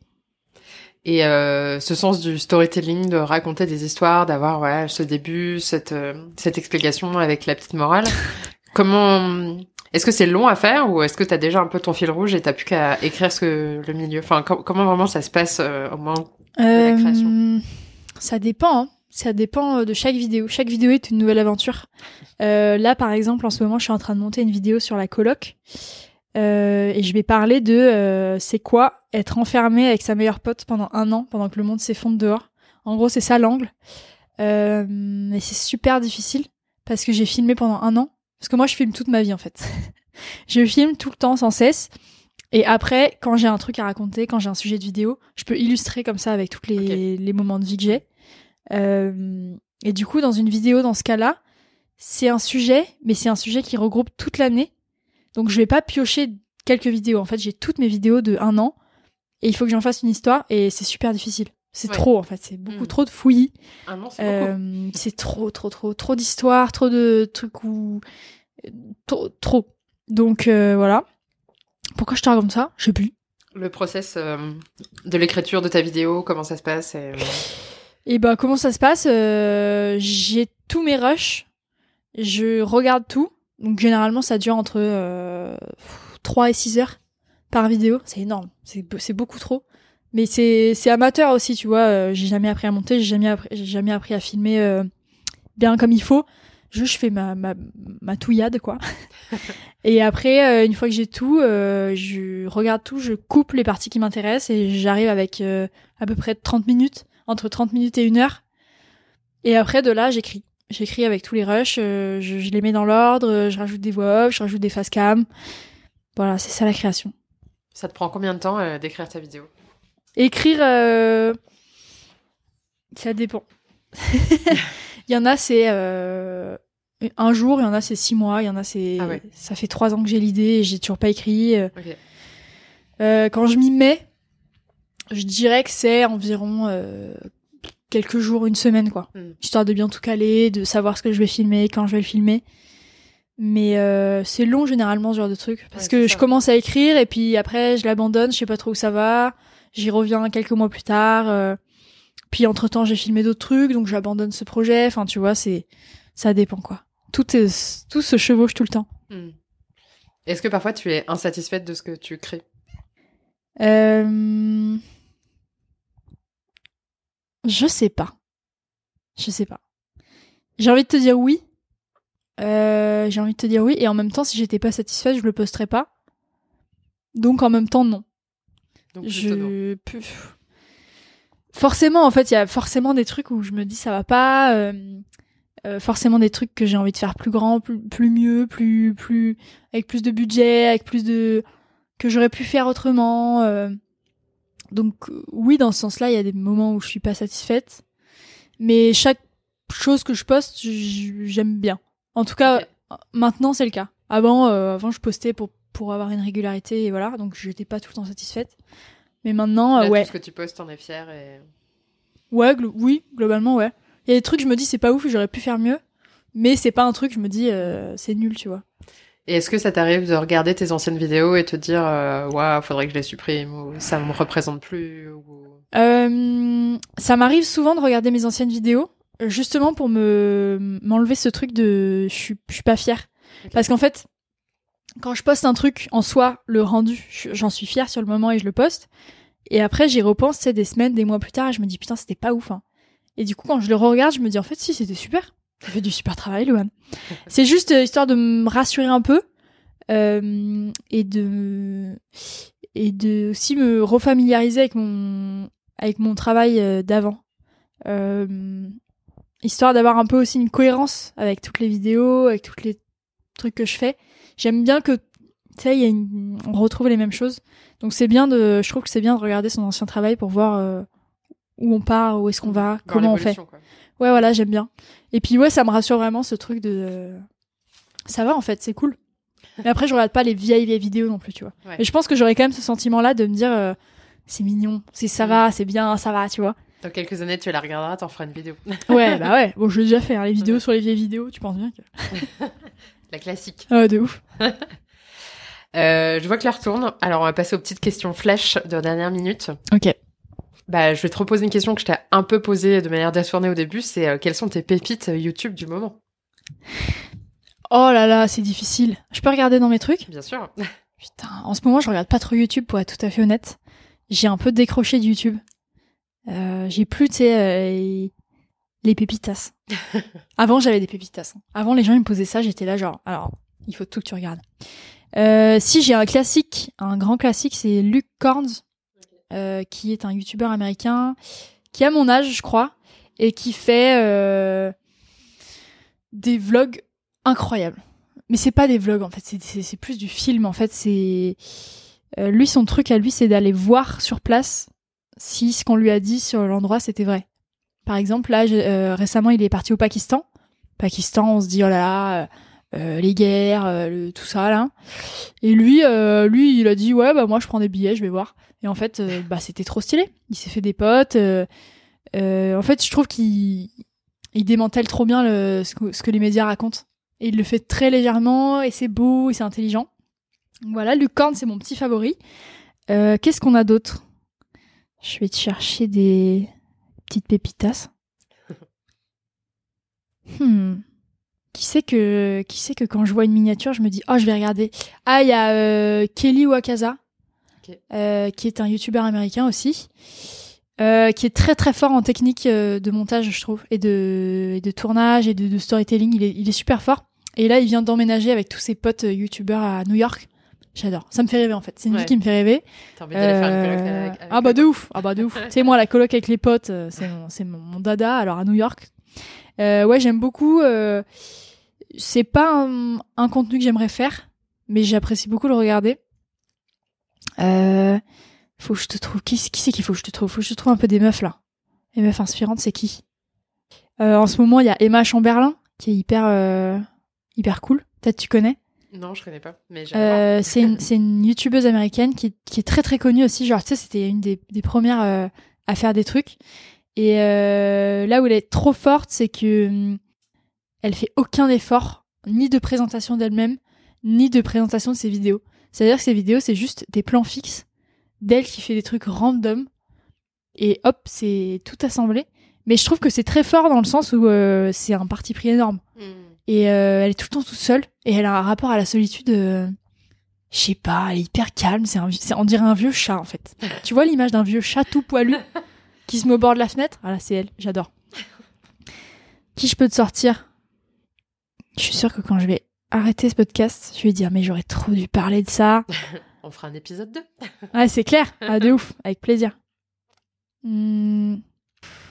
Et euh, ce sens du storytelling de raconter des histoires d'avoir voilà ce début cette euh, cette explication avec la petite morale. Comment est-ce que c'est long à faire ou est-ce que tu as déjà un peu ton fil rouge et t'as plus qu'à écrire ce que le milieu? Enfin comment vraiment ça se passe au moment de la création ça dépend hein ça dépend euh, de chaque vidéo. Chaque vidéo est une nouvelle aventure. Euh, là, par exemple, en ce moment, je suis en train de monter une vidéo sur la coloc. Euh, et je vais parler de euh, c'est quoi être enfermé avec sa meilleure pote pendant un an, pendant que le monde s'effondre dehors. En gros, c'est ça l'angle. Euh, et c'est super difficile parce que j'ai filmé pendant un an. Parce que moi, je filme toute ma vie, en fait. je filme tout le temps, sans cesse. Et après, quand j'ai un truc à raconter, quand j'ai un sujet de vidéo, je peux illustrer comme ça avec tous les, les moments de vie que j'ai. Euh, et du coup, dans une vidéo, dans ce cas-là, c'est un sujet, mais c'est un sujet qui regroupe toute l'année. Donc je vais pas piocher quelques vidéos. En fait, j'ai toutes mes vidéos de un an et il faut que j'en fasse une histoire et c'est super difficile. C'est trop en fait, c'est beaucoup hmm. trop de fouillis. Un an, c'est euh, C'est trop, trop, trop, trop d'histoires, trop de trucs ou trop, trop. Donc euh, voilà. Pourquoi je te raconte ça? Je sais plus. Le process euh, de l'écriture de ta vidéo, comment ça se passe et... Et bah comment ça se passe? Euh, J'ai tous mes rushs, je regarde tout. Donc généralement ça dure entre euh, 3 et 6 heures par vidéo. C'est énorme, c'est beaucoup trop. Mais c'est amateur aussi, tu vois. Euh, j'ai jamais appris à monter, j'ai jamais, appris, jamais appris à filmer euh, bien comme il faut. Je fais ma, ma, ma touillade, quoi. et après, euh, une fois que j'ai tout, je regarde tout, je coupe les parties qui m'intéressent et j'arrive avec à peu près 30 minutes entre 30 minutes et une heure. Et après, de là, j'écris. J'écris avec tous les rushs, euh, je, les mets dans l'ordre, euh, je rajoute des voix off, je rajoute des face cam. Voilà, c'est ça la création. Ça te prend combien de temps euh, d'écrire ta vidéo? Écrire, ça dépend. il y en a, c'est un jour, il y en a, c'est six mois, il y en a, c'est. Ah ça fait trois ans que j'ai l'idée et j'ai toujours pas écrit. quand je m'y mets, je dirais que c'est environ euh, quelques jours, une semaine, quoi. Hmm. Histoire de bien tout caler, de savoir ce que je vais filmer, quand je vais le filmer. Mais euh, c'est long généralement ce genre de truc parce que je commence à écrire et puis après je l'abandonne, je sais pas trop où ça va. J'y reviens quelques mois plus tard. Euh, puis entre temps j'ai filmé d'autres trucs donc j'abandonne ce projet. Enfin tu vois c'est ça dépend quoi. Tout est tout se chevauche tout le temps. Hmm. Est-ce que parfois tu es insatisfaite de ce que tu crées? Euh... Je sais pas. Je sais pas. J'ai envie de te dire oui. Euh, j'ai envie de te dire oui. Et en même temps, si j'étais pas satisfaite, je le posterais pas. Donc en même temps, non. Donc je... Forcément, en fait, il y a forcément des trucs où je me dis ça va pas. Euh, euh, forcément des trucs que j'ai envie de faire plus grand, plus, plus mieux, plus, plus avec plus de budget, avec plus de que j'aurais pu faire autrement. Euh, donc oui, dans ce sens-là, il y a des moments où je suis pas satisfaite, mais chaque chose que je poste, j'aime bien. En tout cas, maintenant c'est le cas. Avant, euh, avant je postais pour pour avoir une régularité et voilà, donc j'étais pas tout le temps satisfaite. Mais maintenant, Là, ouais. Tout ce que tu postes, t'en es fière et Ouais, oui, globalement, ouais. Il y a des trucs, je me dis, c'est pas ouf, j'aurais pu faire mieux. Mais c'est pas un truc, je me dis, euh, c'est nul, tu vois. Et est-ce que ça t'arrive de regarder tes anciennes vidéos et te dire, euh, waouh, faudrait que je les supprime ou ça me représente plus ou... euh, Ça m'arrive souvent de regarder mes anciennes vidéos, justement pour me m'enlever ce truc de, je suis, je suis pas fière. Parce qu'en fait, quand je poste un truc en soi, le rendu, j'en suis fière sur le moment et je le poste. Et après, j'y repense, c'est des semaines, des mois plus tard, et je me dis putain, c'était pas ouf. Hein. Et du coup, quand je le regarde, je me dis en fait, si, c'était super. Tu fait du super travail, Luan. c'est juste euh, histoire de me rassurer un peu euh, et de et de aussi me refamiliariser avec mon avec mon travail euh, d'avant. Euh, histoire d'avoir un peu aussi une cohérence avec toutes les vidéos, avec tous les trucs que je fais. J'aime bien que tu sais, une... on retrouve les mêmes choses. Donc c'est bien de, je trouve que c'est bien de regarder son ancien travail pour voir euh, où on part, où est-ce qu'on va, comment on fait. Ouais, voilà, j'aime bien. Et puis ouais, ça me rassure vraiment ce truc de, ça va en fait, c'est cool. Mais après, je regarde pas les vieilles vieilles vidéos non plus, tu vois. Mais je pense que j'aurais quand même ce sentiment-là de me dire, euh, c'est mignon, c'est ça va, c'est bien, ça va, tu vois. Dans quelques années, tu la regarderas, t'en feras une vidéo. ouais, bah ouais. Bon, je l'ai déjà fait, hein, les vidéos sur les vieilles vidéos, tu penses bien que. La classique. Ah, de ouf. euh, je vois que l'heure tourne. Alors, on va passer aux petites questions flash de dernière minute. Ok. Bah, je vais te reposer une question que je t'ai un peu posée de manière détournée au début. C'est euh, quelles sont tes pépites euh, YouTube du moment? Oh là là, c'est difficile. Je peux regarder dans mes trucs? Bien sûr. Putain, en ce moment, je regarde pas trop YouTube pour être tout à fait honnête. J'ai un peu décroché de YouTube. Euh, j'ai plus, tu sais, euh, les pépitas. Avant, j'avais des pépitas. Hein. Avant, les gens ils me posaient ça, j'étais là genre, alors, il faut tout que tu regardes. Euh, si j'ai un classique, un grand classique, c'est Luke Corns, qui est un YouTuber américain qui a mon âge, je crois, et qui fait euh, des vlogs incroyables. Mais c'est pas des vlogs en fait, c'est plus du film en fait. C'est euh, lui son truc à lui, c'est d'aller voir sur place si ce qu'on lui a dit sur l'endroit c'était vrai. Par exemple, là, euh, récemment, il est parti au Pakistan. Pakistan, on se dit, oh là là, euh, euh les guerres, euh, tout ça, là. Et lui, lui, il a dit, ouais, bah moi, je prends des billets, je vais voir. Et en fait, bah c'était trop stylé. Il s'est fait des potes. en fait, je trouve qu'il il démantèle trop bien le, ce, que, ce que les médias racontent. Et il le fait très légèrement, et c'est beau, et c'est intelligent. Voilà, Luc Korn, c'est mon petit favori. Qu'est-ce qu'on a d'autre? Je vais te chercher des petite pépitas. hmm. Qui sait que qui sait que quand je vois une miniature, je me dis oh je vais regarder. Ah il y a euh, Kelly Wakaza, euh, qui est un youtubeur américain aussi, euh, qui est très très fort en technique de montage je trouve et de, de tournage et de, de storytelling. Il est, il est super fort. Et là il vient d'emménager avec tous ses potes youtubeurs à New York. J'adore. Ça me fait rêver en fait. C'est une vie qui me fait rêver. T'as envie d'aller faire une coloc avec, avec Ah bah de ouf. Ah bah de ouf. tu sais moi la coloc avec les potes, c'est mon, c'est mon, dada. Alors à New York, euh, ouais j'aime beaucoup. Euh, c'est pas un, un, contenu que j'aimerais faire, mais j'apprécie beaucoup le regarder. Euh, faut que je te trouve. Qui, qui c'est qu'il faut que je te trouve? Faut que je te trouve un peu des meufs là. Les meufs inspirantes, c'est qui? Euh, En ce moment, il y a Emma Chamberlain qui est hyper euh, hyper cool. Peut-être tu connais. Non, je connais pas. Mais euh, c'est une, c'est une youtubeuse américaine qui, qui est très très connue aussi. Genre, tu sais, c'était une des, des premières euh, à faire des trucs. Et euh, là où elle est trop forte, c'est que hum, elle fait aucun effort, ni de présentation d'elle-même, ni de présentation de ses vidéos. C'est-à-dire que ses vidéos, c'est juste des plans fixes d'elle qui fait des trucs random. Et hop, c'est tout assemblé. Mais je trouve que c'est très fort dans le sens où euh, c'est un parti pris énorme. Hmm. Et euh, elle est tout le temps toute seule. Et elle a un rapport à la solitude. Euh, je sais pas, elle est hyper calme. C'est, un, c'est on dirait un vieux chat en fait. tu vois l'image d'un vieux chat tout poilu qui se met au bord de la fenêtre? Ah là, c'est elle. J'adore. Qui je peux te sortir? Je suis sûre que quand je vais arrêter ce podcast, je vais dire mais j'aurais trop dû parler de ça. on fera un épisode 2. ah, c'est clair. Ah, de ouf. Avec plaisir. Hmm.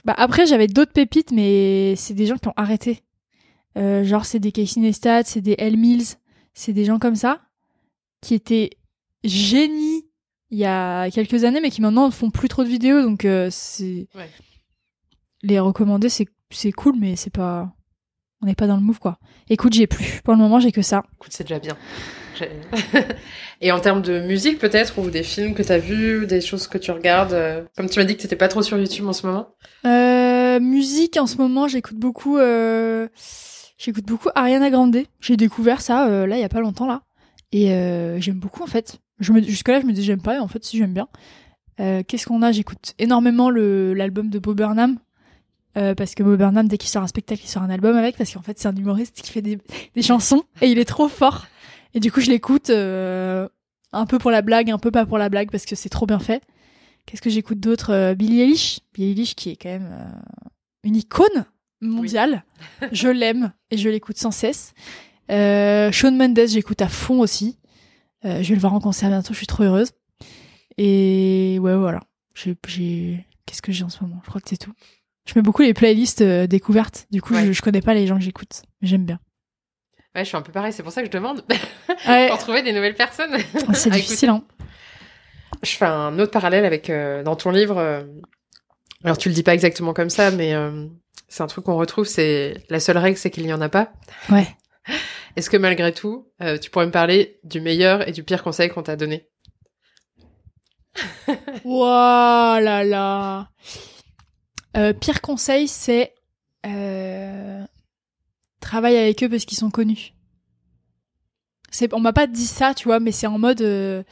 Bah après, j'avais d'autres pépites, mais c'est des gens qui ont arrêté. Euh, genre, c'est des Casey Neistat, c'est des L. Mills, c'est des gens comme ça qui étaient génies il y a quelques années, mais qui maintenant ne font plus trop de vidéos, donc euh, c'est ouais. les recommander, c'est cool, mais c'est pas on n'est pas dans le move quoi. Écoute, j'ai plus. Pour le moment, j'ai que ça. Écoute, c'est déjà bien. Et en termes de musique peut-être ou des films que t'as vus, des choses que tu regardes, euh, comme tu m'as dit que t'étais pas trop sur YouTube en ce moment. Euh, musique, en ce moment, j'écoute beaucoup. Euh, j'écoute beaucoup Ariana Grande. J'ai découvert ça euh, là il y a pas longtemps là, et j'aime beaucoup en fait. Je me jusque là je me dis j'aime pas, et en fait si j'aime bien. Qu'est-ce qu'on a? J'écoute énormément le l'album de Bob Burnham. Euh, parce que Bob Burnham, dès qu'il sort un spectacle, il sort un album avec, parce qu'en fait, c'est un humoriste qui fait des, des chansons, et il est trop fort. Et du coup, je l'écoute euh, un peu pour la blague, un peu pas pour la blague, parce que c'est trop bien fait. Qu'est-ce que j'écoute d'autre euh, Billie Eilish? Billie Eilish qui est quand même euh, une icône mondiale. je l'aime et je l'écoute sans cesse. Euh, Shawn Mendes, j'écoute à fond aussi. Euh, je vais le voir en concert bientôt, je suis trop heureuse. Et ouais, voilà. J'ai... Qu'est-ce que j'ai en ce moment? Je crois que c'est tout. Je mets beaucoup les playlists euh, découvertes. Du coup, Ouais. je, je connais pas les gens que j'écoute. Mais j'aime bien. Ouais, je suis un peu pareil, c'est pour ça que je demande. Ouais, pour trouver des nouvelles personnes. c'est difficile, hein. Je fais un autre parallèle avec euh, dans ton livre. euh, alors tu le dis pas exactement comme ça, mais euh, c'est un truc qu'on retrouve. C'est la seule règle, c'est qu'il n'y en a pas. Ouais. Est-ce que malgré tout, euh, tu pourrais me parler du meilleur et du pire conseil qu'on t'a donné? Ouah là là. Euh, pire conseil, c'est euh, travaille avec eux parce qu'ils sont connus. C'est, on m'a pas dit ça, tu vois, mais c'est en mode, euh,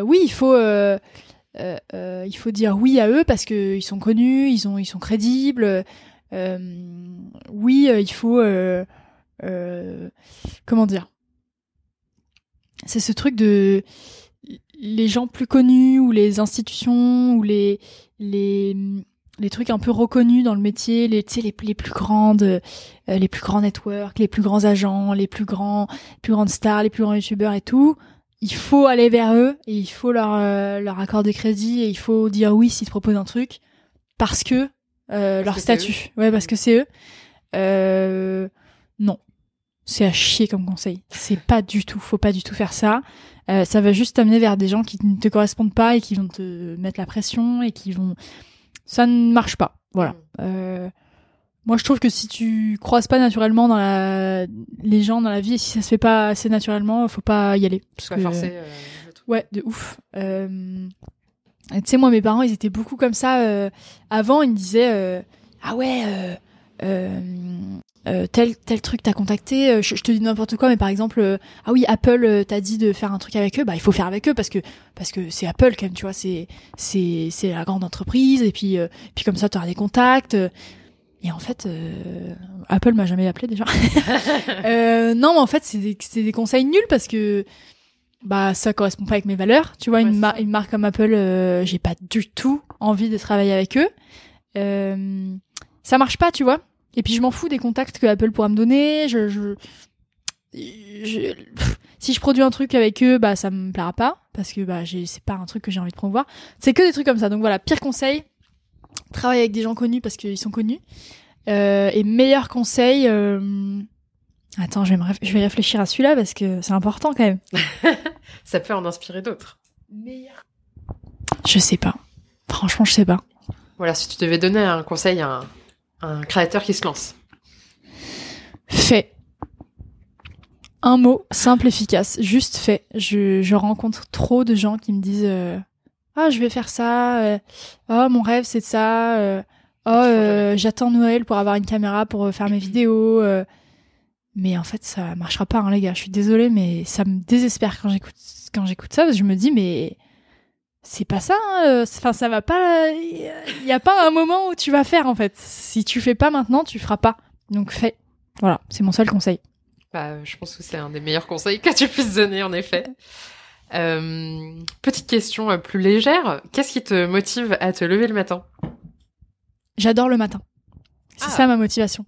oui, il faut, il faut dire oui à eux parce que ils sont connus, ils ont, ils sont crédibles. Oui, il faut, comment dire? C'est ce truc de les gens plus connus ou les institutions ou les les trucs un peu reconnus dans le métier, les tu sais les, les plus grandes euh, les plus grands networks, les plus grands agents, les plus grands les plus grandes stars, les plus grands youtubeurs et tout, il faut aller vers eux et il faut leur euh, leur accorder crédit et il faut dire oui s'ils te proposent un truc parce que euh, leur que statut. Ouais, parce que c'est eux. Euh, non. C'est à chier comme conseil. C'est pas du tout, faut pas du tout faire ça. Euh, ça va juste t'amener vers des gens qui ne te correspondent pas et qui vont te mettre la pression et qui vont. Ça ne marche pas. Voilà. Mm. Euh, moi, je trouve que si tu croises pas naturellement dans la les gens dans la vie et si ça se fait pas assez naturellement, faut pas y aller. Parce que forcer. euh. Ouais, de ouf. Euh... Tu sais, moi, mes parents, ils étaient beaucoup comme ça. euh, Avant, ils me disaient Ah ouais, euh, euh, tel, tel truc t'as contacté. euh, Je, je te dis n'importe quoi, mais par exemple, euh, Ah oui, Apple euh, t'a dit de faire un truc avec eux. Bah, il faut faire avec eux parce que parce que c'est Apple quand même, tu vois. C'est c'est c'est la grande entreprise. Et puis puis comme ça, t'auras des contacts. Et en fait, euh, Apple m'a jamais appelé déjà. Euh, non, mais en fait, c'est des, c'est des conseils nuls parce que bah ça correspond pas avec mes valeurs. Tu vois, Ouais, une, mar- une marque comme Apple, j'ai pas du tout envie de travailler avec eux. Euh, ça marche pas, tu vois. Et puis je m'en fous des contacts que Apple pourra me donner. Je, je, je- pff, si je produis un truc avec eux, bah ça me plaira pas parce que bah c'est pas un truc que j'ai envie de promouvoir. C'est que des trucs comme ça. Donc voilà, pire conseil, travaille avec des gens connus parce qu'ils sont connus. Euh, et meilleur conseil, euh, attends, je vais, me je vais réfléchir à celui-là parce que c'est important quand même. Ça peut en inspirer d'autres. Meilleur. Je sais pas. Franchement, je sais pas. Voilà, si tu devais donner un conseil à un, un créateur qui se lance. Fait. Un mot simple, efficace, juste fait. Je, je rencontre trop de gens qui me disent euh, Ah, je vais faire ça. euh, oh, mon rêve, c'est de ça. euh, oh, euh, j'attends Noël pour avoir une caméra pour faire mes vidéos. euh. Mais en fait, ça marchera pas, hein, les gars. Je suis désolée, mais ça me désespère quand j'écoute quand j'écoute ça. Parce que je me dis, mais c'est pas ça. hein, euh, Enfin, ça va pas. Il y a pas un moment où tu vas faire, en fait. Si tu fais pas maintenant, tu feras pas. Donc, fais. Voilà, c'est mon seul conseil. Bah, je pense que c'est un des meilleurs conseils que tu puisses donner, en effet. Euh, petite question euh, plus légère. Qu'est-ce qui te motive à te lever le matin? J'adore le matin. C'est Ah. ça ma motivation.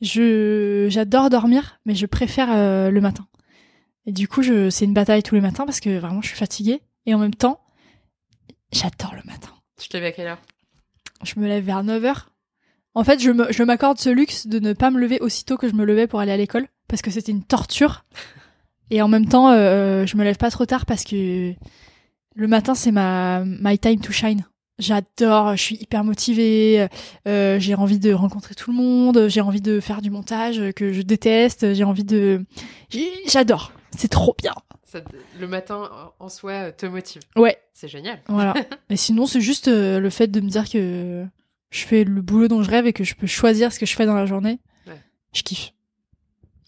Je j'adore dormir, mais je préfère euh, le matin. Et du coup, je c'est une bataille tous les matins parce que vraiment je suis fatiguée et en même temps, j'adore le matin. Tu te lèves à quelle heure Je me lève vers 9h. En fait, je me- je m'accorde ce luxe de ne pas me lever aussitôt que je me levais pour aller à l'école parce que c'était une torture. Et en même temps, euh, je me lève pas trop tard parce que le matin, c'est ma my time to shine. J'adore, je suis hyper motivée, euh, j'ai envie de rencontrer tout le monde, j'ai envie de faire du montage que je déteste, j'ai envie de... J'adore, c'est trop bien. Ça Le matin en- soi te motive. Ouais, C'est génial. voilà. Et sinon, c'est juste euh, le fait de me dire que je fais le boulot dont je rêve et que je peux choisir ce que je fais dans la journée, je kiffe.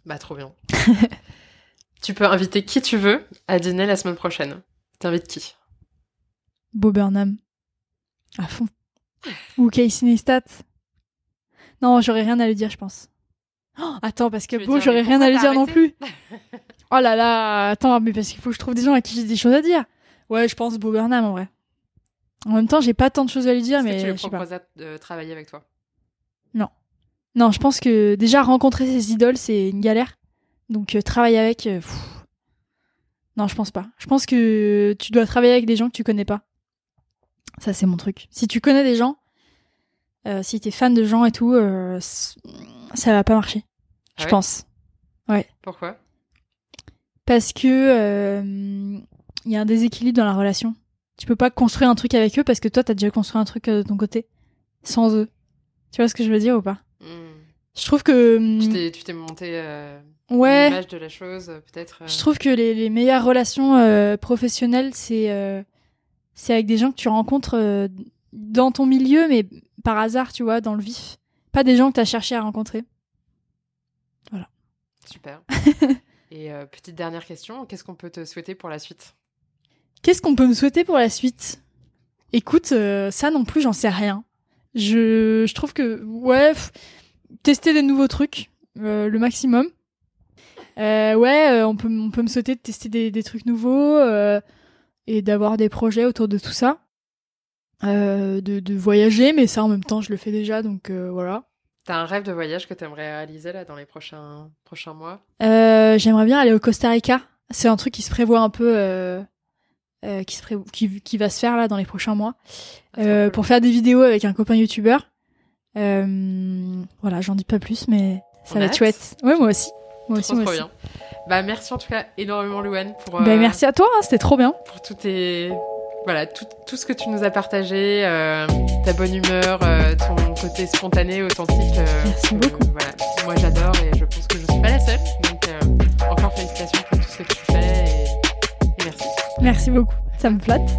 Bah, trop bien. tu peux inviter qui tu veux à dîner la semaine prochaine. T'invites qui? Bob Burnham. À fond. Ou Casey Neistat. Non, j'aurais rien à lui dire, je pense. Oh, attends, parce que Beau, j'aurais rien à lui dire non plus. oh là là, attends, mais parce qu'il faut que je trouve des gens à qui j'ai des choses à dire. Ouais, je pense Bob Burnham en vrai. En même temps, j'ai pas tant de choses à lui dire, mais. Que tu lui proposes de travailler avec toi? Non. Non, je pense que déjà rencontrer ses idoles, c'est une galère. Donc euh, travailler avec. Euh, non, je pense pas. Je pense que tu dois travailler avec des gens que tu connais pas. Ça, c'est mon truc. Si tu connais des gens, euh, si t'es fan de gens et tout, euh, ça va pas marcher. je ah pense. Ouais. Pourquoi? Parce que il y a un déséquilibre dans la relation. Tu peux pas construire un truc avec eux parce que toi, t'as déjà construit un truc de ton côté, sans eux. Tu vois ce que je veux dire ou pas? Hmm. Je trouve que tu t'es monté ouais. l'image de la chose, euh, peut-être. Je trouve que les, les meilleures relations euh, professionnelles, c'est euh, c'est avec des gens que tu rencontres dans ton milieu, mais par hasard, tu vois, dans le vif. Pas des gens que tu as cherché à rencontrer. Voilà. Super. Et petite dernière question, qu'est-ce qu'on peut te souhaiter pour la suite? Qu'est-ce qu'on peut me souhaiter pour la suite? Écoute, ça non plus, j'en sais rien. Je, je trouve que, ouais, tester des nouveaux trucs, le maximum. Euh, ouais, euh, on peut, on peut me souhaiter de tester des, des trucs nouveaux euh, et d'avoir des projets autour de tout ça. Euh, de, de, voyager, mais ça en même temps je le fais déjà, donc voilà. T'as un rêve de voyage que t'aimerais réaliser là dans les prochains, prochains mois? J'aimerais bien aller au Costa Rica. C'est un truc qui se prévoit un peu, qui, se qui, qui, va se faire là dans les prochains mois, ah, pour faire des vidéos avec un copain youtubeur. voilà, j'en dis pas plus, mais ça va être chouette. Ouais, moi aussi. Moi aussi, trop, bien. Bah, merci en tout cas énormément, Louane. Pour, bah, merci à toi, hein, c'était trop bien. Pour tout, tes... voilà, tout, tout, ce que tu nous as partagé, euh, ta bonne humeur, euh, ton côté spontané, authentique. Euh, merci beaucoup. voilà, moi j'adore et je pense que je suis pas la seule. Donc, encore félicitations pour tout ce que tu fais et, et merci. Merci beaucoup, ça me flatte.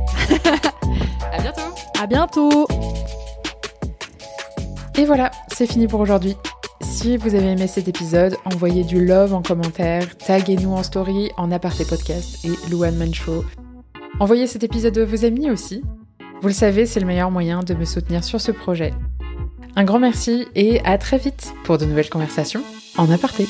à bientôt. À bientôt. Et voilà, c'est fini pour aujourd'hui. Si vous avez aimé cet épisode, envoyez du love en commentaire, taguez-nous en story en aparté podcast et Luan Man Show. Envoyez cet épisode à vos amis aussi. Vous le savez, c'est le meilleur moyen de me soutenir sur ce projet. Un grand merci et à très vite pour de nouvelles conversations en aparté.